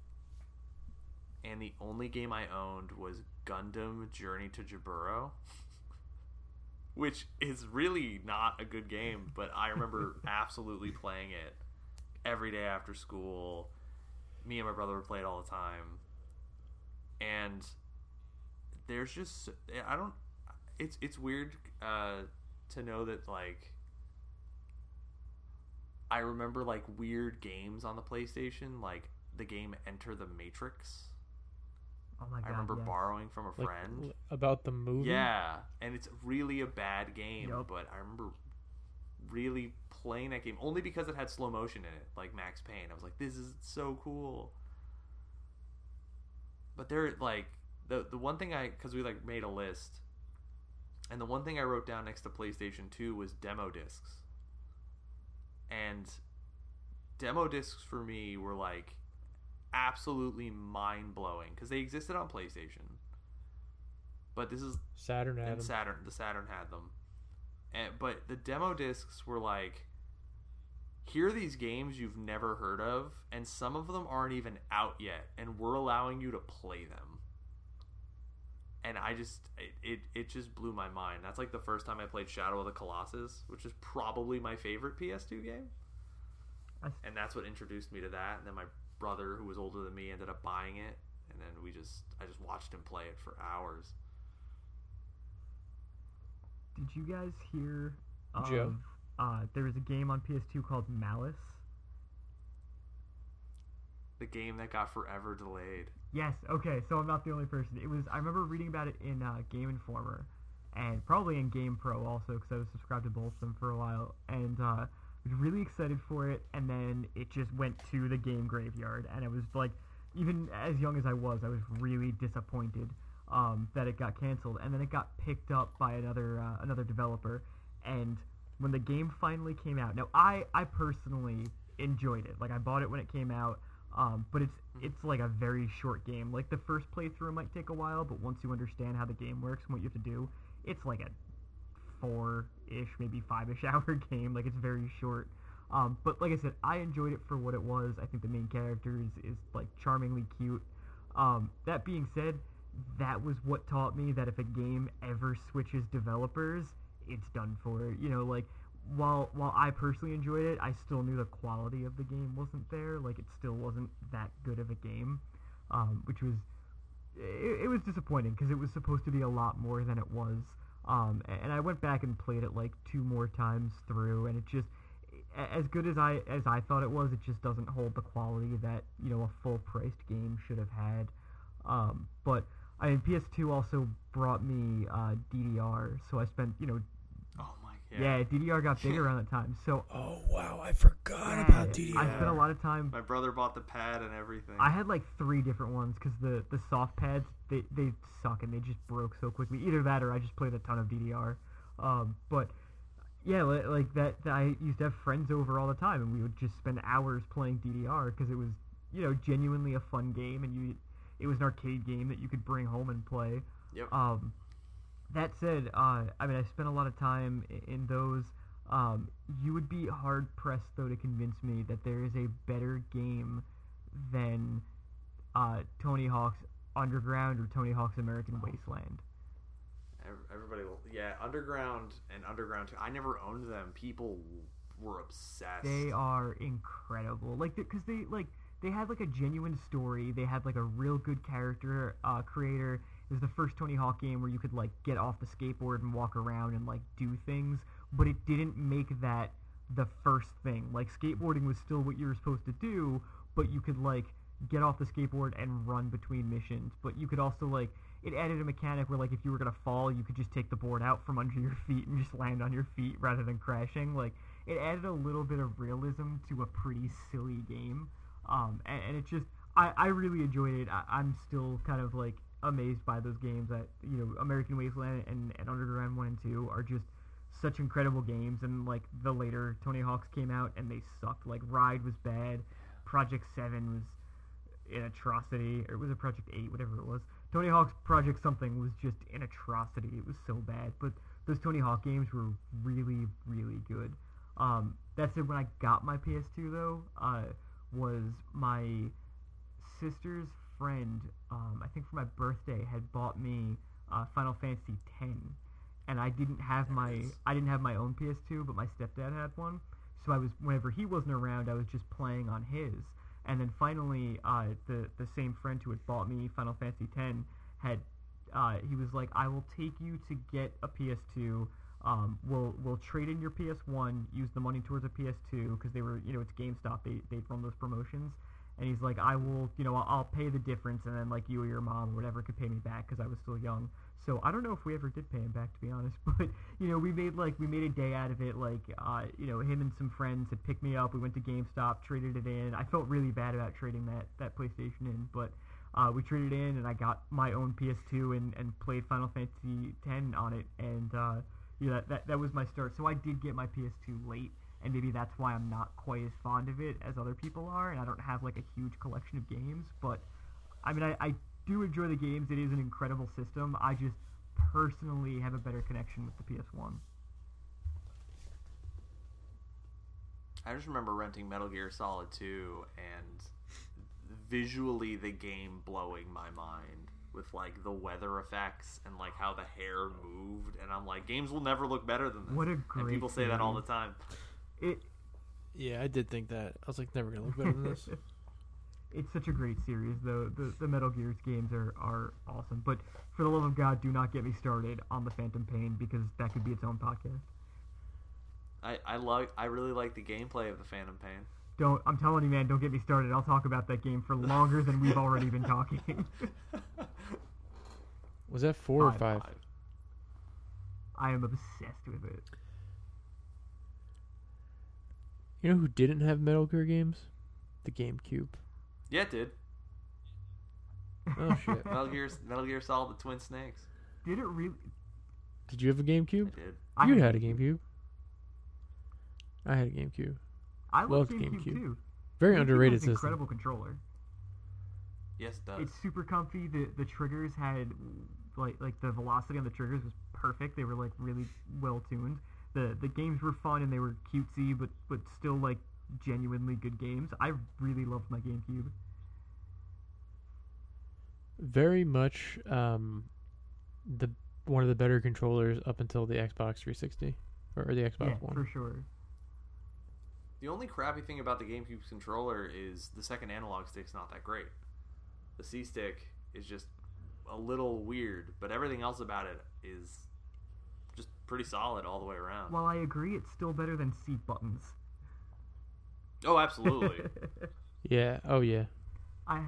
And the only game I owned was Gundam Journey to Jaburo. [LAUGHS] Which is really not a good game, but I remember [LAUGHS] absolutely playing it every day after school. Me and my brother would play it all the time. And there's just I don't it's it's weird uh, to know that like I remember like weird games on the PlayStation, like the game Enter the Matrix. Oh my god. I remember yes. borrowing from a friend. l- about the movie. yeah, and it's really a bad game, Yup. but I remember really playing that game only because it had slow motion in it, like Max Payne. I was like, this is so cool. But there, like the the one thing I because we like made a list, and the one thing I wrote down next to PlayStation Two was demo discs, and demo discs for me were like absolutely mind blowing because they existed on PlayStation. But this is Saturn had and. Saturn. The Saturn had them, and but the demo discs were like, here are these games you've never heard of, and some of them aren't even out yet, and we're allowing you to play them. And I just it, it it just blew my mind. That's like the first time I played Shadow of the Colossus, which is probably my favorite PS2 game. And that's what introduced me to that. And then my brother, who was older than me, ended up buying it, and then we just I just watched him play it for hours. Did you guys hear of, Joe? Uh there was a game on PS2 called Malice? The game that got forever delayed. Yes, okay, so I'm not the only person. It was I remember reading about it in uh, Game Informer and probably in Game Pro also because I was subscribed to both of them for a while and uh was really excited for it and then it just went to the game graveyard and it was like even as young as I was, I was really disappointed um, that it got canceled and then it got picked up by another uh, another developer and when the game finally came out. Now I I personally enjoyed it. Like I bought it when it came out. Um, but it's it's like a very short game. Like the first playthrough might take a while, but once you understand how the game works and what you have to do, it's like a four-ish, maybe five-ish [LAUGHS] hour game. Like it's very short. Um, but like I said, I enjoyed it for what it was. I think the main character is, is like charmingly cute. Um, that being said, that was what taught me that if a game ever switches developers, it's done for. You know, like while while I personally enjoyed it, I still knew the quality of the game wasn't there. Like it still wasn't that good of a game, um, which was it, it was disappointing because it was supposed to be a lot more than it was. Um, and I went back and played it like two more times through, and it just as good as I as I thought it was, it just doesn't hold the quality that you know a full priced game should have had. Um, but I mean, PS2 also brought me uh, DDR, so I spent you know My Yeah, DDR got big around that time. So Oh wow, I forgot yeah, about DDR. I spent a lot of time. My brother bought the pad and everything. I had like three different ones because the the soft pads they they suck and they just broke so quickly. Either that or I just played a ton of DDR. Um, but yeah, li- like that, that I used to have friends over all the time, and we would just spend hours playing DDR because it was you know genuinely a fun game, and you it was an arcade game that you could bring home and play. Yep. Um, that said, uh, I mean, I spent a lot of time in those. Um, you would be hard pressed though to convince me that there is a better game than uh, Tony Hawk's Underground or Tony Hawk's American Wasteland. Everybody, will- yeah, Underground and Underground 2. I never owned them. People were obsessed. They are incredible. Like, because they like they had like a genuine story. They had like a real good character uh, creator. Was the first Tony Hawk game where you could like get off the skateboard and walk around and like do things, but it didn't make that the first thing. Like skateboarding was still what you were supposed to do, but you could like get off the skateboard and run between missions. But you could also like it added a mechanic where like if you were gonna fall, you could just take the board out from under your feet and just land on your feet rather than crashing. Like it added a little bit of realism to a pretty silly game. Um, and, and it just I, I really enjoyed it. I, I'm still kind of like amazed by those games that you know American Wasteland and, and Underground One and Two are just such incredible games. And like the later Tony Hawks came out and they sucked. Like Ride was bad. Project Seven was an atrocity, or it was it Project Eight, whatever it was. Tony Hawk's Project something was just an atrocity. It was so bad, but those Tony Hawk games were really, really good. Um, that said, when I got my PS2 though, uh, was my sister's friend. Um, I think for my birthday had bought me uh, Final Fantasy X, and I didn't have There my. I didn't have my own PS2, but my stepdad had one. So I was whenever he wasn't around, I was just playing on his. And then finally, uh, the the same friend who had bought me Final Fantasy X had uh, he was like, "I will take you to get a PS2. Um, we'll we'll trade in your PS1, use the money towards a PS2 because they were you know it's GameStop they they run those promotions." And he's like, "I will you know I'll, pay the difference, and then like you or your mom or whatever could pay me back because I was still young." So I don't know if we ever did pay him back to be honest, [LAUGHS] but you know we made like we made a day out of it. Like uh, you know him and some friends had picked me up. We went to GameStop, traded it in. I felt really bad about trading that that PlayStation in, but uh, we traded in, and I got my own PS2 and, and played Final Fantasy X on it, and uh, yeah, that that was my start. So I did get my PS2 late, and maybe that's why I'm not quite as fond of it as other people are, and I don't have like a huge collection of games. But I mean, I, I do enjoy the games. It is an incredible system. I just personally have a better connection with the PS1. I just remember renting Metal Gear Solid 2 and visually the game blowing my mind with like the weather effects and like how the hair moved and I'm like games will never look better than this. What a and great people say that all the time. It Yeah, I did think that. I was like, never gonna look better than this. [LAUGHS] it's such a great series. though. the the Metal Gear's games are, are awesome. But for the love of God, do not get me started on the Phantom Pain because that could be its own podcast. I I like I really like the gameplay of the Phantom Pain. Don't I'm telling you, man, don't get me started. I'll talk about that game for longer than we've already been talking. [LAUGHS] Was that four or Five. five? I am obsessed with it. You know who didn't have Metal Gear games? The GameCube. Yeah, it did. Oh shit! [LAUGHS] Metal Gear Metal Gear Solid the Twin Snakes. Did it really? Did you have a GameCube? I did. I You had a GameCube. I had a GameCube. I love loved GameCube, GameCube. too. Very GameCube underrated has system. Incredible controller. Yes, it does. It's super comfy. The the triggers had like like the velocity on the triggers was perfect. They were like really well tuned. The the games were fun and they were cutesy, but but still like genuinely good games. I really loved my GameCube. Very much um, the one of the better controllers up until the Xbox 360 or the Xbox yeah, One. for sure. The only crappy thing about the GameCube controller is the second analog stick's not that great. The C stick is just a little weird, but everything else about it is just pretty solid all the way around. While I agree, it's still better than C buttons. oh, absolutely. [LAUGHS] Yeah. Oh yeah. I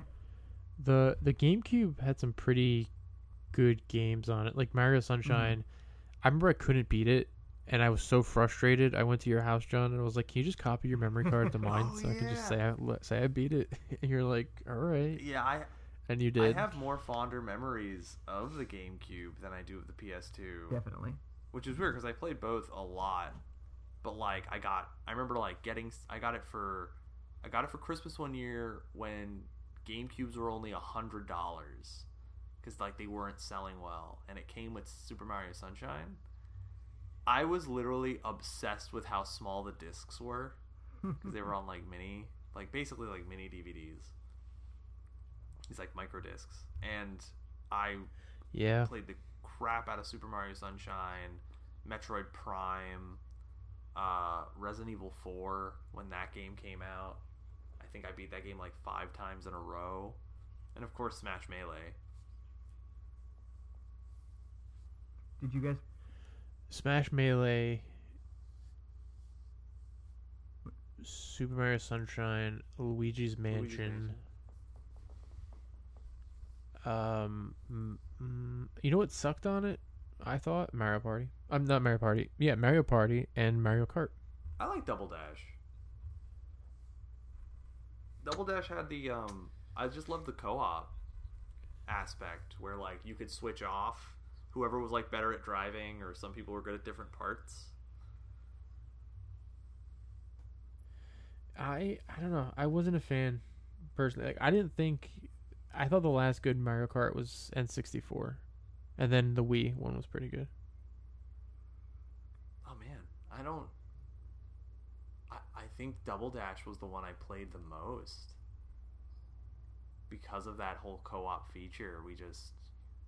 The the GameCube had some pretty good games on it, like Mario Sunshine. Mm-hmm. I remember I couldn't beat it and I was so frustrated. I went to your house, John, and I was like, "Can you just copy your memory card to [LAUGHS] mine Oh, so I can just say I say I beat it?" [LAUGHS] And you're like, "All right," Yeah, I and you did. I have more fonder memories of the GameCube than I do of the PS2. Definitely. Which is weird because I played both a lot. But like I got, I remember like getting, I got it for, I got it for Christmas one year when GameCubes were only a hundred dollars because like they weren't selling well, and it came with Super Mario Sunshine. I was literally obsessed with how small the discs were [LAUGHS] because they were on like mini, like basically like mini DVDs. These like micro discs, and I yeah, played the crap out of Super Mario Sunshine, Metroid Prime, uh, Resident Evil 4 when that game came out. I think I beat that game like five times in a row. And of course, Smash Melee. Did you guys? Smash Melee, Super Mario Sunshine, Luigi's Mansion. Um, mm, you know what sucked on it? I thought Mario Party. I'm not Mario Party. Yeah, Mario Party and Mario Kart. I like Double Dash. Double Dash had the um I just love the co-op aspect where like you could switch off whoever was like better at driving or some people were good at different parts. I I don't know. I wasn't a fan personally. Like I didn't think. I thought the last good Mario Kart was N64, and then the Wii one was pretty good. Oh man, I don't. I I think Double Dash was the one I played the most because of that whole co-op feature. We just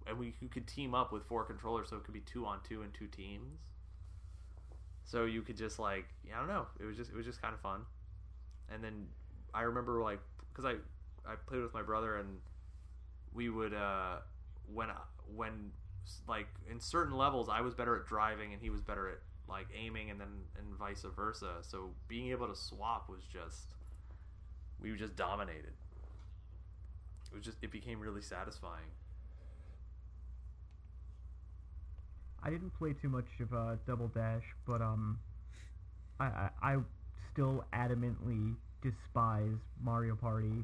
and we you could team up with four controllers, so it could be two on two and two teams. So you could just like I don't know. It was just it was just kind of fun. And then I remember like because I I played with my brother and we would uh when when like in certain levels I was better at driving and he was better at like aiming and then and vice versa. So being able to swap was just we just dominated. It was just it became really satisfying. I didn't play too much of uh, Double Dash, but um, I, I I still adamantly despise Mario Party.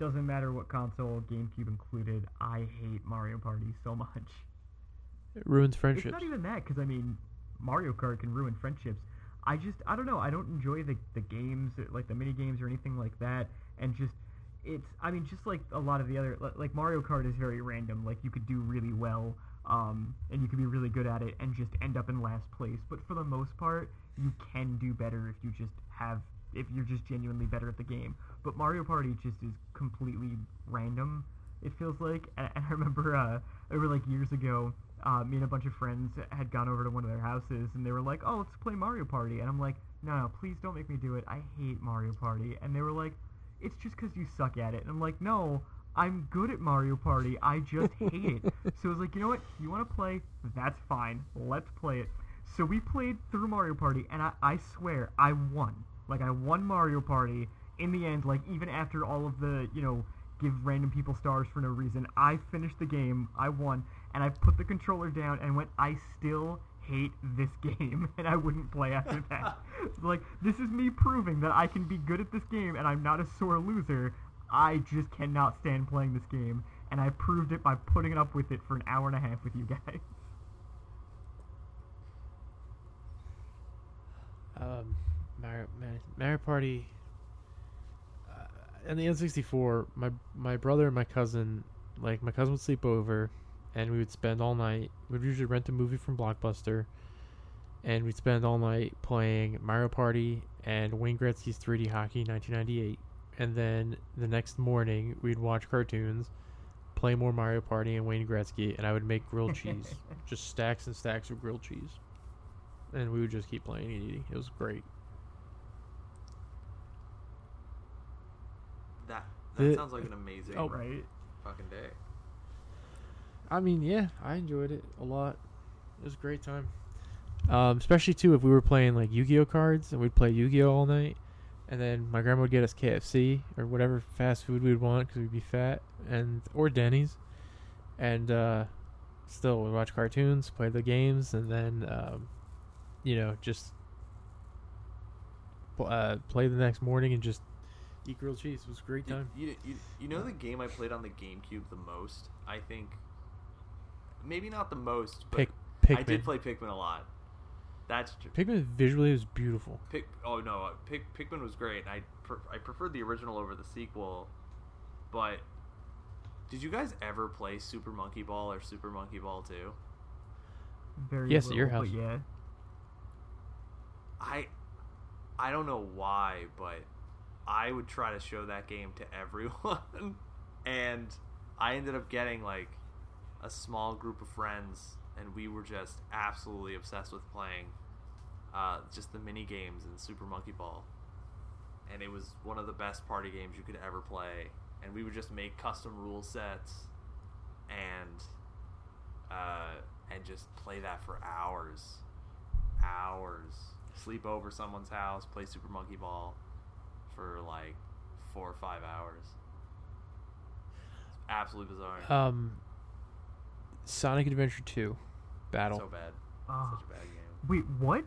Doesn't matter what console, GameCube included. I hate Mario Party so much. It ruins friendships. It's not even that, because I mean, Mario Kart can ruin friendships. I just, I don't know. I don't enjoy the the games, like the mini games or anything like that. And just, it's, I mean, just like a lot of the other, like Mario Kart is very random. Like you could do really well, um, and you could be really good at it, and just end up in last place. But for the most part, you can do better if you just have, if you're just genuinely better at the game. But Mario Party just is completely random. It feels like, and and I remember, uh, remember like years ago, uh, me and a bunch of friends had gone over to one of their houses, and they were like, "Oh, let's play Mario Party," and I'm like, "No, no, please don't make me do it. I hate Mario Party." And they were like, "It's just 'cause you suck at it," and I'm like, "No." I'm good at Mario Party. I just [LAUGHS] hate it. So I was like, you know what? You want to play? That's fine. Let's play it. So we played through Mario Party, and I, I swear I won. Like I won Mario Party in the end. Like even after all of the you know give random people stars for no reason, I finished the game. I won, and I put the controller down and went. I still hate this [LAUGHS] game, and I wouldn't play after [LAUGHS] that. like this is me proving that I can be good at this game, and I'm not a sore loser. I just cannot stand playing this game, and I proved it by putting up with it for an hour and a half with you [LAUGHS] guys. um, Mario, Mario, Mario Party. And the N64, my my brother and my cousin, like my cousin would sleep over, and we would spend all night. We'd usually rent a movie from Blockbuster, and we'd spend all night playing Mario Party and Wayne Gretzky's 3D Hockey 1998. And then the next morning, we'd watch cartoons, play more Mario Party and Wayne Gretzky, and I would make grilled [LAUGHS] cheese, just stacks and stacks of grilled cheese, and we would just keep playing and eating. It was great. That The- sounds like an amazing Oh. right? fucking day. I mean, yeah, I enjoyed it a lot. It was a great time. Um, especially too if we were playing like Yu-Gi-Oh cards and we'd play Yu-Gi-Oh all night, and then my grandma would get us KFC or whatever fast food we'd want because we'd be fat, and or Denny's, and uh, still we watch cartoons, play the games, and then um, you know, just uh, play the next morning and just eat grilled cheese. It was a great time. you, you, you know the game I played on the GameCube the most? I think maybe not the most, but Pick I did play Pikmin a lot. That's true. Pikmin visually was beautiful. Pick, oh no, uh, Pick, Pikmin was great. I pre- I preferred the original over the sequel, but did you guys ever play Super Monkey Ball or Super Monkey Ball 2? Very Yes, at your house. But yeah. I I don't know why, but I would try to show that game to everyone, [LAUGHS] and I ended up getting like a small group of friends, and we were just absolutely obsessed with playing uh, just the mini games in Super Monkey Ball, and it was one of the best party games you could ever play. And we would just make custom rule sets, and uh, and just play that for hours, hours. Sleep over someone's house, play Super Monkey Ball for like four or five hours. It's absolutely bizarre. Um, Sonic Adventure 2 Battle. so bad. Oh. Such a bad game. Wait, what?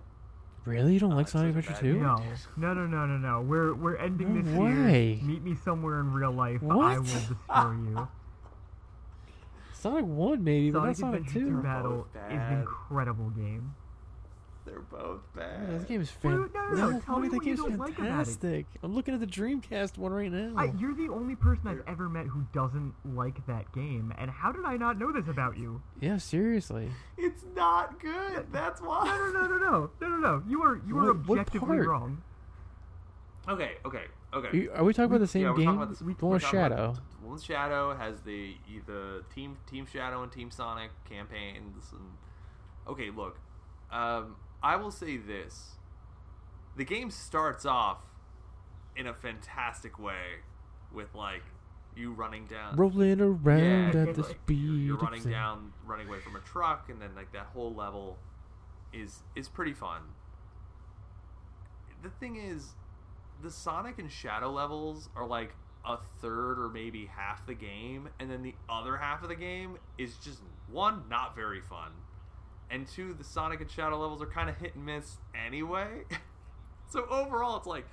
really? You don't Oh, like Sonic Adventure 2? No, no, no, no, no, no. We're we're ending No this way. here. Meet me somewhere in real life. I will destroy you. [LAUGHS] Sonic 1 maybe, but not Sonic Sonic Adventure 2 2. Battle is an incredible game. They're both Yeah, bad. this game is Well, fan- no, no, no, tell me that what you game's don't like about it. fantastic. I'm looking at the Dreamcast one right now. I, you're the only person I've ever met who doesn't like that game, and how did I not know this about you? yeah, seriously. It's not good. That's why. No, no, no, no, no, no, no, no. You are you are What- what objectively wrong. Okay, okay, okay. Are, you- are we talking about the same yeah, we're game? talking about this. the we're one with talking about- Shadow. the one Shadow has the the team Team Shadow and Team Sonic campaigns. And okay, look, um, I will say this: the game starts off in a fantastic way with like you running down. Rolling around Yeah, at it's the like speed. you're, you're running down, running away from a truck, and then like that whole level is is pretty fun. The thing is, the Sonic and Shadow levels are like a third or maybe half the game, and then the other half of the game is just one not very fun, and two the Sonic and Shadow levels are kind of hit and miss anyway. [LAUGHS] so overall, it's like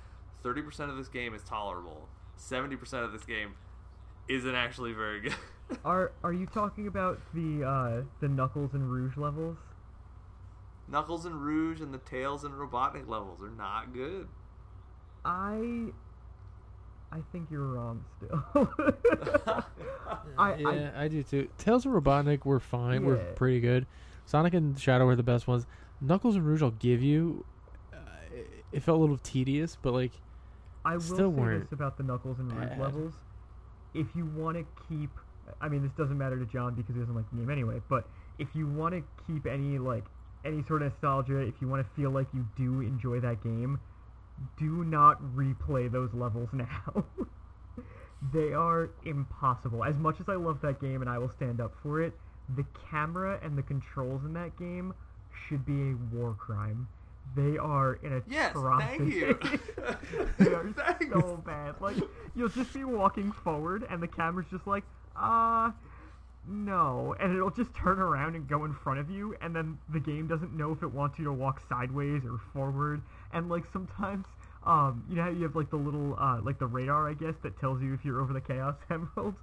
thirty percent of this game is tolerable, seventy percent of this game isn't actually very good. [LAUGHS] Are are you talking about the uh, the Knuckles and Rouge levels? Knuckles and Rouge and the Tails and Robotnik levels are not good. I I think you're wrong still. [LAUGHS] I, I yeah, I, do too. Tails of Robotnik were fine. Were Yeah. pretty good. Sonic and Shadow were the best ones. Knuckles and Rouge, I'll give you. Uh, it- it felt a little tedious, but like I will Still say weren't this about the Knuckles and Rouge bad. levels. If you want to keep, I mean, this doesn't matter to John because he doesn't like the game anyway. But if you want to keep any like any sort of nostalgia, if you want to feel like you do enjoy that game, do not replay those levels [LAUGHS] now. they are impossible. As much as I love that game and I will stand up for it, the camera and the controls in that game should be a war crime. They are an Yes, atrocity. thank you. [LAUGHS] they are Thanks. so bad. Like you'll just be walking forward and the camera's just like, uh no, and it'll just turn around and go in front of you, and then the game doesn't know if it wants you to walk sideways or forward. And like sometimes, um, you know how you have like the little, uh, like the radar, I guess, that tells you if you're over the Chaos [LAUGHS] Emerald.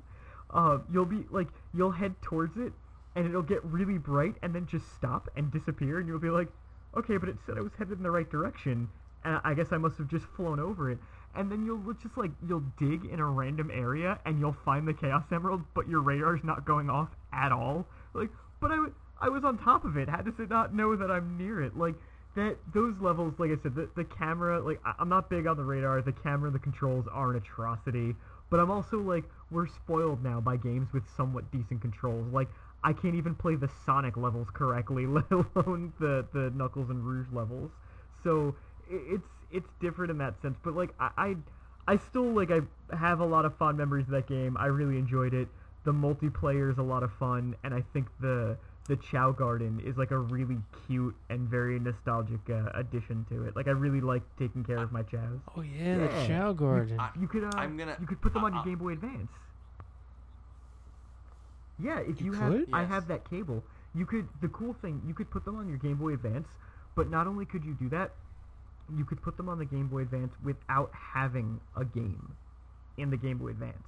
Uh, you'll be like, you'll head towards it, and it'll get really bright, and then just stop and disappear, and you'll be like, okay, but it said I was headed in the right direction, and I guess I must have just flown over it. And then you'll just like you'll dig in a random area and you'll find the Chaos Emerald, but your radar's not going off at all. Like, but I, w- I was on top of it. How does it not know that I'm near it? Like that those levels, like I said, the the camera. Like I, I'm not big on the radar. The camera and the controls are an atrocity. But I'm also like we're spoiled now by games with somewhat decent controls. Like I can't even play the Sonic levels correctly, [LAUGHS] let alone the the Knuckles and Rouge levels. So it's it's different in that sense. But like I, I I still like I have a lot of fond memories of that game. I really enjoyed it. The multiplayer is a lot of fun, and I think the the Chao Garden is like a really cute and very nostalgic uh, addition to it. Like I really like taking care of my chows. oh yeah, Yeah. the Chao Garden. I- You could uh, I'm gonna- you could put them on uh, your uh, Game Boy Advance. Yeah, if You you, have, could? I Yes. have that cable. You could. The cool thing, you could put them on your Game Boy Advance But not only could you do that, you could put them on the Game Boy Advance without having a game in the Game Boy Advance.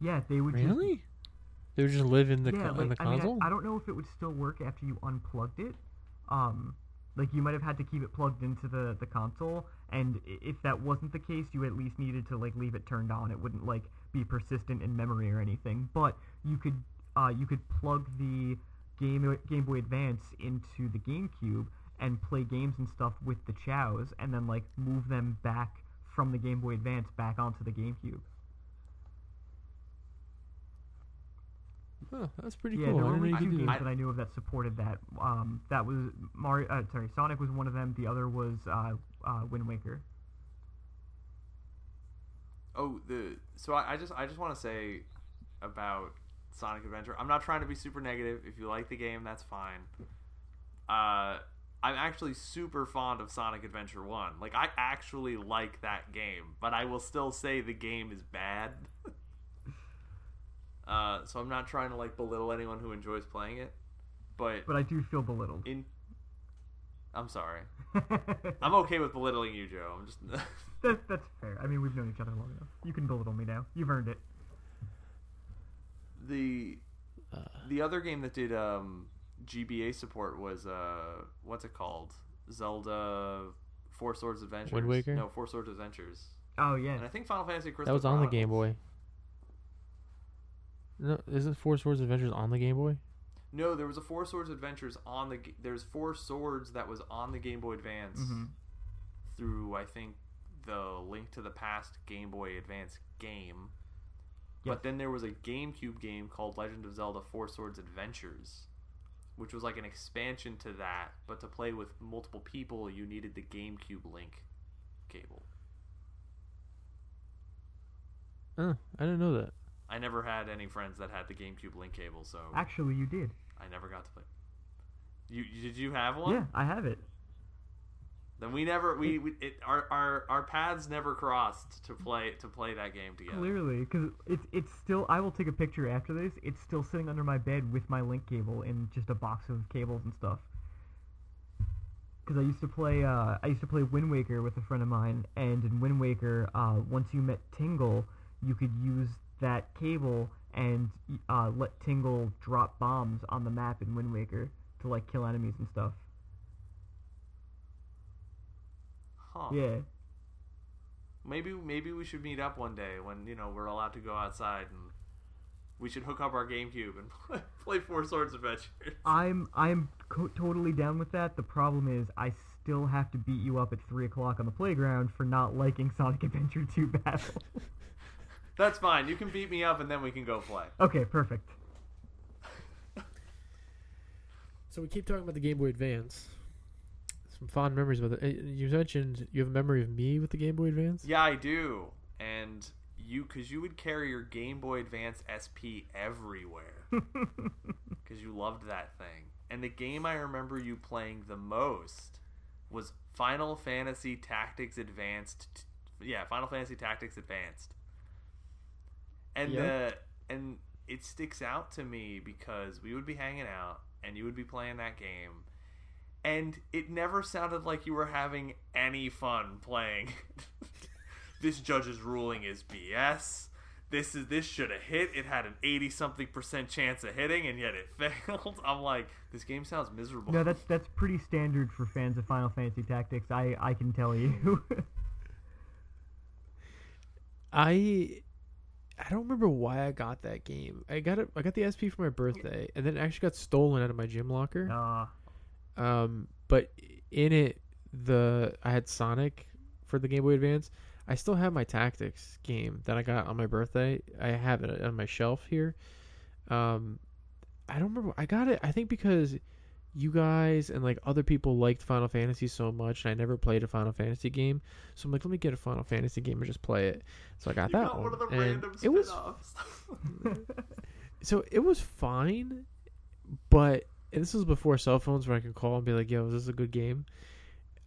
Yeah, they would just Really? They would just live in the yeah, co- like, in the I mean, console. I, I don't know if it would still work after you unplugged it. Um, like you might have had to keep it plugged into the the console, and i- if that wasn't the case, you at least needed to like leave it turned on. It wouldn't like be persistent in memory or anything. But you could uh, you could plug the game Game Boy Advance into the GameCube and play games and stuff with the chows, and then like move them back from the Game Boy Advance back onto the GameCube. Oh, that's pretty Yeah, cool. there I were only two games that. that I knew of that supported that. Um, that was Mario. Uh, sorry, Sonic was one of them. The other was uh, uh, Wind Waker. Oh, the so I, I just I just want to say about Sonic Adventure. I'm not trying to be super negative. If you like the game, that's fine. Uh, I'm actually super fond of Sonic Adventure One. Like I actually like that game, but I will still say the game is bad. [LAUGHS] uh, so I'm not trying to like belittle anyone who enjoys playing it, but But I do feel belittled. in I'm sorry. [LAUGHS] I'm okay with belittling you, Joe. I'm just [LAUGHS] that, that's fair. I mean, we've known each other long enough. You can belittle me now. You've earned it. the Uh. the other game that did um, GBA support was uh, what's it called? Zelda Four Swords Adventures. Wind Waker? No, Four Swords Adventures. Oh yeah. And I think Final Fantasy Crystal That was on the Game Boy. No, isn't Four Swords Adventures on the Game Boy? No, there was a Four Swords Adventures on the. There's Four Swords that was on the Game Boy Advance Mhm. through I think the Link to the Past Game Boy Advance game. Yes. But then there was a GameCube game called Legend of Zelda Four Swords Adventures, which was like an expansion to that. But to play with multiple people, you needed the GameCube Link cable. Oh, I didn't know that. I never had any friends that had the GameCube Link cable, so Actually, you did. I never got to play. You you- did you have one? Yeah, I have it. Then we never we, we it, our, our our paths never crossed to play to play that game together. Clearly, because it's it's still. I will take a picture after this. It's still sitting under my bed with my link cable and just a box of cables and stuff. Because I used to play. Uh, I used to play Wind Waker with a friend of mine, and in Wind Waker, uh, once you met Tingle, you could use that cable and uh, let Tingle drop bombs on the map in Wind Waker to like kill enemies and stuff. Huh. Yeah. Maybe maybe we should meet up one day when you know we're allowed to go outside and we should hook up our GameCube and [LAUGHS] play, play Four Swords Adventures. I'm I'm co- totally down with that. The problem is I still have to beat you up at three o'clock on the playground for not liking Sonic Adventure 2 [LAUGHS] Battle. That's fine. You can beat me up and then we can go play. okay, perfect. So we keep talking about the Game Boy Advance. Some fond memories with it. Uh, You mentioned you have a memory of me with the Game Boy Advance. Yeah, I do. And you, because you would carry your Game Boy Advance SP everywhere, [LAUGHS] because you loved that thing. And the game I remember you playing the most was Final Fantasy Tactics Advanced. t- Yeah, Final Fantasy Tactics Advanced. And Yeah. the and it sticks out to me because we would be hanging out and you would be playing that game and it never sounded like you were having any fun playing. [LAUGHS] this judge's ruling is BS. This is this should have hit. It had an eighty something percent chance of hitting, and yet it [LAUGHS] failed. I'm like, this game sounds miserable. No, that's that's pretty standard for fans of Final Fantasy Tactics. I I can tell you. [LAUGHS] I I don't remember why I got that game. I got it. I got the SP for my birthday, and then it actually got stolen out of my gym locker. uh, Um, but in it, the I had Sonic for the Game Boy Advance. I still have my Tactics game that I got on my birthday. I have it on my shelf here. Um, I don't remember. I got it. I think because you guys and like other people liked Final Fantasy so much, and I never played a Final Fantasy game. So I'm like, let me get a Final Fantasy game and just play it. So I got you that got one. one and random it was [LAUGHS] [LAUGHS] so it was fine, but this was before cell phones where I could call and be like, "Yo, is this a good game?"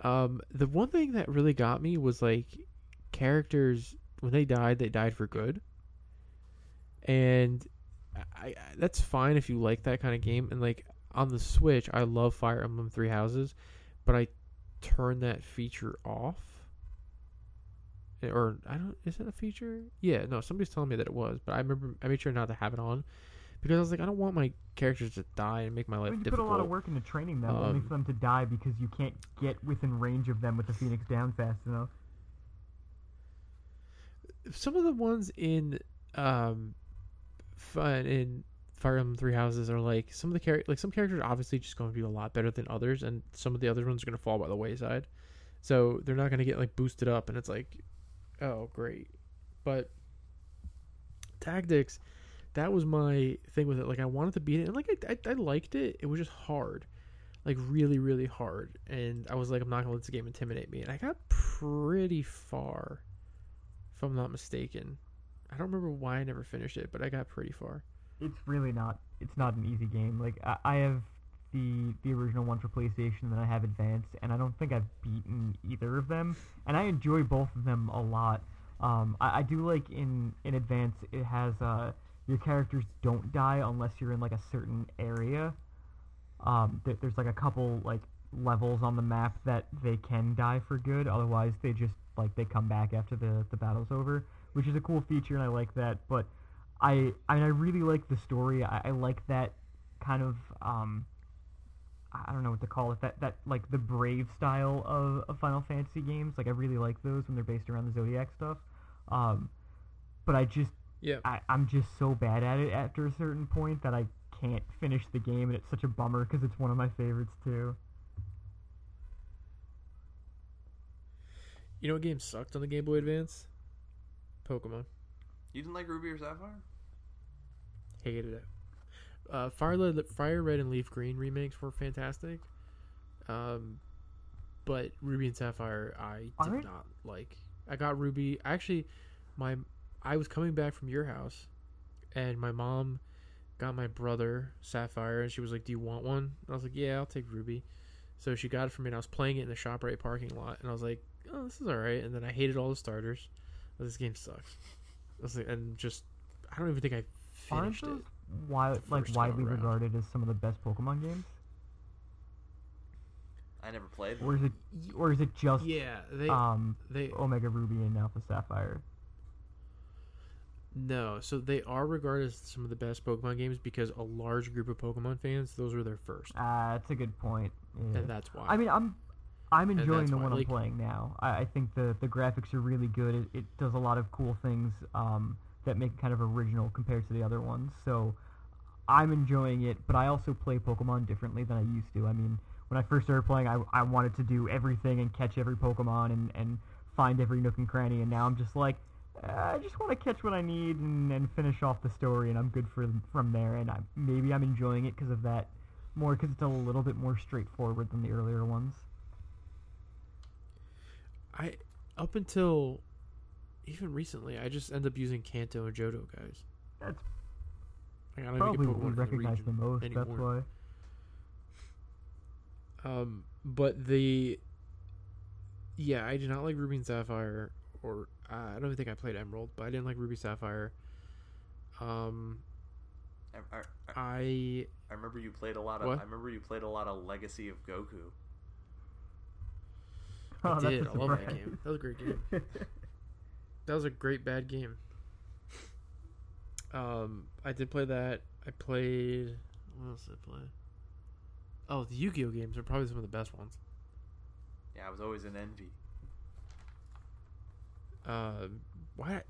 Um, the one thing that really got me was like characters when they died, they died for good, and I, I that's fine if you like that kind of game. And like on the Switch, I love Fire Emblem Three Houses, but I turn that feature off. Or I don't. Is it a feature? Yeah. No. Somebody's telling me that it was, but I remember I made sure not to have it on because I was like, I don't want my characters to die and make my life mean, you difficult. put a lot of work into training them, only Um, for them to die because you can't get within range of them with the Phoenix down fast enough. some of the ones in um fun in Fire Emblem Three Houses are like some of the characters like some characters are obviously just going to be a lot better than others and some of the other ones are going to fall by the wayside. So they're not going to get like boosted up and it's like oh great. But tactics that was my thing with it like I wanted to beat it and like I, I, I liked it. It was just hard. Like really really hard and I was like I'm not to let this game intimidate me and I got pretty far if I'm not mistaken. I don't remember why I never finished it, but I got pretty far. It's really not. It's not an easy game. Like I, I have the the original one for PlayStation, and then I have Advance, and I don't think I've beaten either of them. And I enjoy both of them a lot. Um, I, I do like in in Advance it has uh your characters don't die unless you're in like a certain area. Um, there, there's like a couple like levels on the map that they can die for good. Otherwise, they just like they come back after the the battle's over, which is a cool feature, and I like that. But I I, mean I really like the story. I, I like that kind of um I don't know what to call it. That that like the brave style of, of Final Fantasy games. Like I really like those when they're based around the Zodiac stuff. Um, but I just Yeah. I, I'm just so bad at it after a certain point that I can't finish the game, and it's such a bummer because it's one of my favorites too. You know what game sucked on the Game Boy Advance? Pokemon. You didn't like Ruby or Sapphire? Hated it. Uh, Fire Red, Fire Red and Leaf Green remakes were fantastic. Um, but Ruby and Sapphire, I did Aren't- not like. I got Ruby. Actually, my I was coming back from your house, and my mom got my brother Sapphire, and she was like, "Do you want one?" And I was like, "Yeah, I'll take Ruby." So she got it for me, and I was playing it in the Shoprite parking lot, and I was like, "Oh, this is all right." And then I hated all the starters. This game sucks. I was like, and just I don't even think I Aren't finished it. those wi- like widely around. regarded as some of the best Pokemon games, I never played. or is it or is it just Yeah, they um they Omega Ruby and Alpha Sapphire? No, so they are regarded as some of the best Pokemon games because a large group of Pokemon fans, those were their first, Ah, that's a good point. Yeah. and that's why. I mean, I'm I'm And enjoying that's the why, one like- I'm playing now. I, I think the the graphics are really good. It, it does a lot of cool things um, that make it kind of original compared to the other ones. So I'm enjoying it, but I also play Pokemon differently than I used to. I mean, when I first started playing, I, I wanted to do everything and catch every Pokemon and, and find every nook and cranny, and now I'm just like, uh, I just want to catch what I need and, and finish off the story, and I'm good for from there. And I, maybe I'm enjoying it because of that more, because it's a little bit more straightforward than the earlier ones. I up until even recently, I just end up using Kanto and Johto guys. That's Like, I don't probably what we recognize the most. That's why. Um, but the yeah, I do not like Ruby and Sapphire, or uh, I don't even think I played Emerald, but I didn't like Ruby Sapphire. Um, I, I, I- I I remember you played a lot of. What? I remember you played a lot of Legacy of Goku. [LAUGHS] Oh, I that's did. I love that game. That was a great game. [LAUGHS] That was a great bad game. Um, I did play that. I played. What else did I play? Oh, the Yu-Gi-Oh games are probably some of the best ones. Yeah, I was always in envy. Um, why?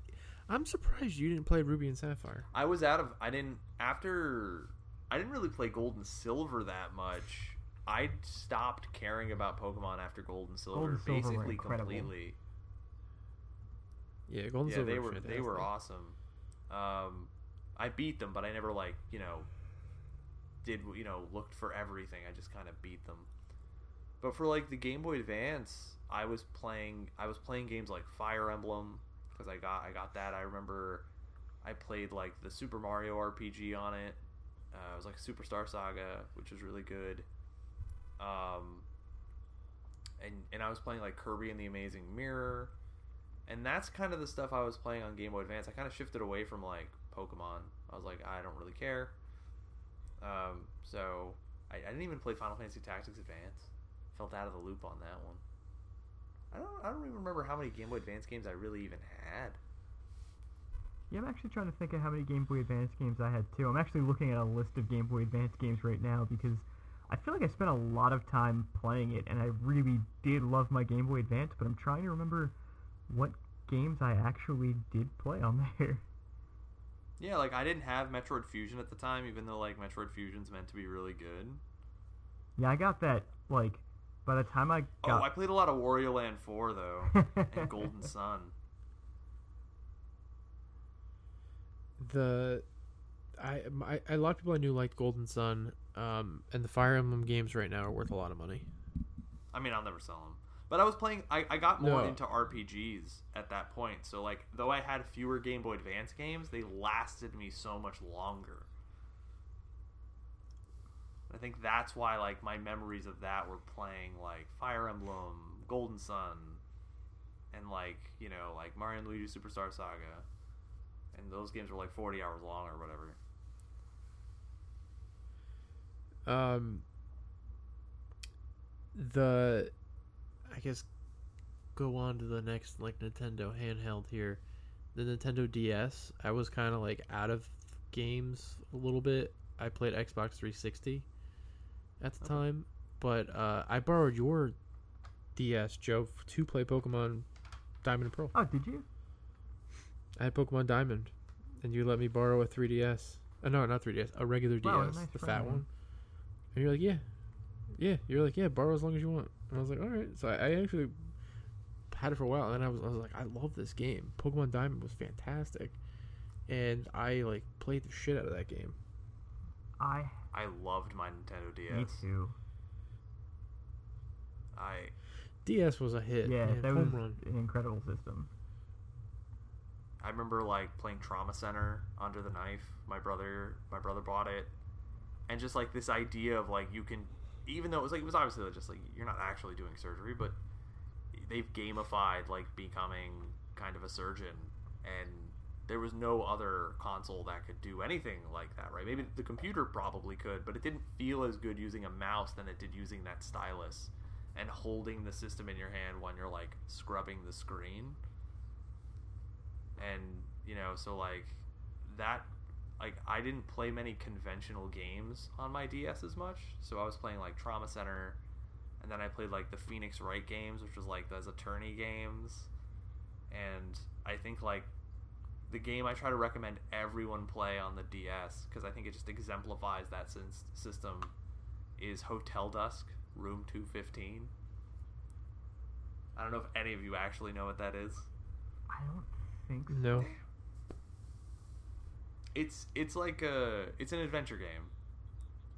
I'm surprised you didn't play Ruby and Sapphire. I was out of. I didn't after. I didn't really play Gold and Silver that much. I stopped caring about Pokemon after Gold and Silver, Gold and Silver basically incredible. completely. Yeah, Golden yeah, Silver. they was were they were awesome. Um, I beat them, but I never like you know did you know looked for everything. I just kind of beat them. But for like the Game Boy Advance, I was playing I was playing games like Fire Emblem because I got I got that. I remember I played like the Super Mario RPG on it. Uh, it was like Superstar Saga, which was really good. Um, and and I was playing like Kirby and the Amazing Mirror and that's kind of the stuff I was playing on Game Boy Advance. I kind of shifted away from like Pokemon. I was like, I don't really care. Um, so I, I didn't even play Final Fantasy Tactics Advance. Felt out of the loop on that one. I don't. I don't even remember how many Game Boy Advance games I really even had. Yeah, I'm actually trying to think of how many Game Boy Advance games I had too. I'm actually looking at a list of Game Boy Advance games right now because I feel like I spent a lot of time playing it, and I really did love my Game Boy Advance. But I'm trying to remember what games I actually did play on [LAUGHS] there. Yeah, like I didn't have Metroid Fusion at the time, even though like Metroid Fusion's meant to be really good. Yeah, I got that like by the time I got... Oh, I played a lot of Wario Land 4 though, and [LAUGHS] Golden Sun. the I, I I a lot of people I knew liked Golden Sun, um, and the Fire Emblem games right now are worth a lot of money. I mean, I'll never sell them. But I was playing. I, I got more No. into RPGs at that point. So like, though I had fewer Game Boy Advance games, they lasted me so much longer. I think that's why like my memories of that were playing like Fire Emblem, Golden Sun, and like you know like Mario and Luigi Superstar Saga, and those games were like forty hours long or whatever. Um, the I guess go on to the next like Nintendo handheld here. The Nintendo DS, I was kind of like out of games a little bit. I played Xbox 360 at the Okay. time, but uh, I borrowed your DS, Joe, to play Pokemon Diamond and Pearl. oh, did you? I had Pokemon Diamond, and you let me borrow a 3DS. Uh, no, not 3DS, a regular Wow, DS, nice the fat man. one. And you're like, yeah, yeah. You're like, yeah, borrow as long as you want. And I was like, all right. So I, I actually had it for a while, and I was, I was like, I love this game. Pokemon Diamond was fantastic, and I like played the shit out of that game. I I loved my Nintendo DS. me too. I DS was a hit. Yeah, man. that was run. an incredible system. I remember like playing Trauma Center under the knife. My brother, my brother bought it, and just like this idea of like you can, even though it was like it was obviously just like you're not actually doing surgery, but they've gamified like becoming kind of a surgeon, and there was no other console that could do anything like that, right? Maybe the computer probably could, but it didn't feel as good using a mouse than it did using that stylus and holding the system in your hand when you're like scrubbing the screen. And you know so like that like i didn't play many conventional games on my ds as much. So i was playing like trauma center and then i played like the phoenix wright games which was like those attorney games. And i think like the game i try to recommend everyone play on the ds because i think it just exemplifies that sys- system is hotel dusk room 215 i don't know if any of you actually know what that is. I don't think so. No, it's it's like a it's an adventure game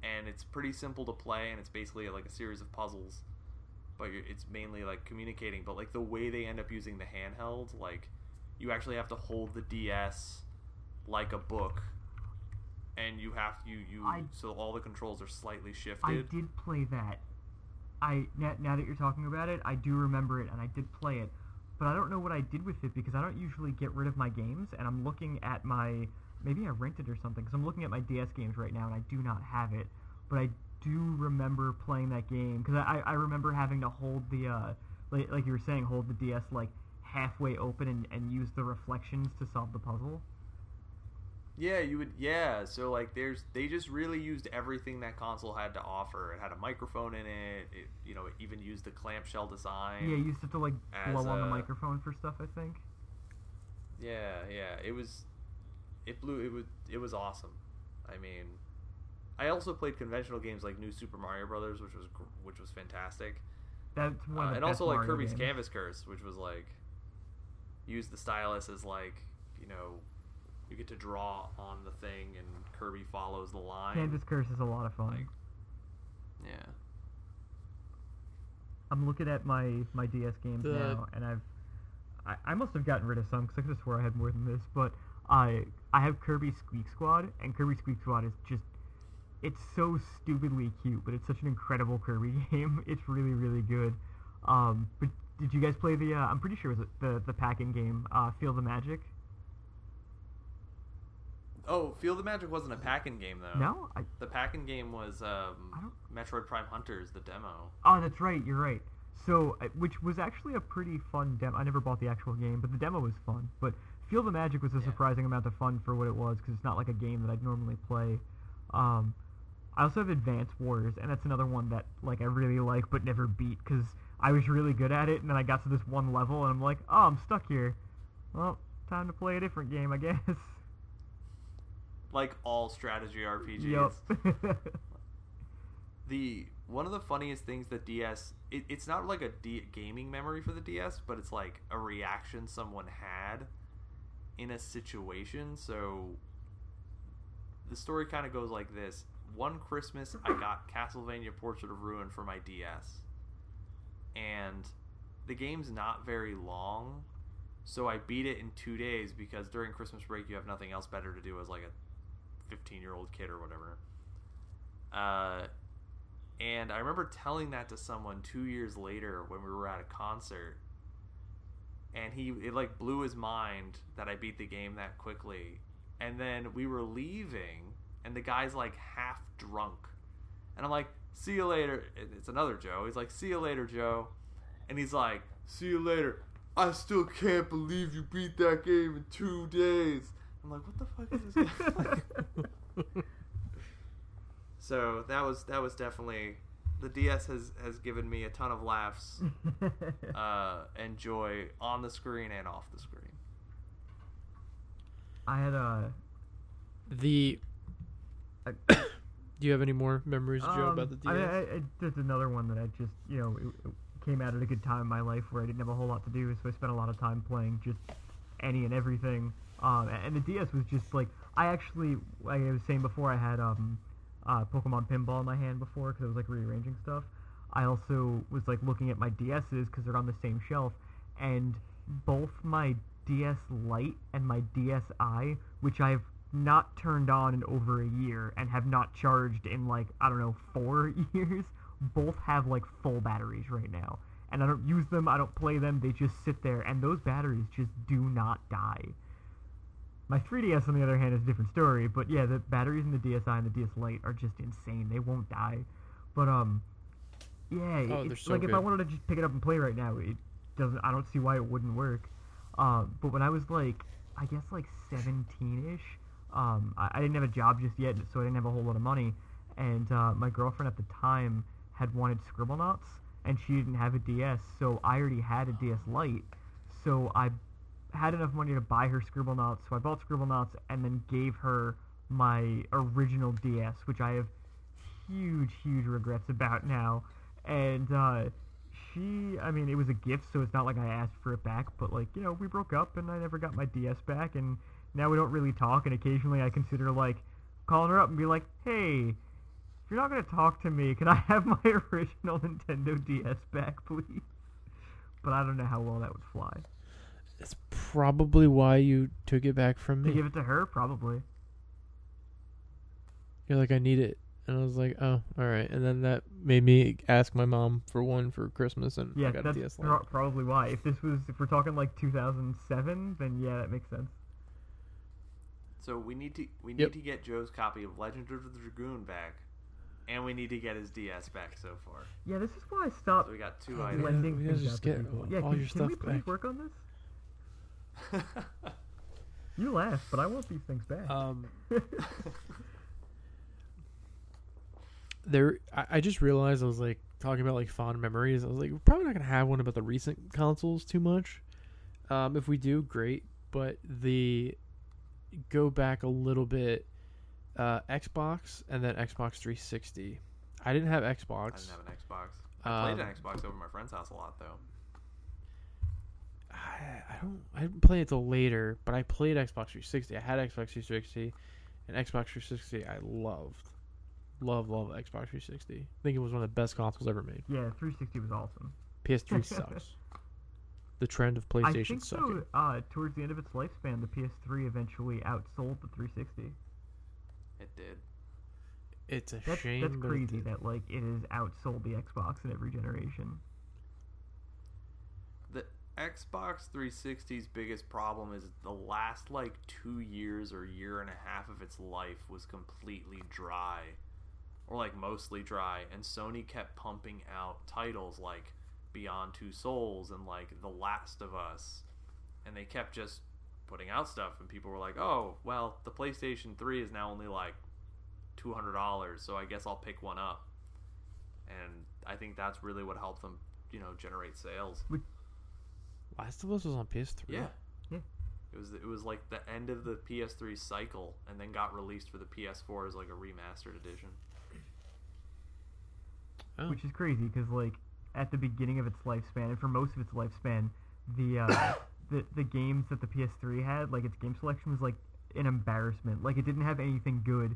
and it's pretty simple to play and it's basically like a series of puzzles but you're, it's mainly like communicating but like the way they end up using the handheld like you actually have to hold the ds like a book and you have you you I- so all the controls are slightly shifted I did play that. I now, now that you're talking about it, I do remember it, and I did play it. But I don't know what I did with it because I don't usually get rid of my games, and I'm looking at my maybe I rented or something. Because I'm looking at my DS games right now, and I do not have it. But I do remember playing that game because I, I remember having to hold the uh, like, like you were saying, hold the DS like halfway open and, and use the reflections to solve the puzzle. Yeah, you would. Yeah, so like, there's they just really used everything that console had to offer. It had a microphone in it. It you know it even used the clamshell design. Yeah, you used to have to like blow on the microphone for stuff. I think. Yeah, yeah. It was, it blew. It was it was awesome. I mean, I also played conventional games like New Super Mario Brothers, which was which was fantastic, That's one Uh, of the and also like Mario Kirby's games. Canvas Curse, which was like use the stylus as like you know you get to draw on the thing and Kirby follows the line. Canvas Curse is a lot of fun. Like, yeah. I'm looking at my my DS games The- now, and I've I, I must have gotten rid of some because I could have swore I had more than this, but I I have Kirby Squeak Squad, and Kirby Squeak Squad is just it's so stupidly cute, but it's such an incredible Kirby [LAUGHS] game. It's really really good. Um, but did you guys play the? Uh, I'm pretty sure it was the the pack-in game, uh, Feel the Magic. Oh, Feel the Magic wasn't a pack-in game though. No, I. The pack-in game was um, Metroid Prime Hunters, the demo. Oh, that's right. You're right. So, uh, which was actually a pretty fun demo. I never bought the actual game, but the demo was fun. But Feel the Magic was a Yeah. surprising amount of fun for what it was because it's not like a game that I'd normally play. Um, I also have Advance Wars, and that's another one that like I really like but never beat because I was really good at it, and then I got to this one level, and I'm like, oh, I'm stuck here. Well, time to play a different game, I guess. Like all strategy RPGs. Yup. [LAUGHS] the one of the funniest things that DS it, it's not like a D, gaming memory for the DS, but it's like a reaction someone had in a situation. So the story kind of goes like this: One Christmas, I got Castlevania Portrait of Ruin for my DS, and the game's not very long. So I beat it in two days because during Christmas break you have nothing else better to do as like a 15 year old kid or whatever. Uh, and I remember telling that to someone two years later when we were at a concert, and he it like blew his mind that I beat the game that quickly. And then we were leaving, and the guy's like half drunk, and I'm like, "See you later." And It's another Joe. He's like, "See you later, Joe," and he's like, "See you later." I still can't believe you beat that game in two days. I'm like, what the fuck is this guy? [LAUGHS] So that was that was definitely the DS has has given me a ton of laughs uh, and joy on the screen and off the screen. I had a. The. [COUGHS] I- Do you have any more memories, Joe, Um, about the DS? I, I, another one that I just, you know, it, it came out at a good time in my life where I didn't have a whole lot to do, so I spent a lot of time playing just any and everything. Um, and the DS was just like I actually, like I was saying before, I had um, uh, Pokemon Pinball in my hand before because I was like rearranging stuff. I also was like looking at my DSs because they're on the same shelf, and both my DS Lite and my DSi, which I've not turned on in over a year and have not charged in like I don't know four [LAUGHS] years, both have like full batteries right now, and I don't use them. I don't play them. They just sit there, and those batteries just do not die. My 3DS, on the other hand, is a different story. But yeah, the batteries in the DSi and the DS Lite are just insane. They won't die. But um, yeah, Oh, it- they're so like if I wanted to just pick it up and play right now, it doesn't. I don't see why it wouldn't work. Um, but when I was like, I guess like 17ish, um, I, I didn't have a job just yet, so I didn't have a whole lot of money. And uh, my girlfriend at the time had wanted Scribble Scribblenauts, and she didn't have a DS, so I already had a DS Lite. So I had enough money to buy her Scribble Scribblenauts, so I bought Scribble Scribblenauts and then gave her my original DS, which I have huge, huge regrets about now. And uh, she, I mean, it was a gift, so it's not like I asked for it back, but like, you know, we broke up and I never got my DS back, and now we don't really talk, and occasionally I consider like calling her up and be like, hey, if you're not gonna talk to me, can I have [LAUGHS] my original Nintendo DS back, please? But I don't know how well that would fly. It's probably why you took it back from To me. give it to her, probably. You're like, I need it. And I was like, oh, all right. And then that made me ask my mom for one for Christmas, and Yeah, I got a that's DS Lite. pro- probably why. If this was, if we're talking like 2007, then yeah, that makes sense. So we need to we need Yep. to get Joe's copy of Legend of the Dragoon back, and we need to get his DS back so far. Yeah, this is why I stopped So we got two items. yeah. lending we gotta just out get all Yeah, your can, can stuff we please back. work on this? [LAUGHS] You laugh, but I want these things back. Um, [LAUGHS] there, I, I just realized I was like talking about like fond memories. I was like, we're probably not gonna have one about the recent consoles too much. Um, if we do, great. But the go back a little bit, uh, Xbox and then Xbox 360. I didn't have Xbox. I didn't have an Xbox. I played Um, an Xbox over my friend's house a lot though. I, I don't. I didn't play it till later, but I played Xbox 360. I had Xbox 360, and Xbox 360 I loved, love, love Xbox 360. I think it was one of the best consoles ever made. yeah, 360 was awesome. PS3 [LAUGHS] sucks. The trend of PlayStation I think sucking. so. Uh, towards the end of its lifespan, the PS3 eventually outsold the 360. It did. It's a That's shame. that's crazy that like it has outsold the Xbox in every generation. The Xbox 360's biggest problem is the last like two years or year and a half of its life was completely dry, or like mostly dry, and Sony kept pumping out titles like Beyond Two Souls and like The Last of Us, and they kept just putting out stuff, and people were like, "Oh, well, the PlayStation 3 is now only like two hundred dollars, so I guess I'll pick one up." And I think that's really what helped them, you know, generate sales. Last of Us was on PS3. Yeah. Yeah. It was it was like the end of the PS3 cycle, and then got released for the PS4 as like a remastered edition. Oh. which is crazy because like at the beginning of its lifespan and for most of its lifespan the uh, [COUGHS] the the games that the PS3 had like its game selection was like an embarrassment. Like it didn't have anything good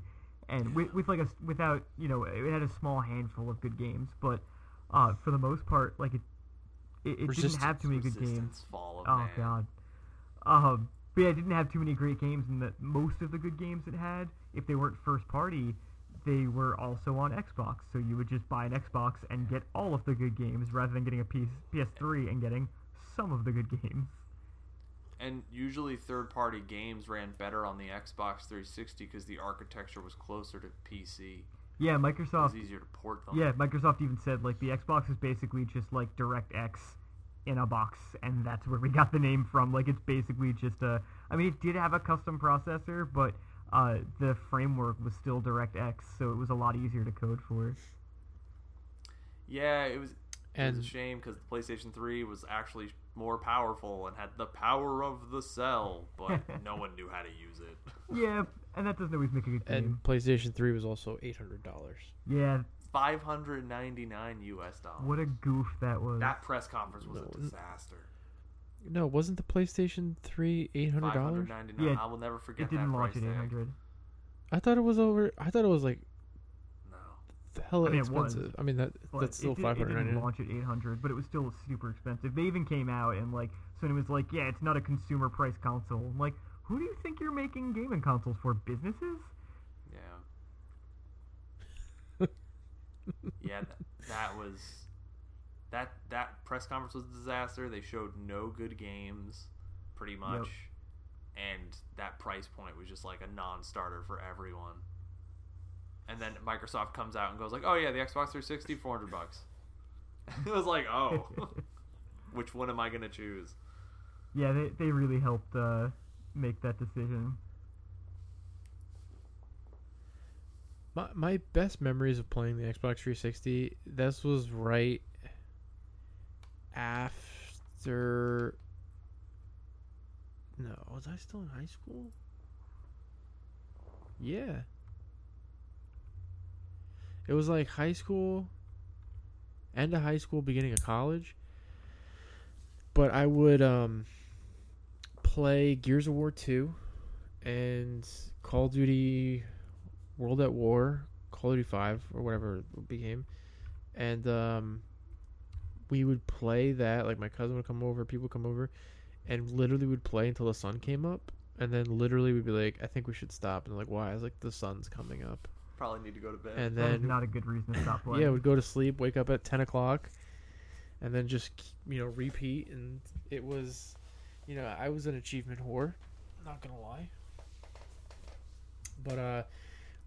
and with, with like a without you know it had a small handful of good games but uh, for the most part like it it, it didn't have too many good games. Fall of oh Man. god. Um but yeah it didn't have too many great games and that most of the good games it had if they weren't first party they were also on Xbox, so you would just buy an Xbox and get all of the good games rather than getting a PS- PS3 and getting some of the good games. And usually third-party games ran better on the Xbox 360 because the architecture was closer to PC. Yeah, It was Microsoft. easier to port them. Yeah, Microsoft even said like the Xbox is basically just like DirectX in a box, and that's where we got the name from. Like it's basically just a. I mean, it did have a custom processor, but uh, the framework was still DirectX, so it was a lot easier to code for. Yeah, it was. It And was a shame because the PlayStation 3 was actually more powerful and had the power of the cell, but [LAUGHS] no one knew how to use it. Yeah, and that doesn't always make a good game. and PlayStation 3 was also eight hundred dollars. yeah, 599 US dollars. what a goof that was. That press conference was No. a disaster. No, wasn't the PlayStation 3 eight hundred dollars? 599. Yeah, I will never forget it didn't that launch price at tag. 800. I thought it was over. I thought it was like No. the hell I mean, it was, expensive. I mean that But that's still it, did, it didn't launch at 800, but it was still super expensive. They even came out and like Sony was like, "Yeah, it's not a consumer price console." I'm like, who do you think you're making gaming consoles for? Businesses? Yeah. [LAUGHS] yeah, that, that was that that press conference was a disaster. They showed no good games, pretty much, and that price point was just like a non-starter for everyone. And then Microsoft comes out and goes like, "Oh yeah, the Xbox 360, 400 bucks." [LAUGHS] it was like, "Oh, [LAUGHS] which one am I gonna choose?" yeah, they they really helped uh, make that decision. My my best memories of playing the Xbox 360. This was right after. No, was I still in high school? Yeah. It was like high school, end of high school, beginning of college. But I would um play Gears of War 2 and Call of Duty World at War, Call of Duty 5 or whatever it became. And um we would play that like my cousin would come over, people would come over and literally would play until the sun came up and then literally we'd be like I think we should stop and like why? I was like the sun's coming up. Probably need to go to bed. And then not a good reason to stop [LAUGHS] playing. yeah, would go to sleep, wake up at ten o'clock, and then just you know repeat. And it was, you know, I was an achievement whore. Not gonna lie. But uh,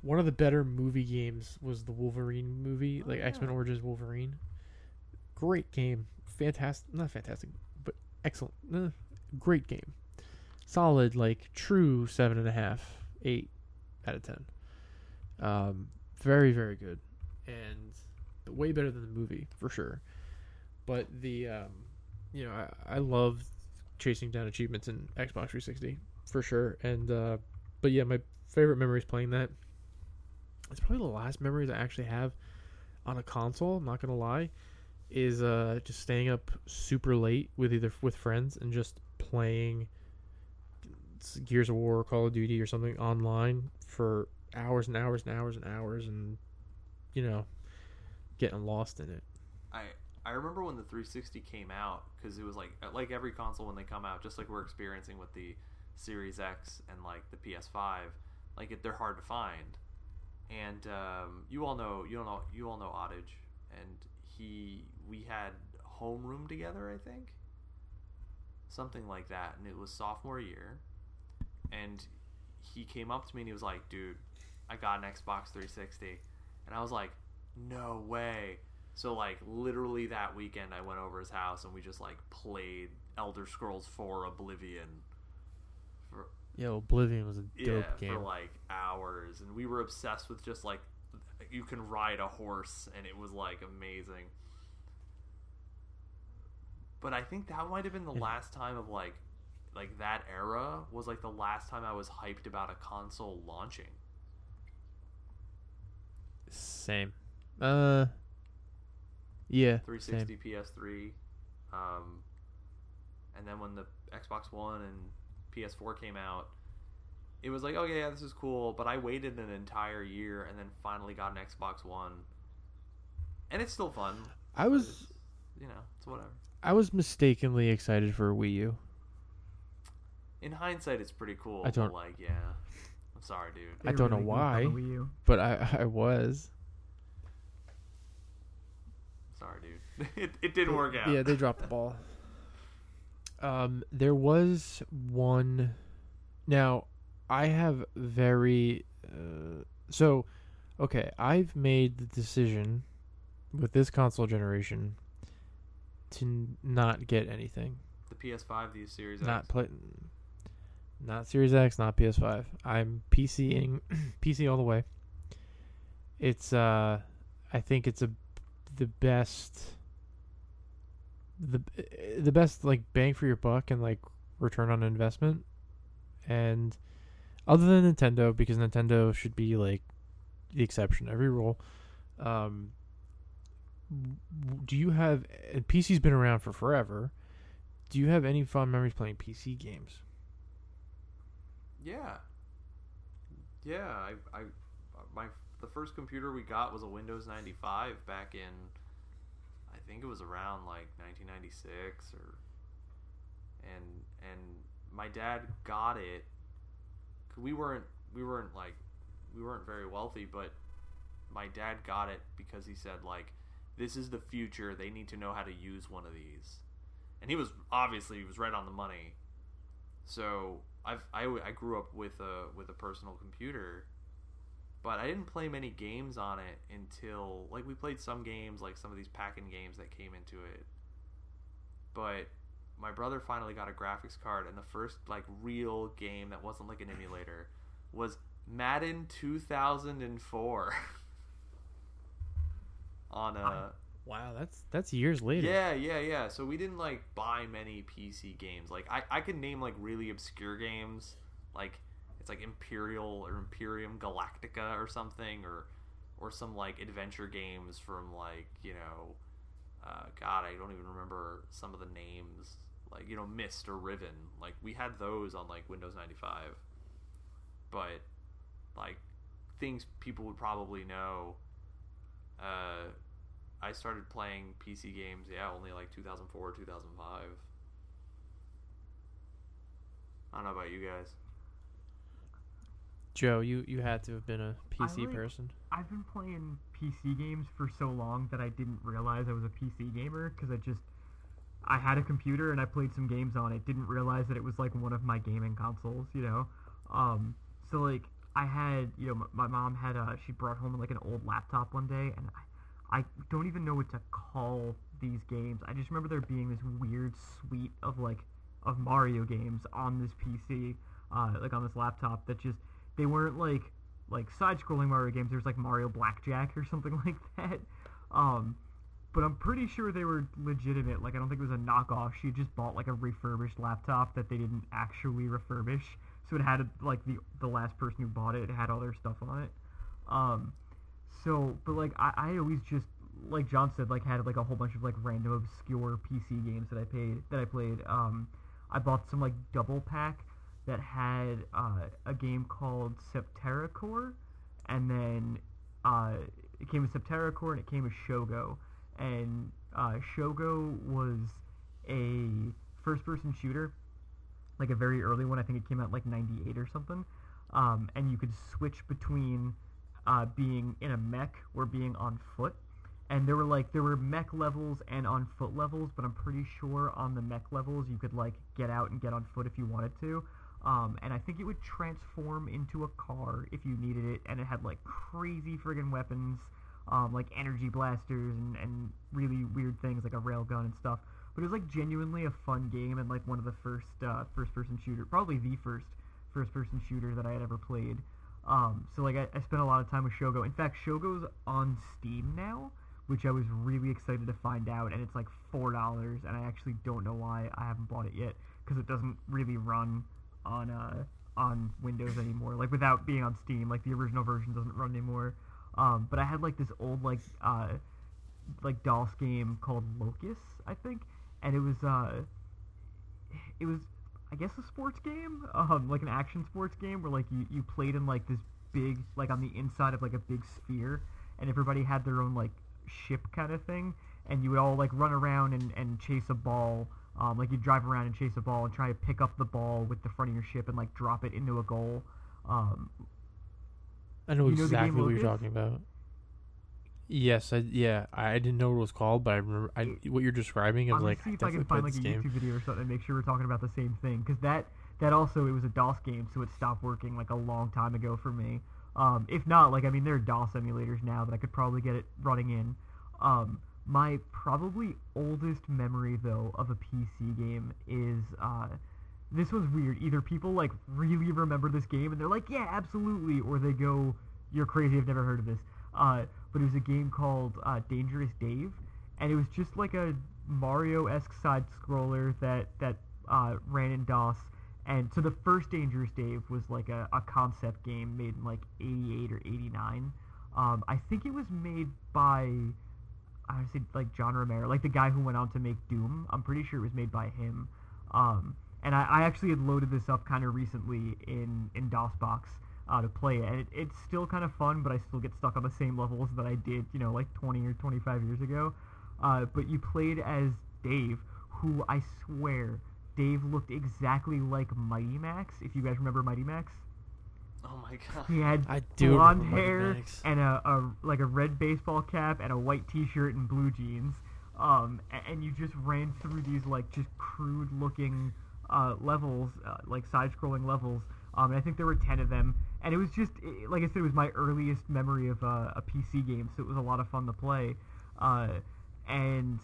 one of the better movie games was the Wolverine movie, Oh, like X Men. Origins Wolverine. Great game, fantastic, not fantastic, but excellent. Eh, great game, solid, like true seven and a half, eight out of ten. Um, very very good, and way better than the movie for sure. But the um, you know I, I love chasing down achievements in Xbox 360 for sure, and uh, but yeah, my favorite memories playing that. It's probably the last memories I actually have on a console. I'm not gonna lie, is uh just staying up super late with either with friends and just playing Gears of War, or Call of Duty, or something online for hours and hours and hours and hours, and you know, getting lost in it. I I remember when the 360 came out because it was like like every console when they come out, just like we're experiencing with the Series X and like the PS5, like it, they're hard to find. And um, you all know you all know you all know Ottage, and he we had homeroom together, I think. something like that, and it was sophomore year, and he came up to me and he was like, "Dude, I got an Xbox 360," and I was like, "No way." So like literally that weekend, I went over his house and we just like played Elder Scrolls 4 Oblivion. For, Yo, Oblivion was a dope yeah, game. for like hours, and we were obsessed with just like you can ride a horse, and it was like amazing. But I think that might have been the Yeah. last time of like, like that era was like the last time I was hyped about a console launching. Same. Uh. Yeah. 360, Same. PS3, um, and then when the Xbox One and PS4 came out, it was like, oh yeah, this is cool. But I waited an entire year and then finally got an Xbox One, and it's still fun. I was it's, you know, it's whatever. I was mistakenly excited for Wii U. In hindsight, it's pretty cool. I don't- But like, yeah, I'm sorry, dude. I don't know really goofed why. Wii U. but I [LAUGHS] I was. Sorry, dude. [LAUGHS] it it didn't work out. Yeah, they dropped the ball. Um, there was one. Now, I have very. Uh, so, okay, I've made the decision with this console generation to not get anything. the PS5, the Series Not X. play. Not Series X, not PS5. I'm PCing [CLEARS THROAT] PC all the way. It's uh I think it's a the best the the best like bang for your buck and like return on investment. And other than Nintendo because Nintendo should be like the exception every rule. Um do you have PC's been around for forever. Do you have any fond memories playing PC games? Yeah. Yeah, I, I, my the first computer we got was a Windows 95 back in, I think it was around like 1996 or, and and my dad got it. we weren't we weren't like we weren't very wealthy, but my dad got it because he said like this is the future. They need to know how to use one of these, and he was obviously he was right on the money. So I've I, I grew up with a with a personal computer, but I didn't play many games on it until like we played some games like some of these pack-in games that came into it. But my brother finally got a graphics card, and the first like real game that wasn't like an emulator was Madden 2004 [LAUGHS] on a Wow, that's that's years later. yeah, yeah, yeah. So we didn't like buy many PC games. Like I, I could name like really obscure games, like it's like Imperial or Imperium Galactica or something, or or some like adventure games from like you know, uh, God, I don't even remember some of the names. Like you know, Myst or Riven. Like we had those on like Windows ninety five, but like things people would probably know. Uh, I started playing PC games, yeah, only like 2004, 2005. I don't know about you guys. Joe, you you had to have been a PC like- person. I've been playing PC games for so long that I didn't realize I was a PC gamer because I just I had a computer and I played some games on it. Didn't realize that it was like one of my gaming consoles, you know. Um, so like I had, you know, m- my mom had uh she brought home like an old laptop one day and I, I don't even know what to call these games. I just remember there being this weird suite of like of Mario games on this PC, uh, like on this laptop that just they weren't like like side-scrolling Mario games. There was like Mario Blackjack or [LAUGHS] something like that. Um, but I'm pretty sure they were legitimate. Like I don't think it was a knockoff. She just bought like a refurbished laptop that they didn't actually refurbish. So it had like the the last person who bought it, had all their stuff on it. Um, so but like I, I always just like John said like had like a whole bunch of like random obscure PC games that I paid that I played. Um, I bought some like double pack that had uh, a game called Septerra Core, and then uh, it came with Septerra Core and it came with Shogo. And uh, Shogo was a first-person shooter, like a very early one. I think it came out like '98 or something. Um, and you could switch between uh, being in a mech or being on foot. and there were like there were mech levels and on foot levels, but I'm pretty sure on the mech levels you could like get out and get on foot if you wanted to. Um, and I think it would transform into a car if you needed it, and it had like crazy friggin' weapons, um, like energy blasters and, and really weird things like a railgun and stuff. But it was like genuinely a fun game and like one of the first uh, first person shooter, probably the first first person shooter that I had ever played. Um, so like I, I spent a lot of time with Shogo. In fact, Shogo's on Steam now, which I was really excited to find out, and it's like four dollars, and I actually don't know why I haven't bought it yet because it doesn't really run on uh on Windows anymore. Like without being on Steam, like the original version doesn't run anymore. Um, but I had like this old like uh like DOS game called Locus, I think, and it was uh it was I guess a sports game, um, like an action sports game where like you, you played in like this big like on the inside of like a big sphere, and everybody had their own like ship kind of thing, and you would all like run around and, and chase a ball. Um, like you drive around and chase a ball and try to pick up the ball with the front of your ship and like drop it into a goal. Um, I know You know exactly what you're talking about. Yes, I, yeah, I didn't know what it was called, but I remember I, what you're describing. I I'm was gonna like, see if I can find like a game. YouTube video or something and make sure we're talking about the same thing because that that also it was a DOS game, so it stopped working like a long time ago for me. Um, if not, like I mean, there are DOS emulators now that I could probably get it running in. Um, my probably oldest memory though of a PC game is uh, this was weird. Either people like really remember this game and they're like, yeah, absolutely, or they go, you're crazy, I've never heard of this. Uh, but it was a game called uh, Dangerous Dave, and it was just like a Mario-esque side scroller that that uh, ran in DOS. And so the first Dangerous Dave was like a, a concept game made in like 88 or 89. Um, I think it was made by I would say like John Romero, like the guy who went on to make Doom. I'm pretty sure it was made by him. Um, and I, I actually had loaded this up kind of recently in in DOSBox uh, to play it, and it, it's still kind of fun, but I still get stuck on the same levels that I did, you know, like 20 or 25 years ago. Uh, but you played as Dave, who I swear Dave looked exactly like Mighty Max. If you guys remember Mighty Max. Oh my [LAUGHS] god. He had I do blonde hair and a, a like a red baseball cap and a white T-shirt and blue jeans. Um, and you just ran through these like just crude looking uh, levels, uh, like side-scrolling levels. Um, and I think there were ten of them. And it was just i like I said, it was my earliest memory of uh, a PC game, so it was a lot of fun to play. Uh, and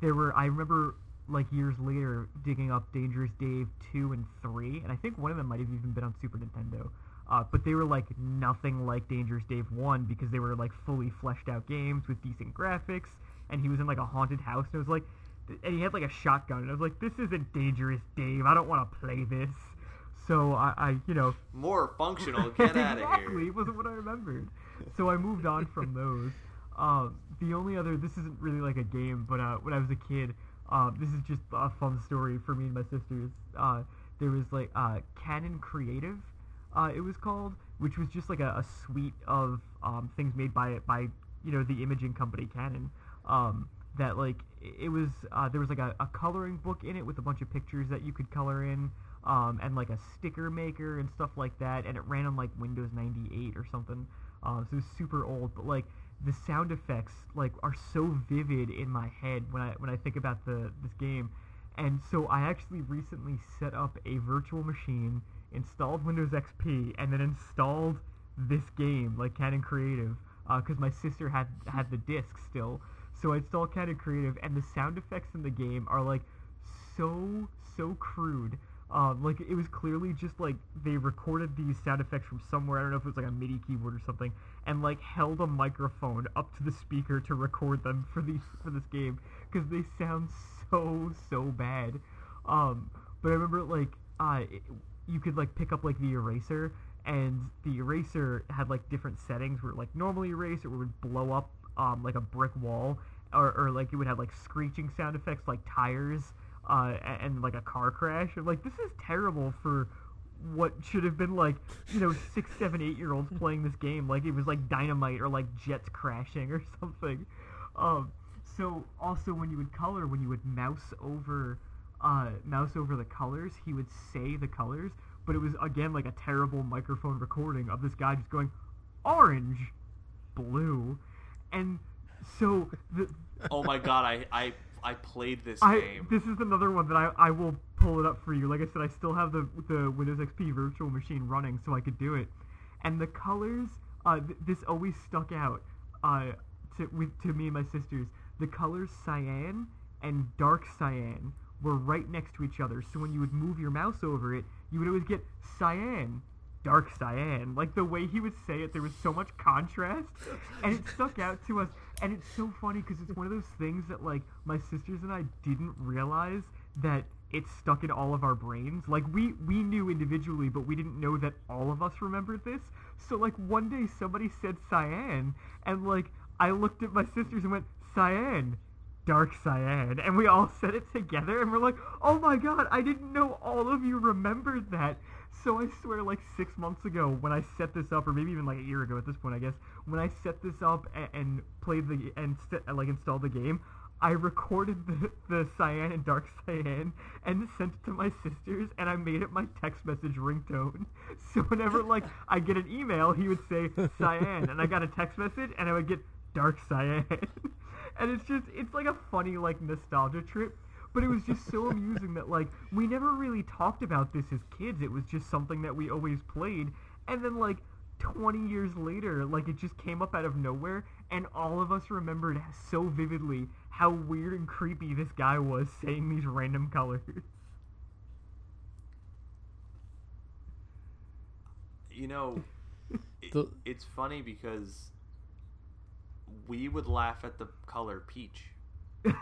there were I remember like years later digging up Dangerous Dave two and three, and I think one of them might have even been on Super Nintendo. Uh, but they were like nothing like Dangerous Dave one because they were like fully fleshed out games with decent graphics, and he was in like a haunted house, and it was like, and he had like a shotgun, and I was like, this isn't Dangerous Dave. I don't want to play this. So I, I you know, More functional. Get out of exactly. here. Wasn't what I remembered. So I moved on from those. Um, the only other, this isn't really like a game, but uh, when I was a kid, um, this is just a fun story for me and my sisters. Uh, there was like uh, Canon Creative, uh, it was called, which was just like a, a suite of um, things made by by you know the imaging company Canon. Um, that like it it was uh, there was like a, a coloring book in it with a bunch of pictures that you could color in um, and like a sticker maker and stuff like that and it ran on like windows 98 or something. Um, so it was super old but like the sound effects like are so vivid in my head when i when i think about the this game. And so i actually recently set up a virtual machine installed windows xp and then installed this game like canon creative because my sister had had the disc still. So i installed canon creative and the sound effects in the game are like so so crude um, like it was clearly just like they recorded these sound effects from somewhere. I don't know if it was like a MIDI keyboard or something, and like held a microphone up to the speaker to record them for these for this game because they sound so so bad. Um, but I remember like uh, it, you could like pick up like the eraser, and the eraser had like different settings where like normally erase it would blow up um, like a brick wall, or, or like it would have like screeching sound effects like tires uh, and, like a car crash. Like, this is terrible for what should have been like, you know, six, seven, eight year olds playing this game. Like it was like dynamite or like jets crashing or [LAUGHS] something. Um, so also when you would color, when you would mouse over, uh, mouse over the colors, he would say the colors, but it was again like a terrible microphone recording of this guy just going orange, blue, and So the, Oh my god, I I I played this I game. this is another one that I, I will pull it up for you. Like I said, I still have the the Windows XP virtual machine running, so I could do it. And the colors, uh, th- this always stuck out, uh, to with to me and my sisters. The colors cyan and dark cyan were right next to each other. So when you would move your mouse over it, you would always get cyan, dark cyan. Like the way he would say it, there was so much contrast, and it stuck out to us. And it's so funny because it's one of those things that like my sisters and I didn't realize that it stuck in all of our brains. Like we we knew individually, but we didn't know that all of us remembered this. So like one day somebody said cyan, and like I looked at my sisters and went cyan dark cyan and we all said it together and we're like oh my god i didn't know all of you remembered that. So i swear like six months ago when i set this up or maybe even like a year ago at this point i guess when i set this up and, and played the and st- like installed the game i recorded the, the cyan and dark cyan and sent it to my sisters and i made it my text message ringtone. [LAUGHS] So whenever like i get an email he would say cyan and i got a text message and i would get dark cyan [LAUGHS] and it's just it's like a funny like nostalgia trip but it was just so [LAUGHS] amusing that like we never really talked about this as kids. It was just something that we always played. And then like 20 years later like it just came up out of nowhere and all of us remembered so vividly how weird and creepy this guy was saying these random colors. You know, [LAUGHS] it, The- it's funny because we would laugh at the color peach. [LAUGHS]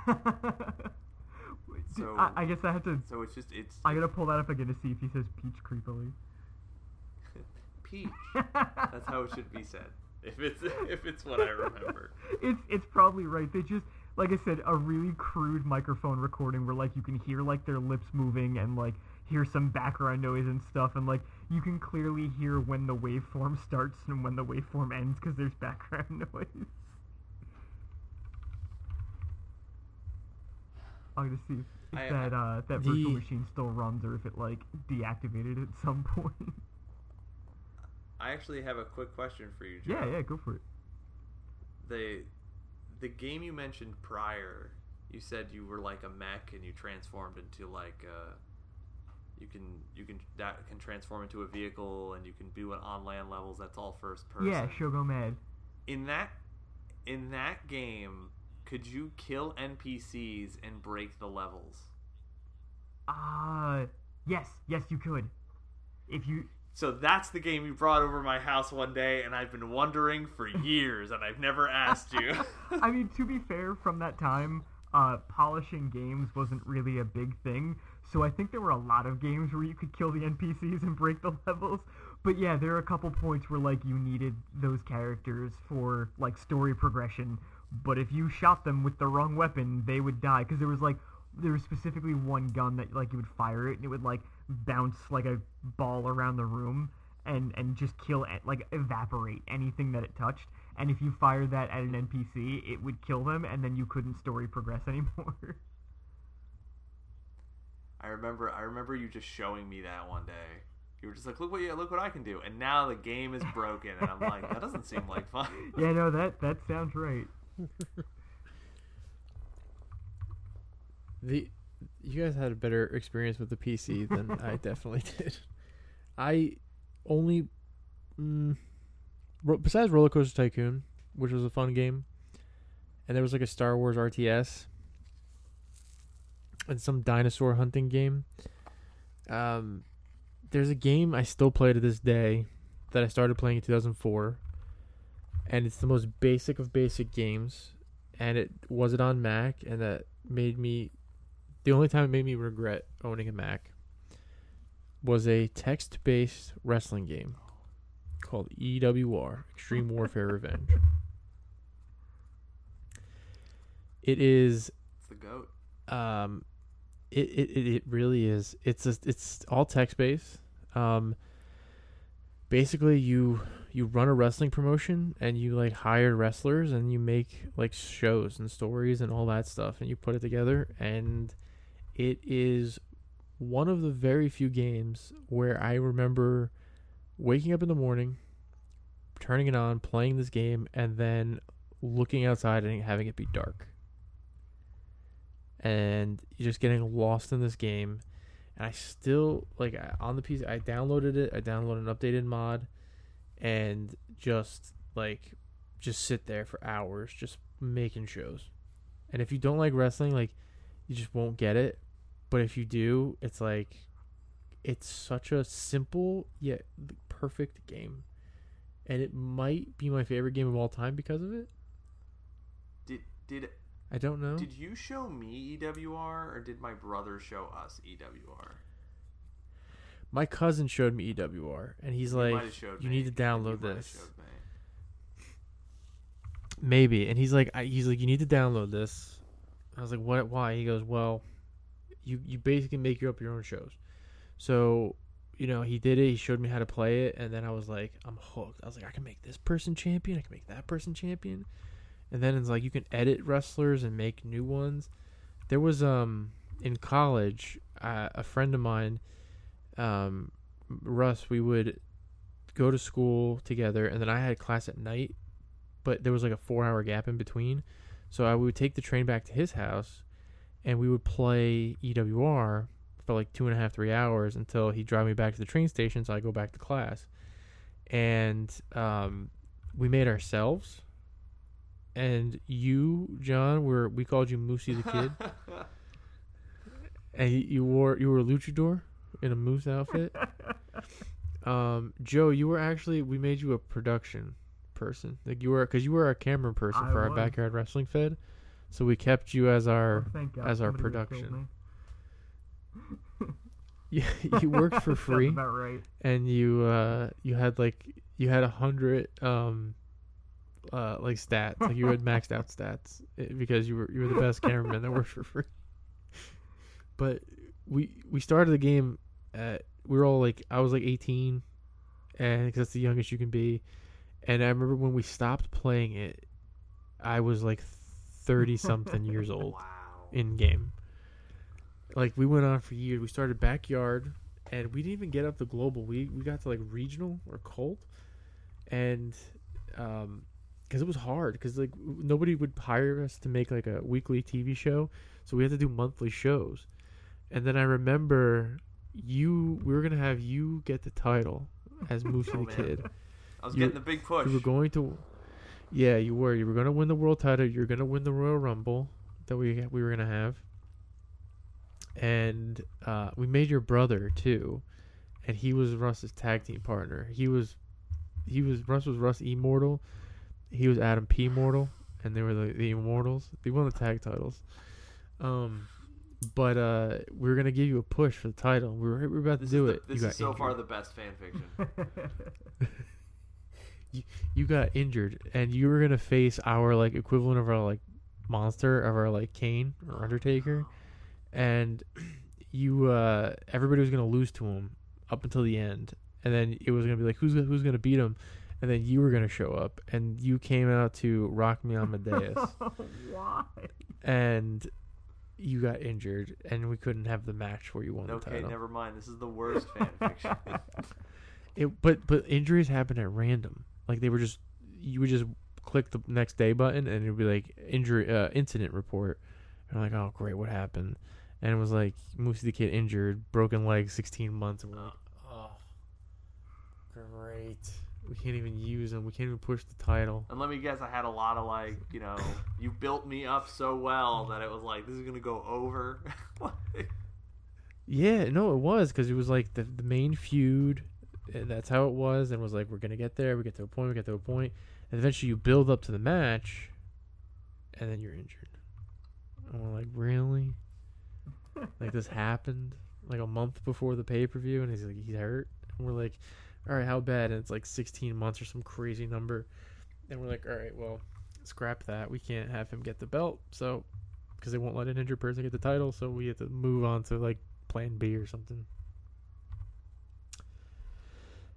So- I, I guess i have to So it's just it's i gotta pull that up again to see if he says peach creepily [LAUGHS] peach. [LAUGHS] That's how it should be said. If it's if it's what I remember. it's it's probably right. They just like I said, a really crude microphone recording where like you can hear like their lips moving and like hear some background noise and stuff and like you can clearly hear when the waveform starts and when the waveform ends because there's background noise. I'm gonna see if, I- that uh, that virtual machine still runs or if it like deactivated at some [LAUGHS] point. I actually have a quick question for you, Joe. yeah, yeah, go for it. The the game you mentioned prior, you said you were like a mech and you transformed into like uh you can you can that can transform into a vehicle and you can do it on land levels. That's all first person. Yeah, Shogo Mad. in that in that game could you kill npcs and break the levels Uh, yes, yes, you could. If you so that's the game you brought over my house one day and i've been wondering for [LAUGHS] years and i've never asked you [LAUGHS] I mean, to be fair, from that time, uh, polishing games wasn't really a big thing. So I think there were a lot of games where you could kill the NPCs and break the [LAUGHS] levels. But yeah, there are a couple points where like you needed those characters for like story progression. But if you shot them with the wrong weapon, they would die. Because there was like there was specifically one gun that like you would fire it and it would like bounce like a ball around the room and and just kill it like evaporate anything that it touched. And if you fired that at an npc it would kill them and then you couldn't story progress [LAUGHS] anymore. I remember i remember you just showing me that one day. You were just like look what you look what i can do. And now the game is broken and i'm like that doesn't seem like fun. [LAUGHS] Yeah no that that [LAUGHS] sounds right [LAUGHS] The you guys had a better experience with the PC than I [LAUGHS] definitely did. I only mm, ro- besides Roller Coaster Tycoon, which was a fun game, and there was like a Star Wars RTS and some dinosaur hunting game. Um, there's a game I still play to this day that I started playing in 2004, and it's the most basic of basic games, and it was it on Mac, and that made me the only time it made me regret owning a Mac was a text based wrestling game called EWR Extreme Warfare Revenge. It is it's the goat. um it, it, it it really is. It's a, it's all text based um basically you you run a wrestling promotion and you like hire wrestlers and you make like shows and stories and all that stuff and you put it together and it is one of the very few games where I remember waking up in the morning turning it on playing this game and then looking outside and having it be dark. And just getting lost in this game. And I still like on the PC. I downloaded it. I downloaded an updated mod, and just like just sit there for hours, just making shows. And if you don't like wrestling, like you just won't get it. But if you do, it's like it's such a simple yet perfect game. And it might be my favorite game of all time because of it. Did did I don't know. did you show me EWR or did my brother show us EWR? My cousin showed me EWR, and he's He like, might have showed "You me. need to download this." showed me. Maybe, and he's like, I, he's like, "You need to download this." I was like, "What? Why?" He goes, "Well, you you basically make your up your own shows." So, you know, he did it. He showed me how to play it, and then I was like, "I'm hooked." I was like, "I can make this person champion. I can make that person champion." And then it's like you can edit wrestlers and make new ones. There was um in college, uh, a friend of mine, um, Russ. We would go to school together, and then I had class at night, but there was like a four-hour gap in between. So I would take the train back to his house, and we would play EWR for like two and a half, three hours until he'd drive me back to the train station. So I go back to class, and um, we made ourselves. And you, John, were we called you Moosey the Kid, [LAUGHS] and you, you wore you were a luchador in a moose outfit. [LAUGHS] Um, Joe, you were actually we made you a production person. Like you were because you were our camera person I for our backyard wrestling fed. So we kept you as our Oh, as our somebody production. me. [LAUGHS] you, worked for [LAUGHS] free about right. and you uh you had like you had a hundred um uh like stats like you had maxed out stats eh, because you were you were the best cameraman that worked for free. But we we started the game at we were all like I was like 18 and cause that's the youngest you can be and I remember when we stopped playing it I was like 30 something [LAUGHS] years old Wow. in game. Like we went on for years. We started backyard, and we didn't even get up to global. We we got to like regional or cult, and um, because it was hard. Because like nobody would hire us to make like a weekly TV show, so we had to do monthly shows. And then I remember you. We were gonna have you get the title as [LAUGHS] Moosey Oh, the man. Kid. I was You- getting the big push. You were going to, yeah, you were. You were going to win the world title. You're going to win the Royal Rumble that we we were going to have, and uh, we made your brother too, and he was Russ's tag team partner. He was, he was Russ was Russ Immortal, he was Adam P Mortal, and they were the, the Immortals. They won the tag titles. Um, but uh, we were gonna give you a push for the title. We were, we were about this to do is it. This you is so injured. far the best fan fiction. [LAUGHS] [LAUGHS] you got injured and you were gonna face our like equivalent of our like monster of our like Kane or Undertaker, and you uh everybody was gonna lose to him up until the end, and then it was gonna be like who's gonna, who's gonna beat him, and then you were gonna show up, and you came out to Rock Me on Amadeus, [LAUGHS] Why? and you got injured, and we couldn't have the match where you won the Okay, title. never mind. This is the worst fan [LAUGHS] fiction. It, but but injuries happen at random. Like they were just you would just click the next day button and it would be like injury uh, incident report. And I'm like, oh great, what happened? And it was like Moosey the kid injured, broken leg, 16 months. And we're like, oh, great. We can't even use him. We can't even push the title. and let me guess, I had a lot of like, you know, you built me up so well that it was like, this is gonna go over. [LAUGHS] Yeah, no, it was because it was like the the main feud. And that's how it was, and it was like we're gonna get there. We get to a point. We get to a point, and eventually you build up to the match, and then you're injured. And we're like, really? like this happened like a month before the pay per view, and he's like he's hurt. And we're like, all right, how bad? And it's like 16 months or some crazy number, and we're like, all right, well, scrap that. We can't have him get the belt, so because they won't let an injured person get the title, so we have to move on to like Plan B or something.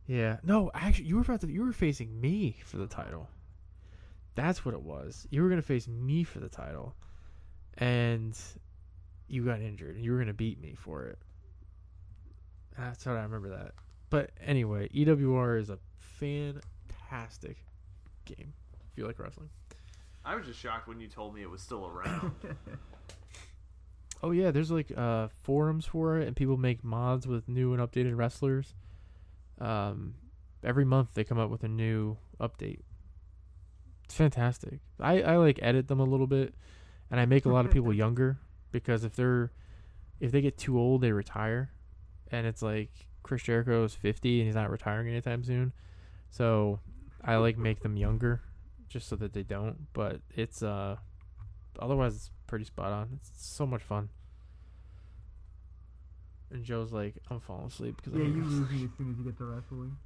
Yeah, no, actually, you were about to, you were facing me for the title. That's what it was. You were gonna face me for the title, and you got injured, and you were gonna beat me for it. That's how I remember that. But anyway, EWR is a fantastic game. If you like wrestling, I was just shocked when you told me it was still around. [LAUGHS] Oh yeah, there's like uh forums for it, and people make mods with new and updated wrestlers. Um, every month they come up with a new update. It's fantastic. I I like edit them a little bit, and I make a lot of people [LAUGHS] younger because if they're if they get too old, they retire, and it's like Chris Jericho is 50 and he's not retiring anytime soon, so I like make them younger, just so that they don't. But it's uh, otherwise it's pretty spot on. It's so much fun. And Joe's like, I'm falling asleep because yeah, I hate you wrestling." lose me as soon as you get to wrestling.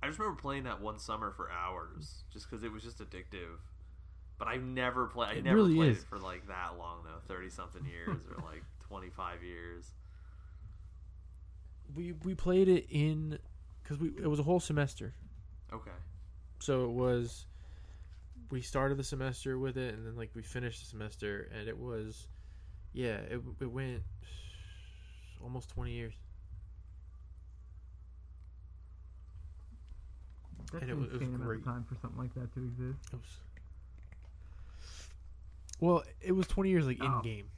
I just remember playing that one summer for hours, just because it was just addictive. But I've never played. I It never really played is. it for like that long though, thirty something years or like twenty five years. We we played it in because we it was a whole semester. Okay. So it was we started the semester with it, and then like we finished the semester, and it was yeah, it it went almost twenty years. That's And it was- it was great. time for something like that to exist. It was well, it was twenty years like in Oh. game,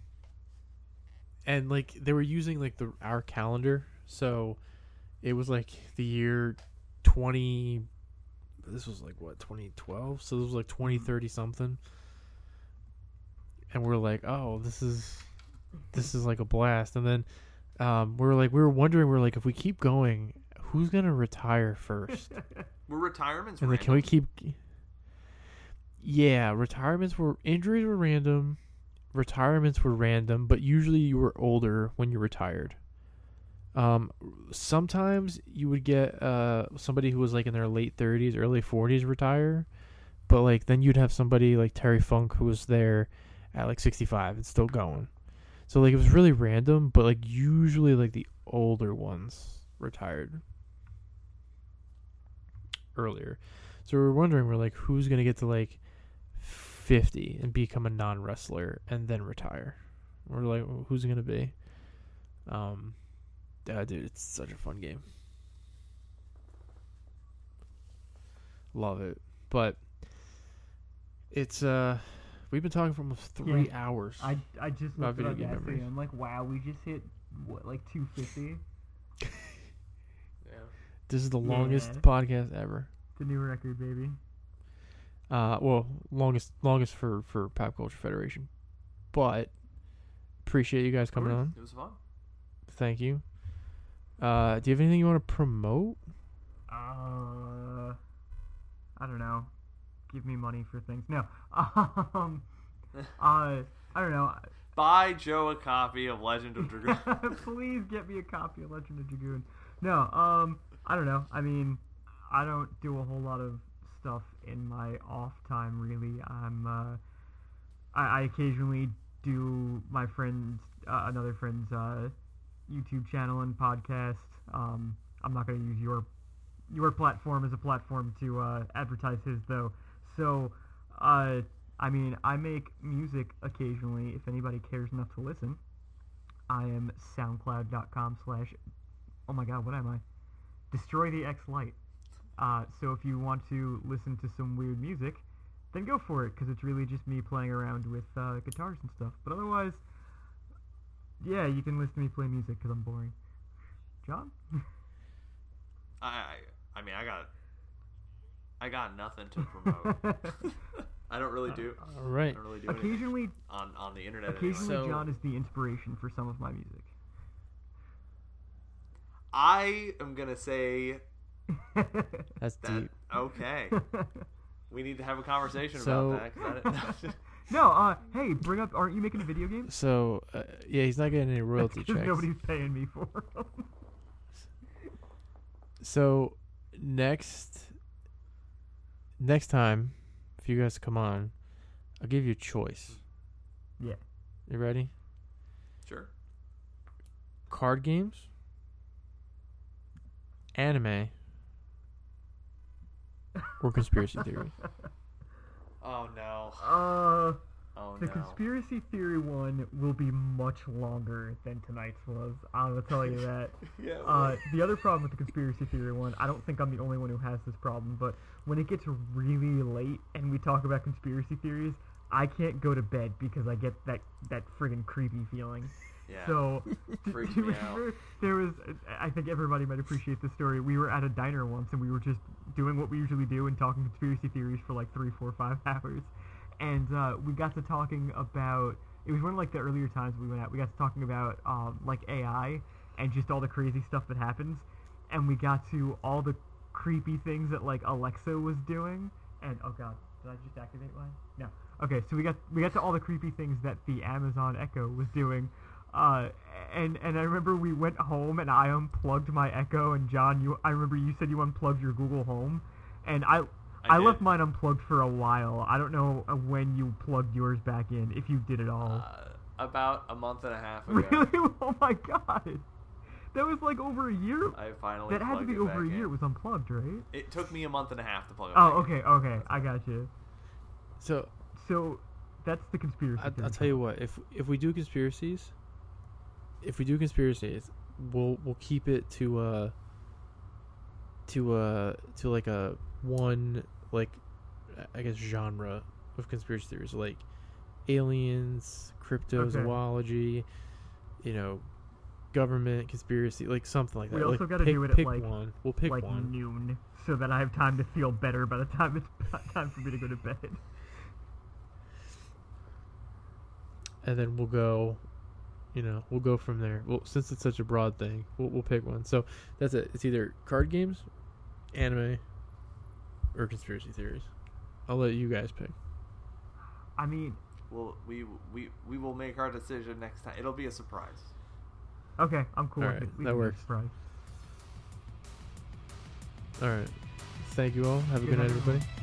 and like they were using like the our calendar, so it was like the year twenty. This was like what twenty twelve, so this was like twenty thirty something, and we're like, oh, this is this is like a blast, and then um, we are like, we were wondering, we are like, if we keep going, who's gonna retire first? [LAUGHS] Were retirements And like, can we keep? Yeah, retirements were injuries were random, retirements were random, but usually you were older when you retired. Um, sometimes you would get uh somebody who was like in their late thirties, early forties retire, but like then you'd have somebody like Terry Funk who was there at like sixty five and still going. So like it was really random, but like usually like the older ones retired earlier. So we are wondering, we're like, who's gonna get to like fifty and become a non wrestler and then retire? We're like, who's it gonna be? Um, uh, dude, it's such a fun game. Love it, but it's uh, we've been talking for almost three Yeah. hours. I, I just About looked at our video game gas memories. I'm like, wow, we just hit what like 250. Yeah. this is the longest Yeah. podcast ever. The new record, baby. Uh, well, longest longest for for Pop Culture Federation, but appreciate you guys coming on. It was fun. Thank you. Uh, do you have anything you want to promote? Uh, I don't know. Give me money for things. No. [LAUGHS] Um. Uh, I don't know. Buy Joe a copy of Legend of [LAUGHS] Dragoon. [LAUGHS] Please get me a copy of Legend of Dragoon. No, um, I don't know. I mean, I don't do a whole lot of stuff in my off time, really. I'm, uh, I, I occasionally do my friend's, uh, another friend's, uh, YouTube channel and podcast. Um, I'm not going to use your, your platform as a platform to, uh, advertise his, though. So, uh, I mean, I make music occasionally if anybody cares enough to listen. I am soundcloud.com slash, oh my god, what am I? Destroy the X Light. Uh, so if you want to listen to some weird music, then go for it, because it's really just me playing around with uh, guitars and stuff. But otherwise, yeah, you can listen to me play music, because I'm boring. John? I, I I mean I got I got nothing to promote. [LAUGHS] I don't really do. All right. I don't really do occasionally, on on the internet. occasionally anyway. So- John is the inspiration for some of my music. I am gonna say That's that. deep. Okay, [LAUGHS] we need to have a conversation So- about that. [LAUGHS] 'cause I didn't- no, uh, hey, bring up, aren't you making a video game? So uh, yeah, he's not getting any royalty [LAUGHS] Because checks. nobody's paying me for 'em. So next next time, if you guys come on, I'll give you a choice. Yeah. You ready? sure. Card games, anime, or conspiracy theories. [LAUGHS] Oh no. Uh, Oh The no. conspiracy theory one will be much longer than tonight's was. I will tell you that. [LAUGHS] yeah. Uh, the other problem with the conspiracy theory one, I don't think I'm the only one who has this problem, but when it gets really late and we talk about conspiracy theories, I can't go to bed because I get that that friggin' creepy feeling. Yeah. So, do, Freaks do you me out. [LAUGHS] there was? I think everybody might appreciate this story. We were at a diner once, and we were just doing what we usually do and talking conspiracy theories for like three, four, five [LAUGHS] hours, and uh, we got to talking about. It was one of like the earlier times we went out. We got to talking about um, like AI and just all the crazy stuff that happens, and we got to all the creepy things that like Alexa was doing. And oh god, did I just activate mine? No. Okay, so we got we got to all the creepy things that the Amazon Echo was doing. Uh, and and I remember we went home and I unplugged my Echo and John, you I remember you said you unplugged your Google Home, and I I, I left mine unplugged for a while. I don't know uh, when you plugged yours back in, if you did at all. Uh, about a month and a half ago, really? [LAUGHS] Oh my god, that was like over a year. I finally. That had to be over a year. in. It was unplugged, right? It took me a month and a half to plug it. Oh, back in. okay, okay, I got you. So So that's the conspiracy. I, I'll tell you what. If if we do conspiracies, if we do conspiracies, we'll we'll keep it to uh to uh to like a one like I guess genre of conspiracy theories like aliens, cryptozoology, you know, government conspiracy, like something like that. We also like, gotta do it at, like- one. We'll pick like one. noon, so that I have time to feel better by the time it's [LAUGHS] time for me to go to bed. and then we'll go you know we'll go from there well since it's such a broad thing we'll, we'll pick one so that's it it's either card games anime or conspiracy theories i'll let you guys pick I mean, Well, we we we will make our decision next time. It'll be a surprise. okay, I'm cool Alright, with it. We that works. Surprise. all right thank you all have a Good good night night, everybody everyone.